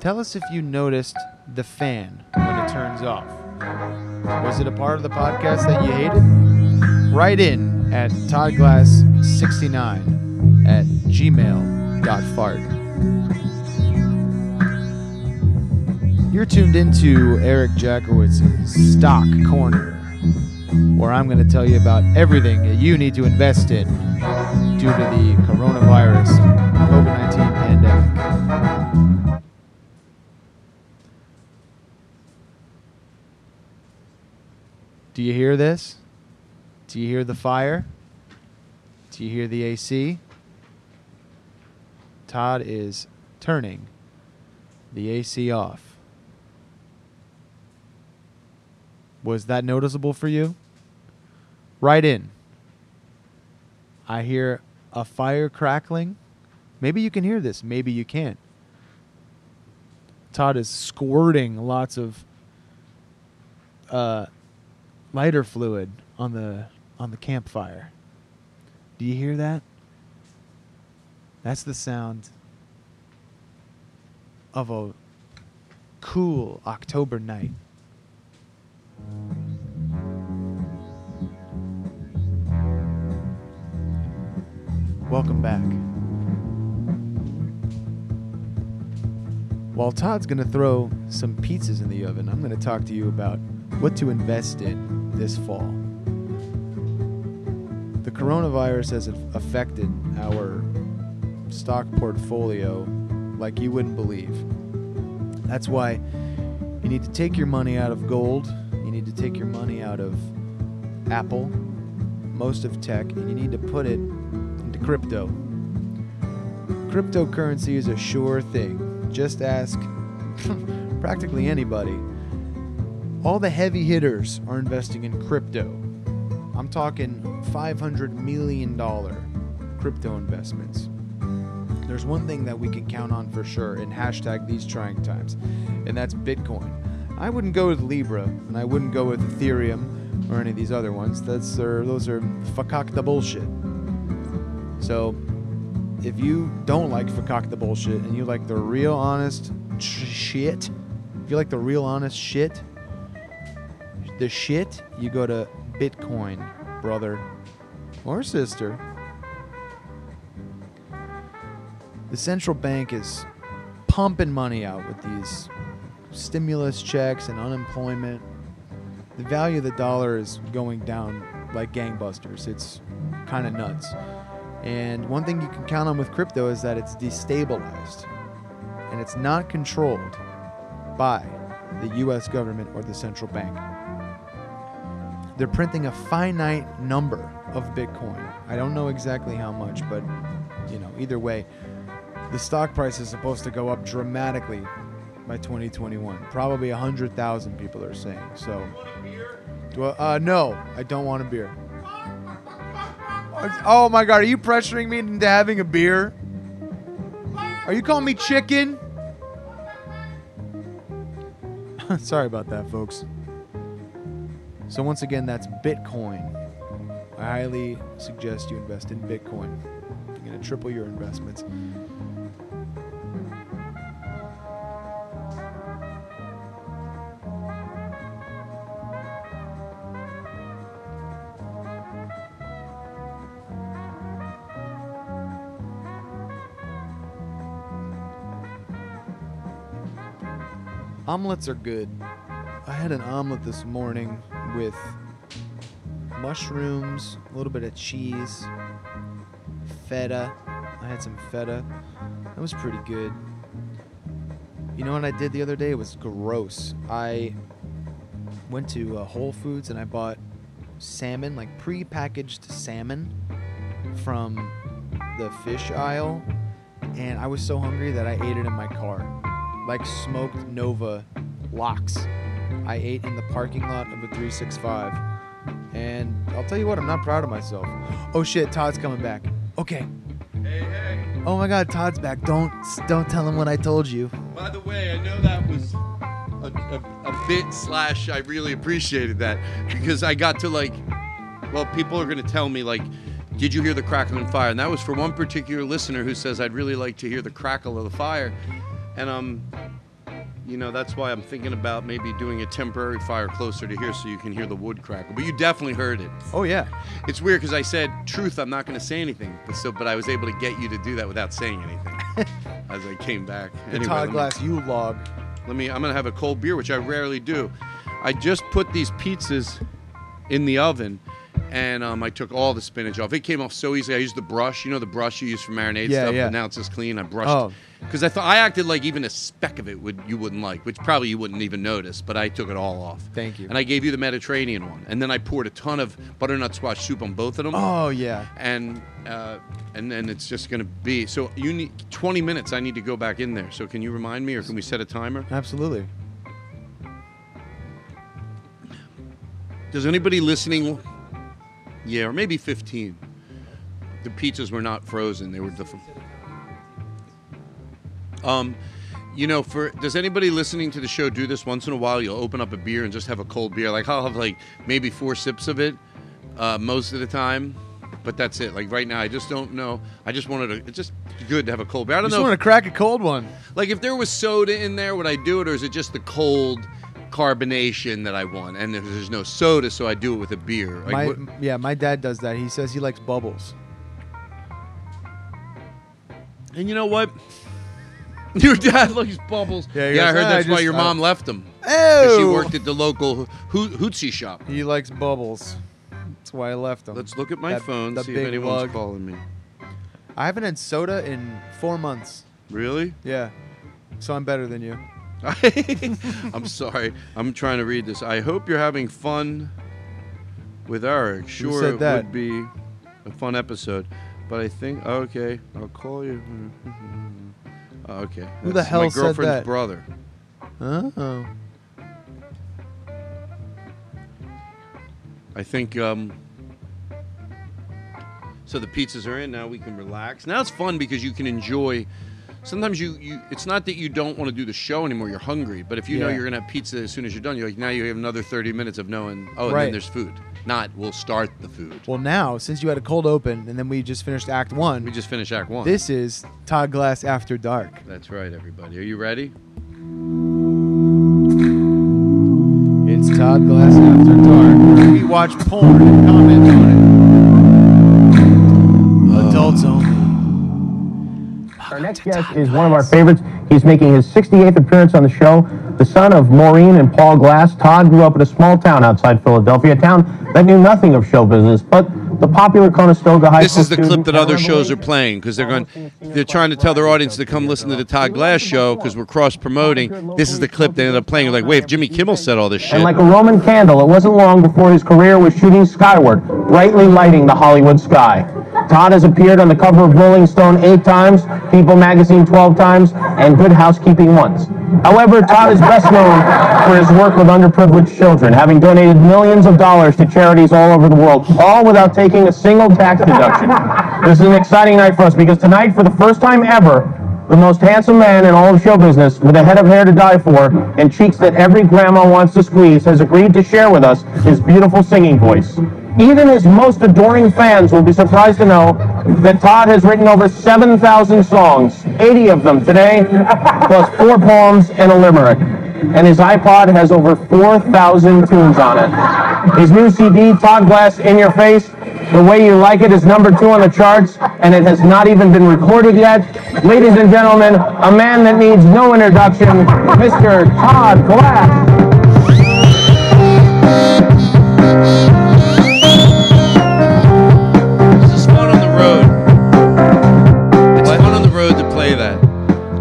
tell us if you noticed the fan when it turns off. Was it a part of the podcast that you hated? Write in at Todd Glass 69 at gmail.fart. You're tuned into Eric Jackowitz's Stock Corner, where I'm going to tell you about everything that you need to invest in due to the coronavirus COVID 19 pandemic. Do you hear this? Do you hear the fire? Do you hear the AC? Todd is turning the AC off. Was that noticeable for you? Right in. I hear a fire crackling. Maybe you can hear this, maybe you can't. Todd is squirting lots of uh, lighter fluid on the on the campfire. Do you hear that? That's the sound of a cool October night. Welcome back. While Todd's going to throw some pizzas in the oven, I'm going to talk to you about what to invest in this fall. The coronavirus has affected our stock portfolio like you wouldn't believe. That's why you need to take your money out of gold, need to take your money out of Apple, most of tech, and you need to put it into crypto. Cryptocurrency is a sure thing. Just ask practically anybody. All the heavy hitters are investing in crypto. I'm talking $500 million crypto investments. There's one thing that we can count on for sure in hashtag these trying times, and that's Bitcoin. I wouldn't go with Libra, and I wouldn't go with Ethereum or any of these other ones. That's uh, those are fakakta bullshit. So, if you don't like fakakta bullshit and you like the real honest tr- shit, if you like the real honest shit, the shit, you go to Bitcoin, brother or sister. The central bank is pumping money out with these stimulus checks and unemployment. The value of the dollar is going down like gangbusters. It's kind of nuts. And one thing you can count on with crypto is that it's destabilized and it's not controlled by the US government or the central bank. They're printing a finite number of Bitcoin. I don't know exactly how much, but you know, either way, the stock price is supposed to go up dramatically by 2021. Probably 100,000 people are saying. So, do I, uh, no, I don't want a beer. Oh my god, are you pressuring me into having a beer? Are you calling me chicken? Sorry about that, folks. So, once again, that's Bitcoin. I highly suggest you invest in Bitcoin. You're going to triple your investments. Omelets are good. I had an omelet this morning with mushrooms, a little bit of cheese, feta. I had some feta. That was pretty good. You know what I did the other day? It was gross. I went to uh, Whole Foods and I bought salmon, like pre-packaged salmon from the fish aisle, and I was so hungry that I ate it in my car, like smoked Nova lox. I ate in the parking lot of a 365. And I'll tell you what, I'm not proud of myself. Oh shit, Todd's coming back. Okay. Hey, hey. Oh my god, Todd's back. Don't don't tell him what I told you. By the way, I know that was a, a, a bit slash. I really appreciated that because I got to like, well, people are going to tell me like, did you hear the crackle and fire? And that was for one particular listener who says I'd really like to hear the crackle of the fire, and um, you know, that's why I'm thinking about maybe doing a temporary fire closer to here so you can hear the wood crackle. But you definitely heard it. Oh yeah. It's weird because I said truth. I'm not going to say anything, but so but I was able to get you to do that without saying anything as I came back. The Anyway, Todd me- Glass U log. let me. I'm gonna have a cold beer, which I rarely do. I just put these pizzas in the oven, and um, I took all the spinach off. It came off so easy. I used the brush. You know the brush you use for marinade Yeah, stuff. yeah. But now it's just clean. I brushed. Oh. Because I thought I acted like even a speck of it would you wouldn't like, which probably you wouldn't even notice. But I took it all off. Thank you. And I gave you the Mediterranean one, and then I poured a ton of butternut squash soup on both of them. Oh yeah. And uh, and then it's just gonna be so you need 20 minutes. I need to go back in there. So can you remind me, or can we set a timer? Absolutely. Does anybody listening? Yeah, or maybe 15. The pizzas were not frozen; they were different. Um, you know, for does anybody listening to the show do this once in a while? You'll open up a beer and just have a cold beer. Like I'll have like maybe four sips of it uh, most of the time, but that's it. Like right now, I just don't know. I just wanted to. It's just good to have a cold beer. I don't Just know. want to crack a cold one. Like if there was soda in there, would I do it, or is it just the cold carbonation that I want? And if there's no soda, so I do it with a beer. Like, my, what- yeah, my dad does that. He says he likes bubbles. and you know what? Your dad likes bubbles. Yeah, Yeah, he I goes, heard "Ah, that's I why just- your I- mom left him. 'Cause She Oh! worked at the local ho- hootsie shop. He likes bubbles. That's why I left him. Let's look at my That- phone, the see if big anyone's lug. calling me. I haven't had soda in four months. Really? Yeah. So I'm better than you. I'm sorry. I'm trying to read this. I hope you're having fun with Eric. Sure, said it that? would be a fun episode. But I think okay, I'll call you. Okay. Who the that's hell my said girlfriend's that? brother. Oh. I think um so the pizzas are in now we can relax. Now it's fun because you can enjoy sometimes you, you it's not that you don't want to do the show anymore, you're hungry. But if you know Yeah. you're gonna have pizza as soon as you're done, you're like now you have another thirty minutes of knowing oh and Right. then there's food. Not we'll start the food. Well, now since you had a cold open and then we just finished Act One, We just finished act one. this is Todd Glass After Dark. That's right, everybody. Are you ready? It's Todd Glass After Dark. We watch porn and comment on it. Oh. Adults only. Our next guest is one of our favorites. He's making his 68th appearance on the show. The son of Maureen and Paul Glass, Todd grew up in a small town outside Philadelphia, a town that knew nothing of show business, but the popular Conestoga High This School is the clip that other shows are playing because they're going. They're trying to tell their audience to come listen to the Todd Glass show because we're cross promoting. This is the clip they ended up playing. They're like, wait, if Jimmy Kimmel said all this shit. And like a Roman candle, it wasn't long before his career was shooting skyward, brightly lighting the Hollywood sky. Todd has appeared on the cover of Rolling Stone eight times, People magazine 12 times, and Good Housekeeping once. However, Todd is best known for his work with underprivileged children, having donated millions of dollars to charities all over the world, all without taking a single tax deduction. This is an exciting night for us because tonight, for the first time ever, the most handsome man in all of show business, with a head of hair to die for and cheeks that every grandma wants to squeeze, has agreed to share with us his beautiful singing voice. Even his most adoring fans will be surprised to know that Todd has written over 7,000 songs, 80 of them today, plus four poems and a limerick. And his iPod has over 4,000 tunes on it. His new CD, Todd Glass In Your Face, the Way You Like It is number two on the charts, and it has not even been recorded yet. Ladies and gentlemen, a man that needs no introduction, Mr. Todd Glass.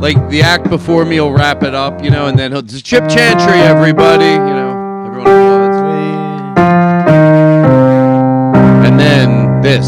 Like the act before me will wrap it up, you know, and then he'll just Chip Chantry, everybody, you know, everyone applauds. And then this,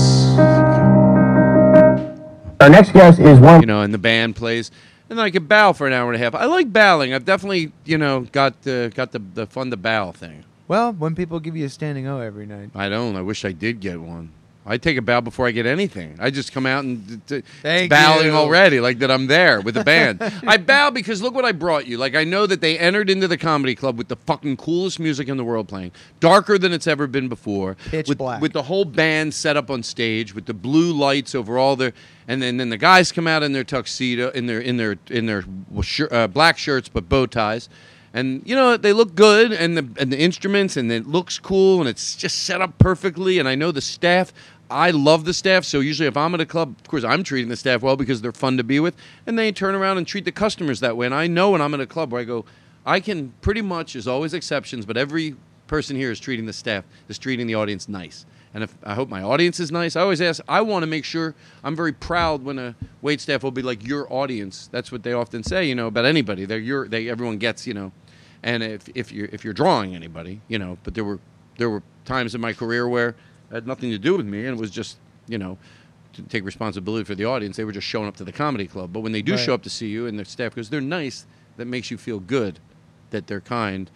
Our next guest is one you know, and the band plays, and then I could bow for an hour and a half. I like bowing. I've definitely, you know, got the got the the fun to bow thing. Well, when people give you a standing O every night. I don't. I wish I did get one. I take a bow before I get anything. I just come out and Thank bowing you. already, like that I'm there with the band. I bow because look what I brought you. Like I know that they entered into the comedy club with the fucking coolest music in the world playing, darker than it's ever been before, Pitch with, black. with the whole band set up on stage with the blue lights over all their, and then then the guys come out in their tuxedo, in their in their in their uh, black shirts but bow ties. And you know they look good, and the and the instruments, and it looks cool, and it's just set up perfectly. And I know the staff. I love the staff, so usually if I'm at a club, of course I'm treating the staff well because they're fun to be with, and they turn around and treat the customers that way. And I know when I'm at a club where I go, I can pretty much, there's always exceptions, but every person here is treating the staff, is treating the audience nice. And if I hope my audience is nice, I always ask. I want to make sure I'm very proud when a wait staff will be like your audience. That's what they often say, you know, about anybody. They're your. They everyone gets, you know. And if if you're if you're drawing anybody, you know, but there were there were times in my career where it had nothing to do with me, and it was just you know to take responsibility for the audience. They were just showing up to the comedy club. But when they do Right. show up to see you and the staff goes, they're nice. That makes you feel good, that they're kind,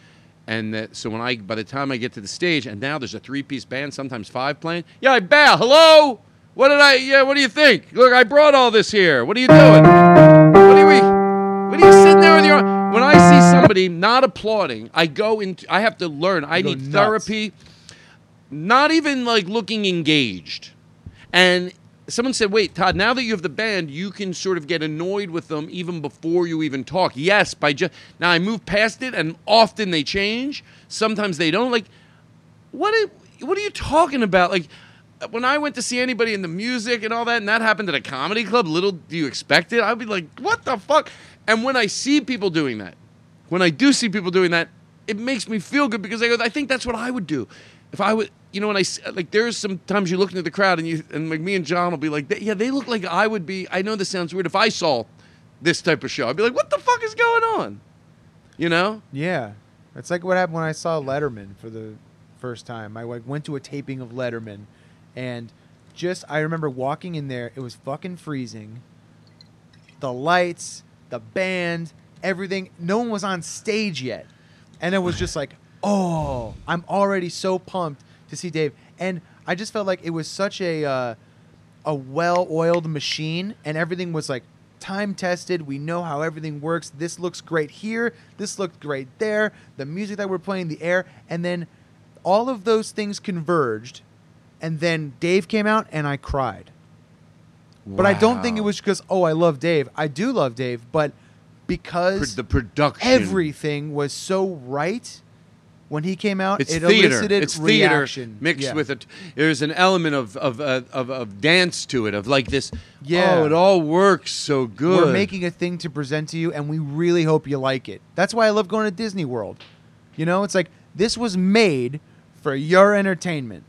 and that so when I by the time I get to the stage and now there's a three piece band, sometimes five playing. Yeah, I bow. Hello. What did I? Yeah. What do you think? Look, I brought all this here. What are you doing? What are we? What are you sitting there with your? When I see somebody not applauding, I go into. I have to learn. I You need nuts. Not even like looking engaged. And someone said, "Wait, Todd. Now that you have the band, you can sort of get annoyed with them even before you even talk." Yes, by just now I move past it, and often they change. Sometimes they don't. Like, what? Are, what are you talking about? Like, when I went to see anybody in the music and all that, and that happened at a comedy club, little do you expect it? I'd be like, "What the fuck?" And when I see people doing that, when I do see people doing that, it makes me feel good because I go, I think that's what I would do. If I would, you know, when I like, there's sometimes you look into the crowd and you and like me and John will be like, yeah, they look like I would be. I know this sounds weird. If I saw this type of show, I'd be like, what the fuck is going on? You know? Yeah, it's like what happened when I saw Letterman for the first time. I like went to a taping of Letterman, and just I remember walking in there. It was fucking freezing. The lights, the band, everything. No one was on stage yet, and it was just like, oh, I'm already so pumped to see Dave. And I just felt like it was such a uh, a well-oiled machine, and everything was like time tested. We know how everything works. This looks great here. This looked great there. The music that we're playing, the air, and then all of those things converged, and then Dave came out, and I cried. But I don't think it was because oh I love Dave. I do love Dave, but because Pro- the production. everything was so right when he came out, It's it theater. elicited It's theater reaction. mixed Yeah. with it. There's an element of of, uh, of of dance to it, of like this. Yeah. Oh, it all works so good. We're making a thing to present to you, and we really hope you like it. That's why I love going to Disney World. You know, it's like this was made for your entertainment.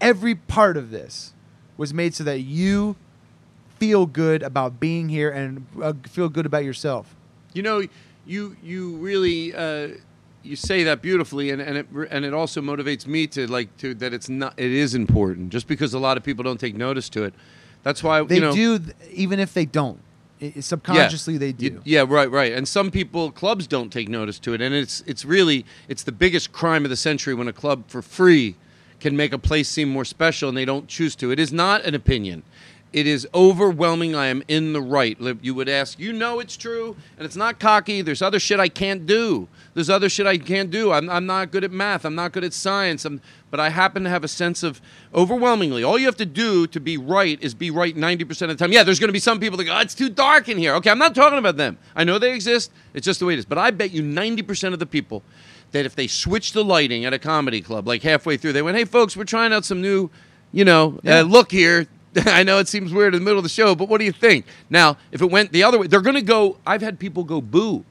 Every part of this was made so that you feel good about being here and uh, feel good about yourself. You know, you you really uh, you say that beautifully, and, and it and it also motivates me to like to that it's not it is important. Just because a lot of people don't take notice to it, that's why They you know, do, even if they don't. I- subconsciously, they do. You- yeah, right, right. And some people, clubs don't take notice to it, and it's it's really it's the biggest crime of the century when a club for free can make a place seem more special and they don't choose to. It is not an opinion. It is overwhelming. I am in the right. You would ask, you know it's true, and it's not cocky. There's other shit I can't do. There's other shit I can't do. I'm, I'm not good at math. I'm not good at science. I'm, but I happen to have a sense of overwhelmingly. All you have to do to be right is be right 90% of the time. Yeah, there's going to be some people that go, oh, it's too dark in here. Okay, I'm not talking about them. I know they exist. It's just the way it is. But I bet you 90% of the people that if they switch the lighting at a comedy club, like halfway through, they went, hey, folks, we're trying out some new, you know, Yeah. uh, look here. I know it seems weird in the middle of the show, but what do you think? Now, if it went the other way, they're going to go. I've had people go boo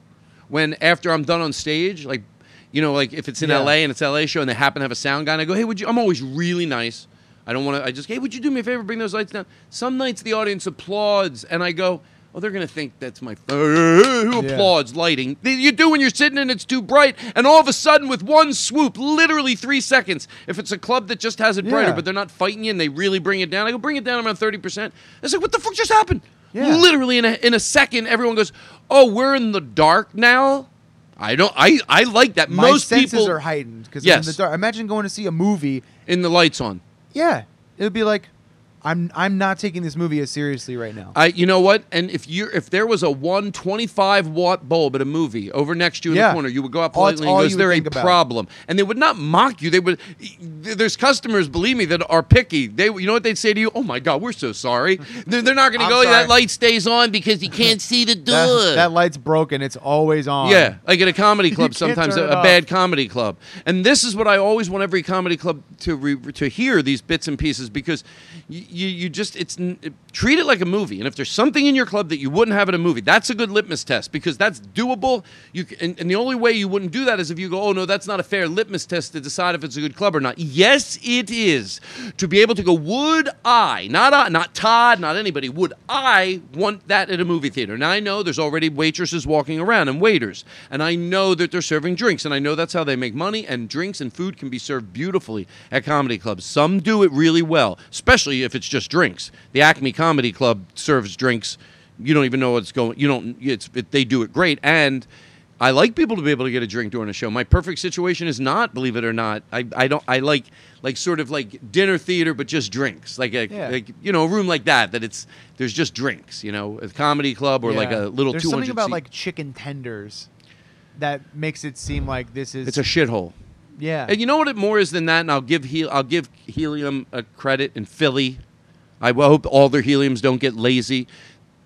when after I'm done on stage, like, you know, like if it's in Yeah. LA and it's LA show and they happen to have a sound guy, and I go, hey, would you? I'm always really nice. I don't want to. I just, hey, would you do me a favor, bring those lights down? Some nights the audience applauds, and I go, oh, they're going to think that's my. Uh, who Yeah. applauds lighting? You do when you're sitting and it's too bright, and all of a sudden, with one swoop, literally three seconds, if it's a club that just has it brighter, Yeah. but they're not fighting you and they really bring it down, I go, bring it down around 30%. It's like, what the fuck just happened? Yeah. Literally in a, in a second, everyone goes, oh, we're in the dark now? I don't, I, I like that. My Most senses people are heightened because Yes. in the dark. Imagine going to see a movie. in the lights on. Yeah, it would be like, I'm I'm not taking this movie as seriously right now. I, you know what? And if you if there was a 125 watt bulb at a movie over next to you in Yeah. the corner, you would go up All- politely and go, "Is there a about. problem?" And they would not mock you. They would. There's customers, believe me, that are picky. They, you know what they'd say to you? "Oh my God, we're so sorry." They're, they're not going to go. sorry. That light stays on because you can't see the door. That, that light's broken. It's always on. Yeah, like at a comedy club, sometimes a, a bad comedy club. And this is what I always want every comedy club to re, to hear these bits and pieces because you, you, you just it's n- treat it like a movie. And if there's something in your club that you wouldn't have in a movie, that's a good litmus test because that's doable. You and, and the only way you wouldn't do that is if you go, oh no, that's not a fair litmus test to decide if it's a good club or not. Yes, it is. To be able to go, would I, not I, not Todd, not anybody, would I want that at a movie theater? Now I know there's already waitresses walking around and waiters, and I know that they're serving drinks, and I know that's how they make money. And drinks and food can be served beautifully at comedy clubs. Some do it really well, especially if it's just drinks. The Acme Comedy Club serves drinks. You don't even know what's going. You don't. It's it, they do it great, and I like people to be able to get a drink during a show. My perfect situation is not, believe it or not. I, I don't. I like like sort of like dinner theater, but just drinks. Like a Yeah. like you know a room like that that it's there's just drinks. You know, a comedy club or like a little There's something about like chicken tenders that makes it seem like this is. it's a shithole. Yeah. And you know what it more is than that. And I'll give Hel- I'll give Helium a credit in Philly. I hope all their Heliums don't get lazy.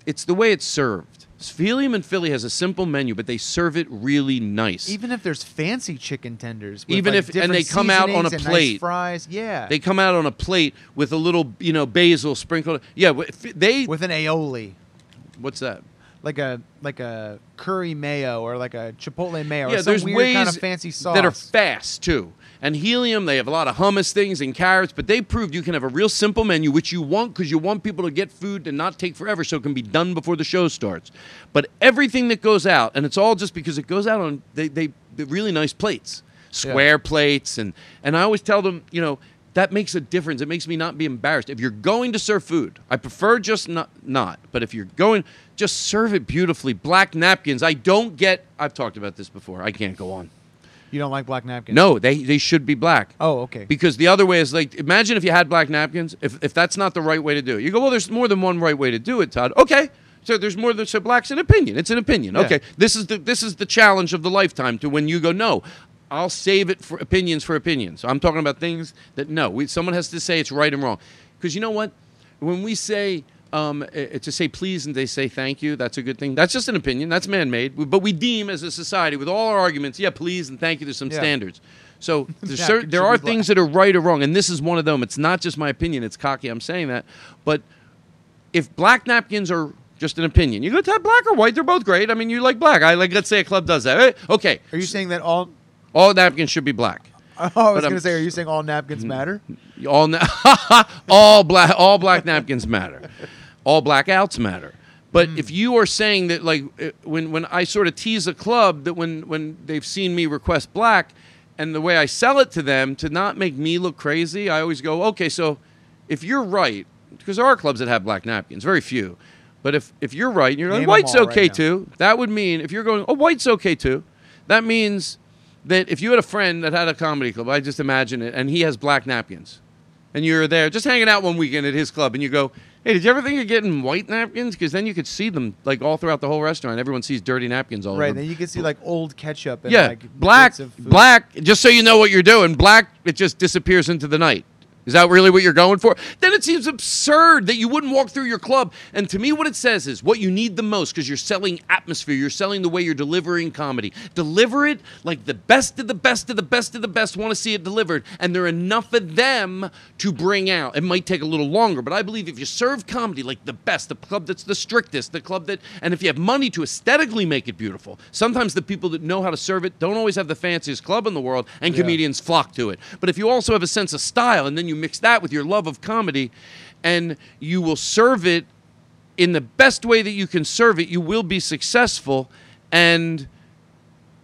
It's the way it's served. Helium in Philly has a simple menu, but they serve it really nice. Even if there's fancy chicken tenders, Even like if- and they come out on a and nice plate. fries, yeah, They come out on a plate with a little, you know, basil sprinkled. Yeah, they. with an aioli, What's that? like a like a curry mayo or like a chipotle mayo yeah, or some there's weird ways kind of fancy sauce that are fast too. And Helium, they have a lot of hummus things and carrots, but they proved you can have a real simple menu, which you want because you want people to get food and not take forever, so it can be done before the show starts. But everything that goes out, and it's all just because it goes out on they they really nice plates, square plates, and and I always tell them, you know. That makes a difference. It makes me not be embarrassed. If you're going to serve food, I prefer just not, not. But if you're going, just serve it beautifully. Black napkins. I don't get. I've talked about this before. I can't go on. You don't like black napkins? No, they they should be black. Oh, okay. Because the other way is like, imagine if you had black napkins. If if that's not the right way to do it, you go, well, there's more than one right way to do it, Todd. Okay. So there's more than so black's an opinion. It's an opinion. Yeah. Okay. This is the this is the challenge of the lifetime to when you go, no, I'll save it for opinions for opinions. I'm talking about things that no, we, someone has to say it's right and wrong. Because you know what? When we say um, uh, to say please and they say thank you, that's a good thing. That's just an opinion. That's man made. But we deem as a society with all our arguments, yeah, please and thank you. There's some Yeah. standards. So there's certain, there are things that are right or wrong, and this is one of them. It's not just my opinion. It's cocky. I'm saying that, but if black napkins are just an opinion, you go to have black or white. They're both great. I mean, you like black. I like. Let's say a club does that. Eh, Okay, Are you saying that all? all napkins should be black. Oh, I was going to say, are you saying all napkins matter? All na- all black all black napkins matter. All blackouts matter. But Hmm. if you are saying that, like, uh, when when I sort of tease a club that when when they've seen me request black, and the way I sell it to them to not make me look crazy, I always go, okay, so if you're right, because there are clubs that have black napkins, very few. But if if you're right, and you're Name like white's okay now. too. That would mean if you're going, oh, white's okay too. That means that if you had a friend that had a comedy club, I just imagine it, and he has black napkins, and you're there just hanging out one weekend at his club, and you go, "Hey, did you ever think of getting white napkins? Because then you could see them like all throughout the whole restaurant. Everyone sees dirty napkins all Right. over. Then you can see like old ketchup and yeah, like black, bits of food. black. Just so you know what you're doing, black. It just disappears into the night. Is that really what you're going for? Then it seems absurd that you wouldn't walk through your club. And to me, what it says is what you need the most because you're selling atmosphere. You're selling the way you're delivering comedy. Deliver it like the best of the best of the best of the best want to see it delivered. And there are enough of them to bring out. It might take a little longer, but I believe if you serve comedy like the best, the club that's the strictest, the club that, and if you have money to aesthetically make it beautiful, sometimes the people that know how to serve it don't always have the fanciest club in the world, and Yeah. comedians flock to it. But if you also have a sense of style, and then you mix that with your love of comedy, and you will serve it in the best way that you can serve it, you will be successful. And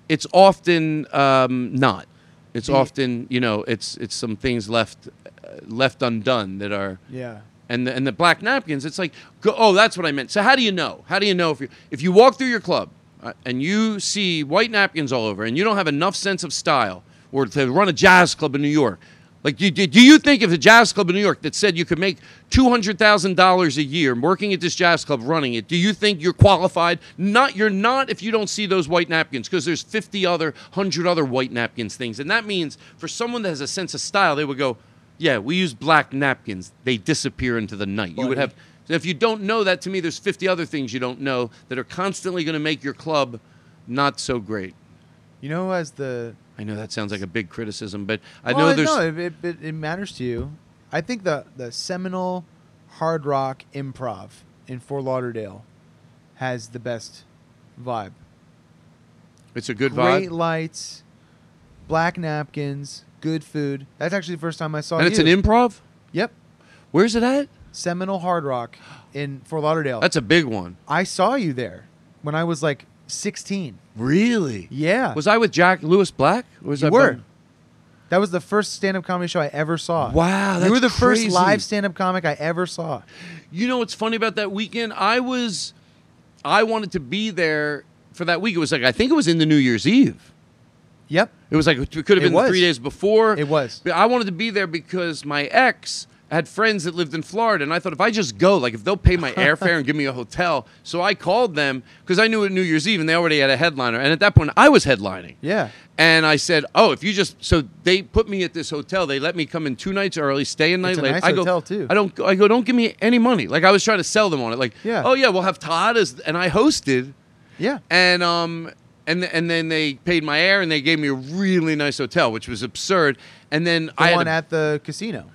it's often um, not. It's often, you know, it's it's some things left uh, left undone that are Yeah. and the, and the black napkins. It's like, go, oh, that's what I meant. So how do you know? How do you know if you if you walk through your club uh, and you see white napkins all over, and you don't have enough sense of style, or to run a jazz club in New York? Like, do, do, you think if the jazz club in New York that said you could make two hundred thousand dollars a year working at this jazz club, running it, do you think you're qualified? Not, you're not if you don't see those white napkins because there's fifty other, hundred other white napkins things, and that means for someone that has a sense of style, they would go, "Yeah, we use black napkins. They disappear into the night." You would have. If you don't know that, to me, there's fifty other things you don't know that are constantly going to make your club not so great. You know, who has the I know that sounds like a big criticism, but I Well, know there's. no, it, it, it, it matters to you. I think the the Seminole Hard Rock Improv in Fort Lauderdale has the best vibe. It's a good Great vibe. Great lights, black napkins, good food. That's actually the first time I saw And it's an improv? Yep. Where's it at? Seminole Hard Rock in Fort Lauderdale. That's a big one. I saw you there when I was like 16. Really? Yeah. Was I with Jack Lewis Black? Or was you I were. by- That was the first stand-up comedy show I ever saw. Wow, you were the that's first crazy. live stand-up comic I ever saw. You know what's funny about that weekend? I was, I wanted to be there for that week. It was like I think it was in the New Year's Eve. Yep. It was like it could have been three days before. It was. But I wanted to be there because my ex had friends that lived in Florida, and I thought if I just go, like if they'll pay my airfare and give me a hotel, so I called them because I knew it New Year's Eve and they already had a headliner, and at that point I was headlining. Yeah. And I said, "Oh, if you just so they put me at this hotel, they let me come in two nights early, stay a night It's a late. nice I go, hotel, too. I don't, I go, don't give me any money. Like I was trying to sell them on it. Like, Yeah. oh yeah, we'll have Todd as, and I hosted. Yeah. And um, and and then they paid my air and they gave me a really nice hotel, which was absurd. And then The I had one at the casino.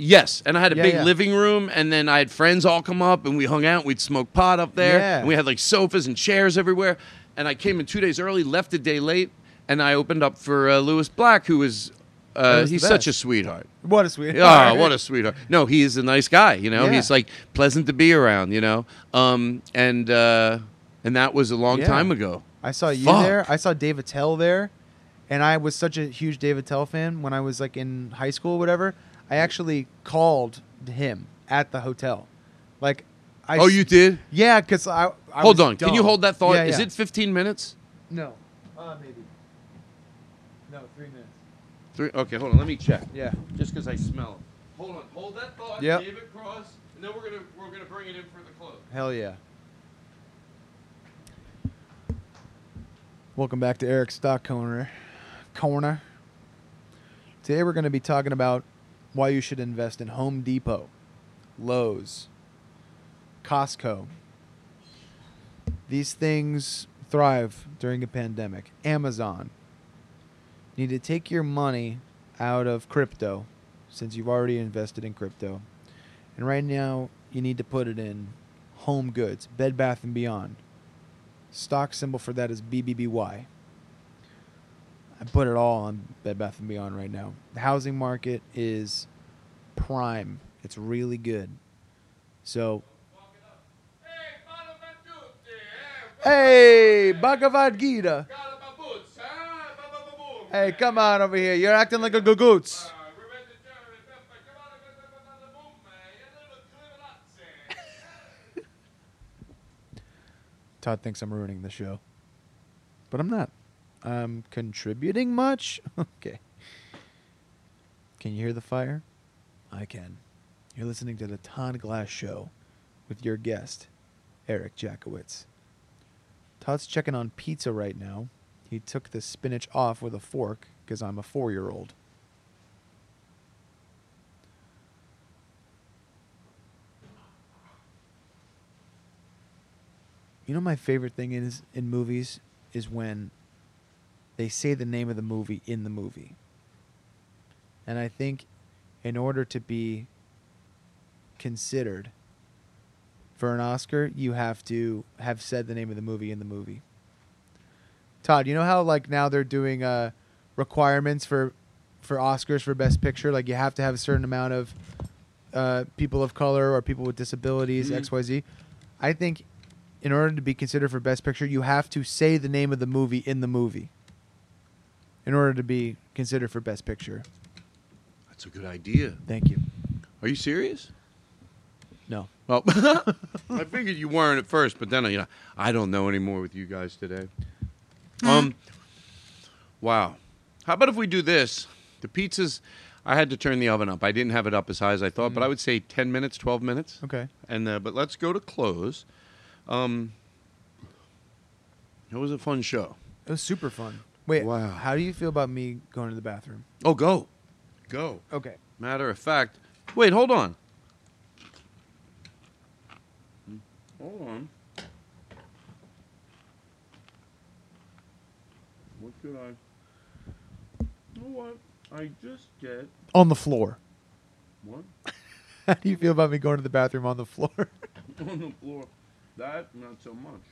Yes, and I had a Yeah, big yeah. living room, and then I had friends all come up, and we hung out. and We'd smoke pot up there, Yeah. and we had like sofas and chairs everywhere. And I came in two days early, left a day late, and I opened up for uh, Lewis Black, who was. That Uh, was the he's such a best. sweetheart. What a sweetheart. Ah, what a sweetheart. No, he is a nice guy. You know, Yeah. he's like pleasant to be around. You know, um, and uh, and that was a long Yeah. time ago. I saw you Fuck. there. I saw Dave Attell there, and I was such a huge Dave Attell fan when I was like in high school, or whatever. I actually called him at the hotel, like. I oh, you did? Yeah, because I, I Hold on. Can you hold that thought? Yeah, Is it 15 minutes? No. Uh, maybe. No, three minutes. Three. Okay, hold on. Let me check. Yeah. Just because I smell it. Hold on. Hold that thought. Yep. David Cross, and then we're gonna we're gonna bring it in for the close. Hell yeah. Welcome back to Eric's Stock Corner. Corner. Today we're going to be talking about why you should invest in Home Depot, Lowe's, Costco. These things thrive during a pandemic. Amazon. You need to take your money out of crypto since you've already invested in crypto. And right now, you need to put it in home goods, Bed Bath and Beyond. Stock symbol for that is BBBY. I put it all on Bed Bath and Beyond right now. The housing market is prime. It's really good. So Hey, Bhagavad Gita. Hey, come on over here. You're acting like a gagoots. Todd thinks I'm ruining the show. But I'm not. I'm contributing much? okay. Can you hear the fire? I can. You're listening to the Todd Glass Show with your guest, Eric Jackowitz. Todd's checking on pizza right now. He took the spinach off with a fork because I'm a four year old. You know, my favorite thing is in movies is when they say the name of the movie in the movie. And I think in order to be considered for an Oscar, you have to have said the name of the movie in the movie. Todd, you know how like now they're doing uh, requirements for for Oscars for Best Picture, like you have to have a certain amount of uh, people of color or people with disabilities, Mhm. X Y Z. I think in order to be considered for Best Picture, you have to say the name of the movie in the movie. In order to be considered for Best Picture. That's a good idea. Thank you. Are you serious? No. Well, I figured you weren't at first, but then you know I don't know anymore with you guys today. Um, wow. How about if we do this? The pizzas. I had to turn the oven up. I didn't have it up as high as I thought, but I would say 10 minutes, 12 minutes. Okay. And uh, but let's go to close. Um, it was a fun show. It was super fun. Wait, wow. How do you feel about me going to the bathroom? Oh, go, go. Okay. Matter of fact, wait, hold on. Hold on. What could I? You know what? I just get On the floor. what How do you feel about me going to the bathroom on the floor? on the floor. That not so much.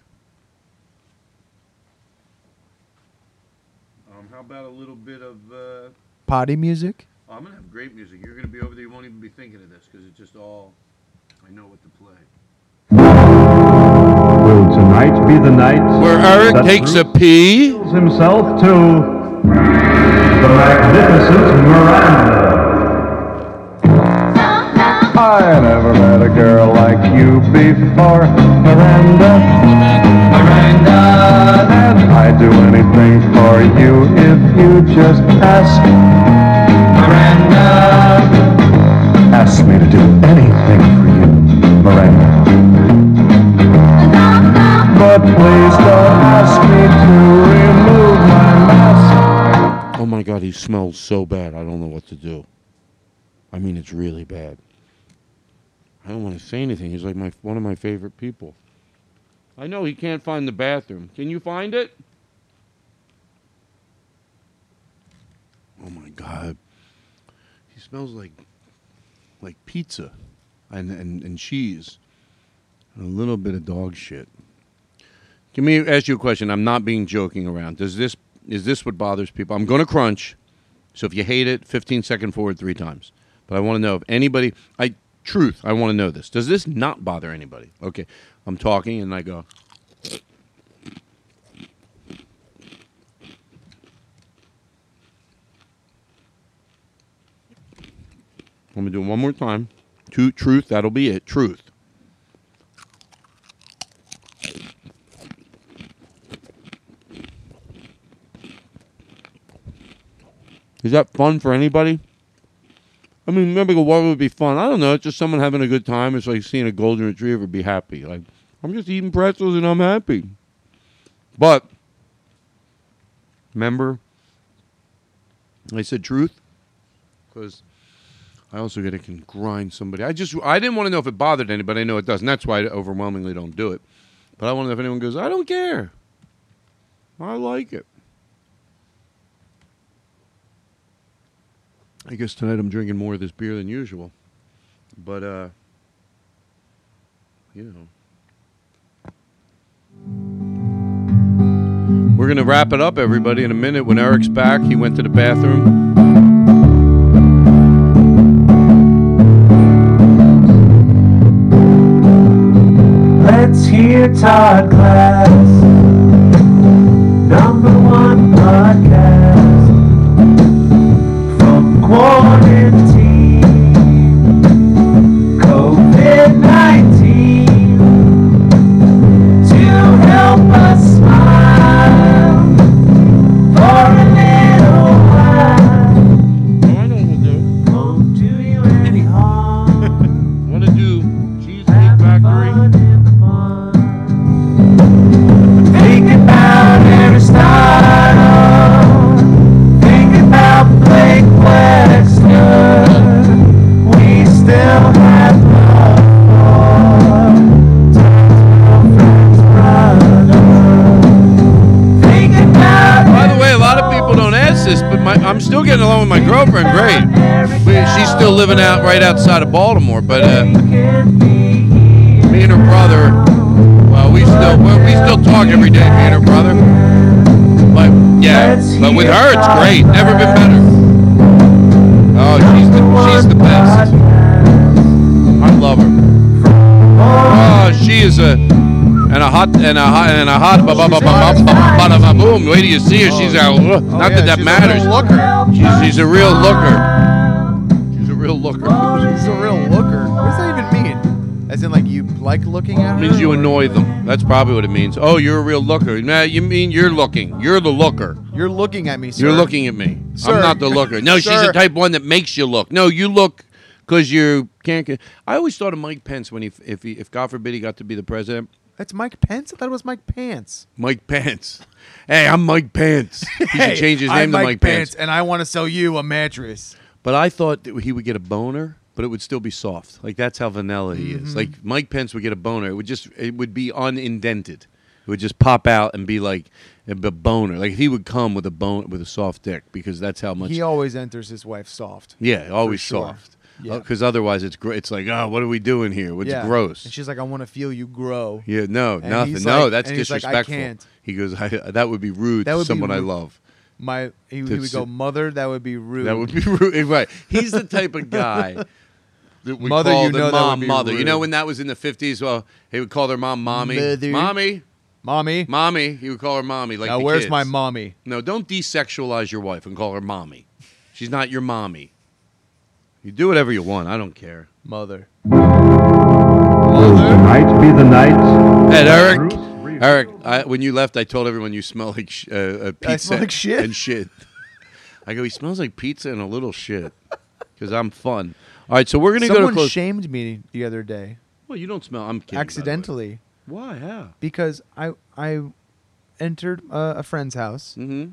Um, how about a little bit of? Uh, Potty music? oh, I'm gonna have great music. You're gonna be over there. You won't even be thinking of this because it's just all. I know what to play. Will tonight be the night Where Eric that takes a pee. himself to the magnificent Miranda? I never met a girl like you before, Miranda. Miranda. And I'd do anything for you if you just ask. Miranda. Ask me to do anything for you, Miranda. But please don't ask me to remove my mask. Oh my God, he smells so bad. I don't know what to do. I mean, it's really bad. I don't want to say anything. He's like my one of my favorite people. I know he can't find the bathroom. Can you find it? Oh my God, he smells like like pizza and and, and cheese, and a little bit of dog shit. Can me ask you a question. I'm not being joking around. Does this is this what bothers people? I'm to crunch. So if you hate it, 15 second forward three times. But I want to know if anybody. I truth. I want to know this. Does this not bother anybody? Okay, I'm talking and I go. Let me do it one more time. Two, truth. That'll be it. Truth. Is that fun for anybody? I mean, go, what would be fun? I don't know. It's just someone having a good time. It's like seeing a golden retriever be happy. Like, I'm just eating pretzels and I'm happy. But, remember, I said truth? Because I also get can grind somebody. I just, I didn't want to know if it bothered anybody. I know it doesn't. That's why I overwhelmingly don't do it. But I want to know if anyone goes, I don't care. I like it. I guess tonight I'm drinking more of this beer than usual. But, uh, you know. We're going to wrap it up, everybody, in a minute. When Eric's back, he went to the bathroom. Let's hear Todd Glass, living out right outside of Baltimore, but uh, me and her brother, well, we still we still talk every day, me and her brother. But yeah, but with her, it's great. Never been better. Oh, she's the, she's the best. I love her. Oh, she is a and a hot and a hot and a hot ba ba ba ba ba ba ba boom. Wait till you see her. She's out. Not that that matters. She's a real looker. Like looking at It means you annoy them. That's probably what it means. Oh, you're a real looker. Nah, you mean you're looking. You're the looker. You're looking at me, sir. You're looking at me. Sir. I'm not the looker. No, she's Sir. the type one that makes you look. No, you look because you can't. Get, I always thought of Mike Pence when he, if he, if God forbid he got to be the president. That's Mike Pence. I thought it was Mike Pants. Mike Pence. Hey, I'm Mike Pence. He should change his I'm name to Mike Mike Pence. and I want to sell you a mattress. But I thought that he would get a boner, but it would still be soft. Like that's how vanilla he is. Mhm. Like Mike Pence would get a boner. It would just it would be unindented. It would just pop out and be like a boner. Like he would come with a bone with a soft dick because that's how much. He always enters his wife soft. yeah, always sure. soft. Yeah. Because otherwise, it's gr- it's like, oh, what are we doing here? It's Yeah. gross. And she's like, I want to feel you grow. Yeah, no, And nothing. No, like- that's and he's like, I disrespectful. can't. He goes, I, that would be rude That to would be someone I love. My he, he would go, mother. That would be rude. That would be rude. Right. He's the type of guy that would Mother, you know that mom be mother. You know when that was in the fifties? Well, he would call their mom mommy. Mother. Mommy. Mommy. Mommy. He would call her mommy. Like now the where's kids. my mommy? No, don't desexualize your wife and call her mommy. She's not your mommy. You do whatever you want. I don't care. Mother. Might be the night. Hey, Eric. Eric, I, when you left, I told everyone you smell like sh- uh, uh, pizza I smell like shit? and shit. I go, he smells like pizza and a little shit because I'm fun. All right, so we're gonna go to close. shamed me the other day. Well, you don't smell. I'm kidding. by the way. accidentally. Why? How? Because I I entered uh, a friend's house Mm-hmm.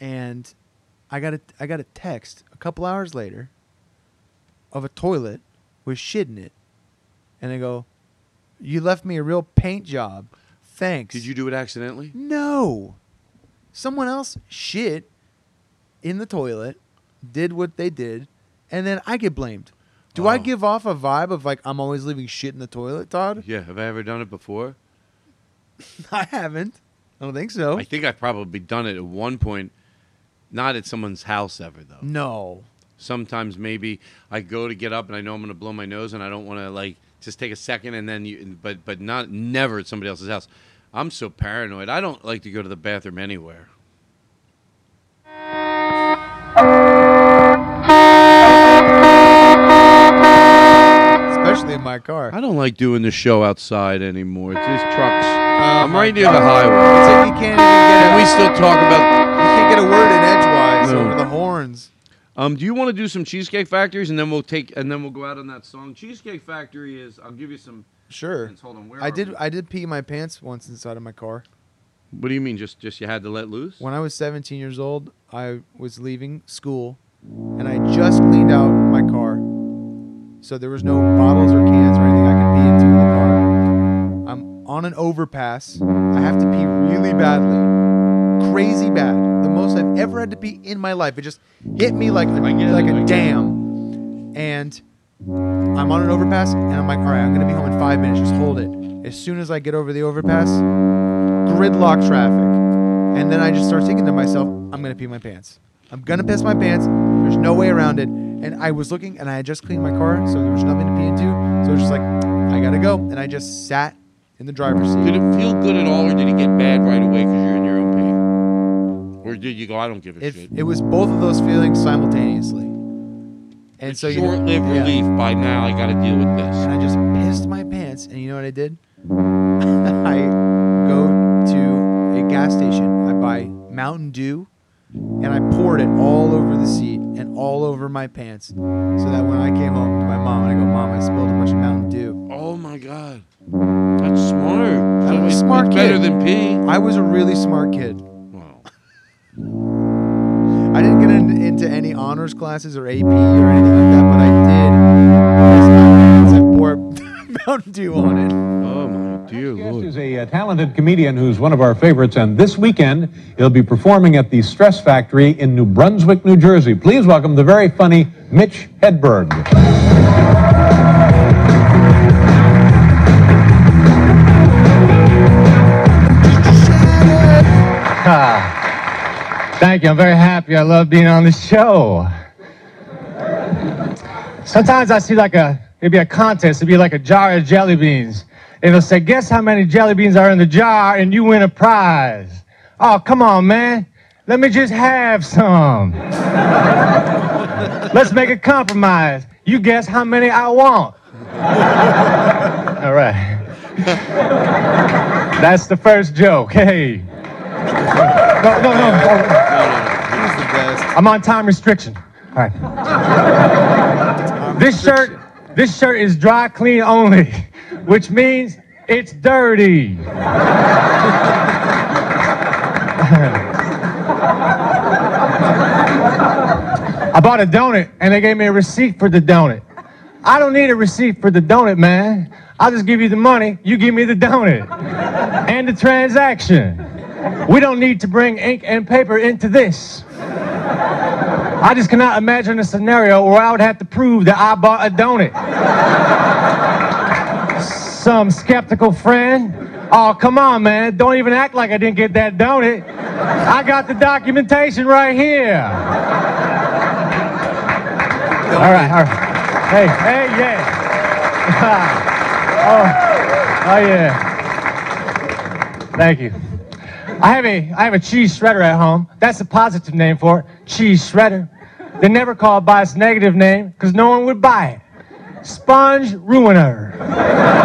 and I got a I got a text a couple hours later of a toilet with shit in it, and I go, "You left me a real paint job. Thanks." Did you do it accidentally? No. Someone else shit in the toilet, did what they did, and then I get blamed. Do I Oh. give off a vibe of like I'm always leaving shit in the toilet, Todd? Yeah. Have I ever done it before? I haven't. I don't think so. I think I've probably done it at one point. Not at someone's house ever though. No. Sometimes maybe I go to get up and I know I'm going to blow my nose and I don't want to like just take a second and then you. But but not never at somebody else's house. I'm so paranoid. I don't like to go to the bathroom anywhere. In my car. I don't like doing the show outside anymore. It's just trucks. Oh I'm right near the highway. It's like you can't even get a, we still talk about? you can't get a word in edgewise No. over the horns. Um, do you want to do some Cheesecake Factories and then we'll take and then we'll go out on that song? Cheesecake Factory is. I'll give you some. Sure. hints. Hold on. Where I are did we? I did pee my pants once inside of my car. What do you mean? Just just you had to let loose? When I was 17 years old, I was leaving school and I just cleaned out. So there was no bottles or cans or anything I could pee into in the car. I'm on an overpass. I have to pee really badly. Crazy bad. The most I've ever had to pee in my life. It just hit me like a, I get it, like a dam. And I'm on an overpass and I'm like, all right, I'm going to be home in five minutes. Just hold it. As soon as I get over the overpass, gridlock traffic. And then I just start thinking to myself, I'm gonna pee my pants. I'm gonna piss my pants. There's no way around it. And I was looking, and I had just cleaned my car, so there was nothing to pee into. So it was just like, I gotta go. And I just sat in the driver's seat. Did it feel good at all, or did it get bad right away because you're in your own pee? Or did you go? I don't give a It, shit. it was both of those feelings simultaneously. And so you know- Short-lived yeah. relief. By now, I got to deal with this. And I just pissed my pants. And you know what I did? I go to a gas station. I buy Mountain Dew, and I poured it all over the seat and all over my pants, so that when I came home to my mom, and I go, "Mom, I spilled a bunch of Mountain Dew." Oh my god, that's smart. I was a smart kid. Better than pee. I was a really smart kid. Wow. I didn't get in, into any honors classes or AP or anything like that, but I did. piss my pants and pour Mountain Dew on it. My dear lord. is a uh, talented comedian who's one of our favorites, and this weekend he'll be performing at the Stress Factory in New Brunswick, New Jersey. Please welcome the very funny Mitch Hedberg. Ah, thank you. I'm very happy. I love being on the show. Sometimes I see like a maybe a contest. It'd be like a jar of jelly beans. It'll say, "Guess how many jelly beans are in the jar, and you win a prize." Oh, come on, man. Let me just have some. Let's make a compromise. You guess how many I want. All right. That's the first joke. Hey. No, no, no. I'm on time restriction. All right. This shirt, this shirt is dry clean only, which means it's dirty. I bought a donut and they gave me a receipt for the donut. I don't need a receipt for the donut, man. I'll just give you the money, you give me the donut and the transaction. We don't need to bring ink and paper into this. I just cannot imagine a scenario where I would have to prove that I bought a donut. Some skeptical friend. Oh, come on, man. Don't even act like I didn't get that donut. I got the documentation right here. All right, all right. Hey, hey, yeah. oh, oh, yeah. Thank you. I have a I have a cheese shredder at home. That's a positive name for it. Cheese shredder. They never call it by its negative name because no one would buy it. Sponge ruiner.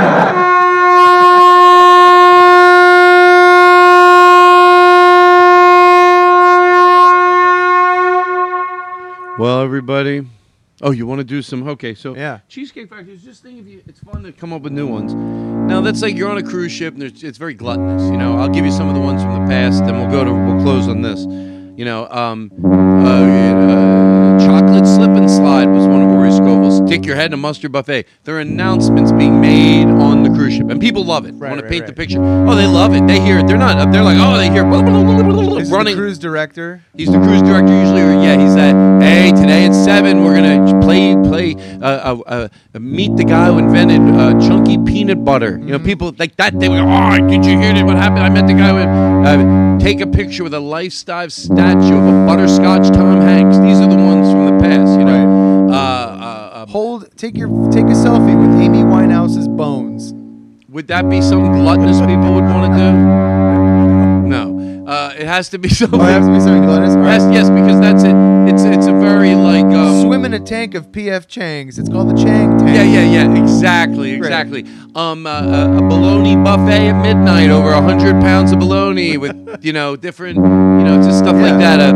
Well, everybody. Oh, you want to do some? Okay, so Yeah. Cheesecake Factory is just think if you. It's fun to come up with new ones. Now that's like you're on a cruise ship and it's very gluttonous. You know, I'll give you some of the ones from the past, and we'll go to we'll close on this. You know, um, uh, uh, chocolate slip and slide was one of Rory Scovel's. Stick your head in a mustard buffet. There are announcements being made on the cruise ship, and people love it. Want to right, paint right. the picture? Oh, they love it. They hear it. They're not. They're like, oh, they hear blah, blah, blah, blah, This is running. the cruise director. He's the cruise director usually. Or yeah, he's at. Hey, today at seven, we're gonna play play. Uh, uh, uh, meet the guy who invented uh, chunky peanut butter. You know, people like that. They go, oh, did you hear that? What happened? I met the guy who uh, take a picture with a life-size statue of a butterscotch Tom Hanks. These Hold, take your, take a selfie with Amy Winehouse's bones. would that be something gluttonous people would want to do? No. Uh, it has to be something. Oh, it has to be something gluttonous? Yes, yes, because that's it. It's it's a very like um, Swim in a tank of PF Chang's. It's called the Chang tank. Yeah, yeah, yeah. Exactly, exactly. Um, uh, uh, a bologna buffet at midnight, over a hundred pounds of bologna with you know different, you know, just stuff like that. Uh,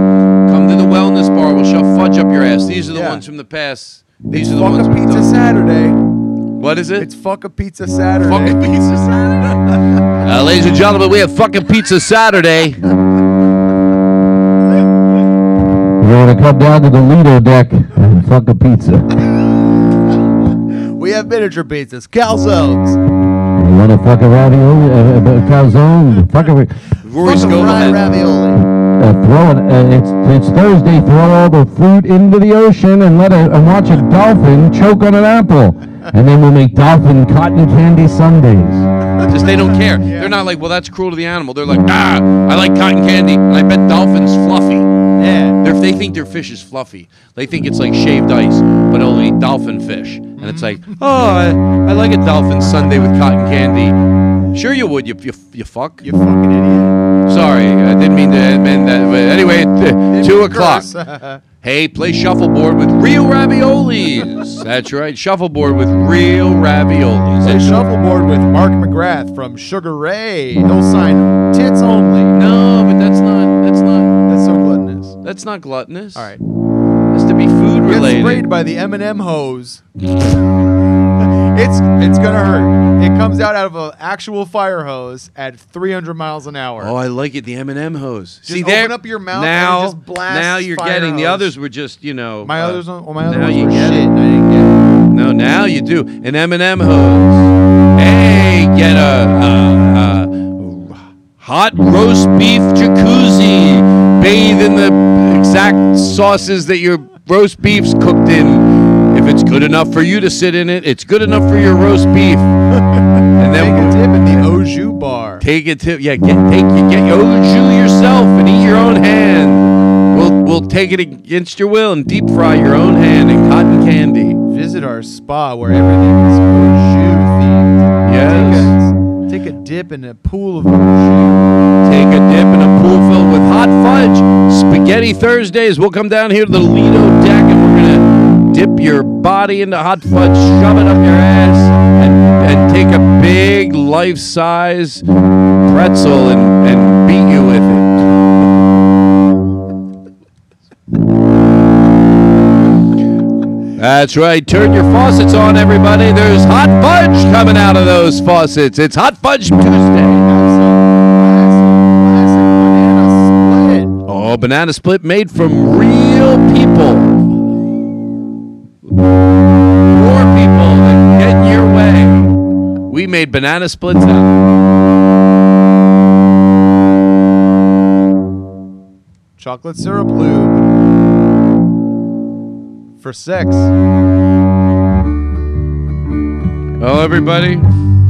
come to the wellness bar. We'll shove fudge up your ass. These are the Yeah. ones from the past. These It's are the fuck ones. a we've pizza done. Saturday. What is it? It's fuck a pizza Saturday. Fuck a pizza Saturday. Uh, ladies and gentlemen, we have fucking pizza Saturday. You want to come down to the Lido deck and fuck a pizza. We have miniature pizzas, calzones. You want to fuck a ravioli, uh, uh, calzone, fuck a. Rory Fuck a Scovel fried had- ravioli. Uh, throw it. Uh, it's it's Thursday. Throw all the fruit into the ocean and let a and watch a dolphin choke on an apple, and then we'll make dolphin cotton candy sundays. Just they don't care. They're not like, well, that's cruel to the animal. They're like, ah, I like cotton candy, and I bet dolphins fluffy. Yeah. They're, they think their fish is fluffy. They think it's like shaved ice, but only dolphin fish. And it's like, oh, I, I like a dolphin sundae with cotton candy. Sure you would, you you, you fuck. You fucking idiot. Sorry, I didn't mean to amend that. But anyway, uh, two o'clock. Hey, play shuffleboard with real raviolis. That's right, shuffleboard with real raviolis. That's- shuffleboard with Mark McGrath from Sugar Ray. He'll sign tits only. No, but that's not. That's not. That's so gluttonous. That's not gluttonous. All right. Has to be food Get related. sprayed by the M&M hose. It's it's gonna hurt. It comes out out of an actual fire hose at 300 miles an hour. Oh, I like it. The M&M hose. Just See open up your mouth and now. just blast now you're fire getting the hose. others were just you know. my uh, others, well, my other now you were get shit. it. and I didn't get it. No, now you do an M&M hose. Hey, get a, a, a hot roast beef jacuzzi. Bathe in the exact sauces that your roast beef's cooked in. It's good enough for you to sit in it, it's good enough for your roast beef. And then Take a dip in the au jus bar. take it to yeah, get take you get your au jus yourself and eat your own hand. We'll we'll take it against your will and deep fry your own hand in cotton candy. Visit our spa where everything is au jus themed. Yes. Take a, take a dip in a pool of jus. Take a dip in a pool filled with hot fudge. Spaghetti Thursdays. We'll come down here to the Lido deck and we're gonna dip your body into hot fudge, shove it up your ass. and take a big life size pretzel and, and beat you with it. That's right. Turn your faucets on, everybody. There's hot fudge coming out of those faucets. It's Hot Fudge Tuesday. Oh, banana split made from real people. In. We made banana splits out. Chocolate syrup lube for sex. Well, everybody,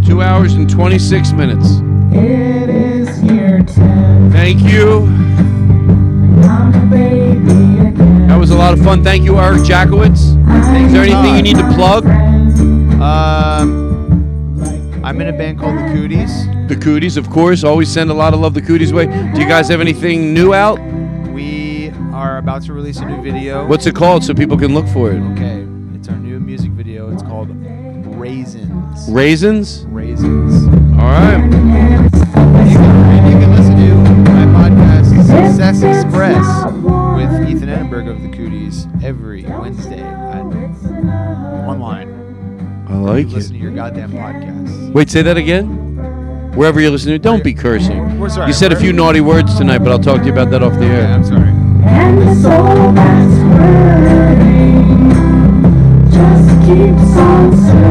two hours and 26 minutes. It is year 10. Thank you. I'm a baby again. That was a lot of fun. Thank you, Eric Jackowitz. Is there anything you need to plug? Um, I'm in a band called The Cooties. The Cooties, of course. Always send a lot of love the Cooties way. Do you guys have anything new out? We are about to release a new video. What's it called so people can look for it? Okay, it's our new music video. It's called Raisins. Raisins? Raisins. All right. You can, you can listen to my podcast, Success Express, with Ethan Edinburgh of the like you it. Listen to your goddamn podcast. Wait, say that again? Wherever you're listening, don't be cursing. We're sorry, You said a few naughty words tonight, but I'll talk to you about that off the air. I'm sorry. And the soul that's hurting just keeps on searching.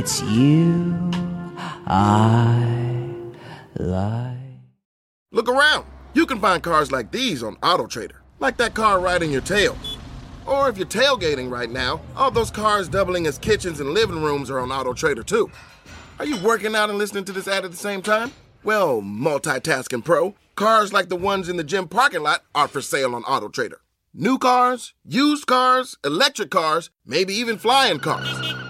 It's you I like. Look around. You can find cars like these on AutoTrader, like that car right in your tail. Or if you're tailgating right now, all those cars doubling as kitchens and living rooms are on AutoTrader too. Are you working out and listening to this ad at the same time? Well, multitasking pro, cars like the ones in the gym parking lot are for sale on AutoTrader. New cars, used cars, electric cars, maybe even flying cars.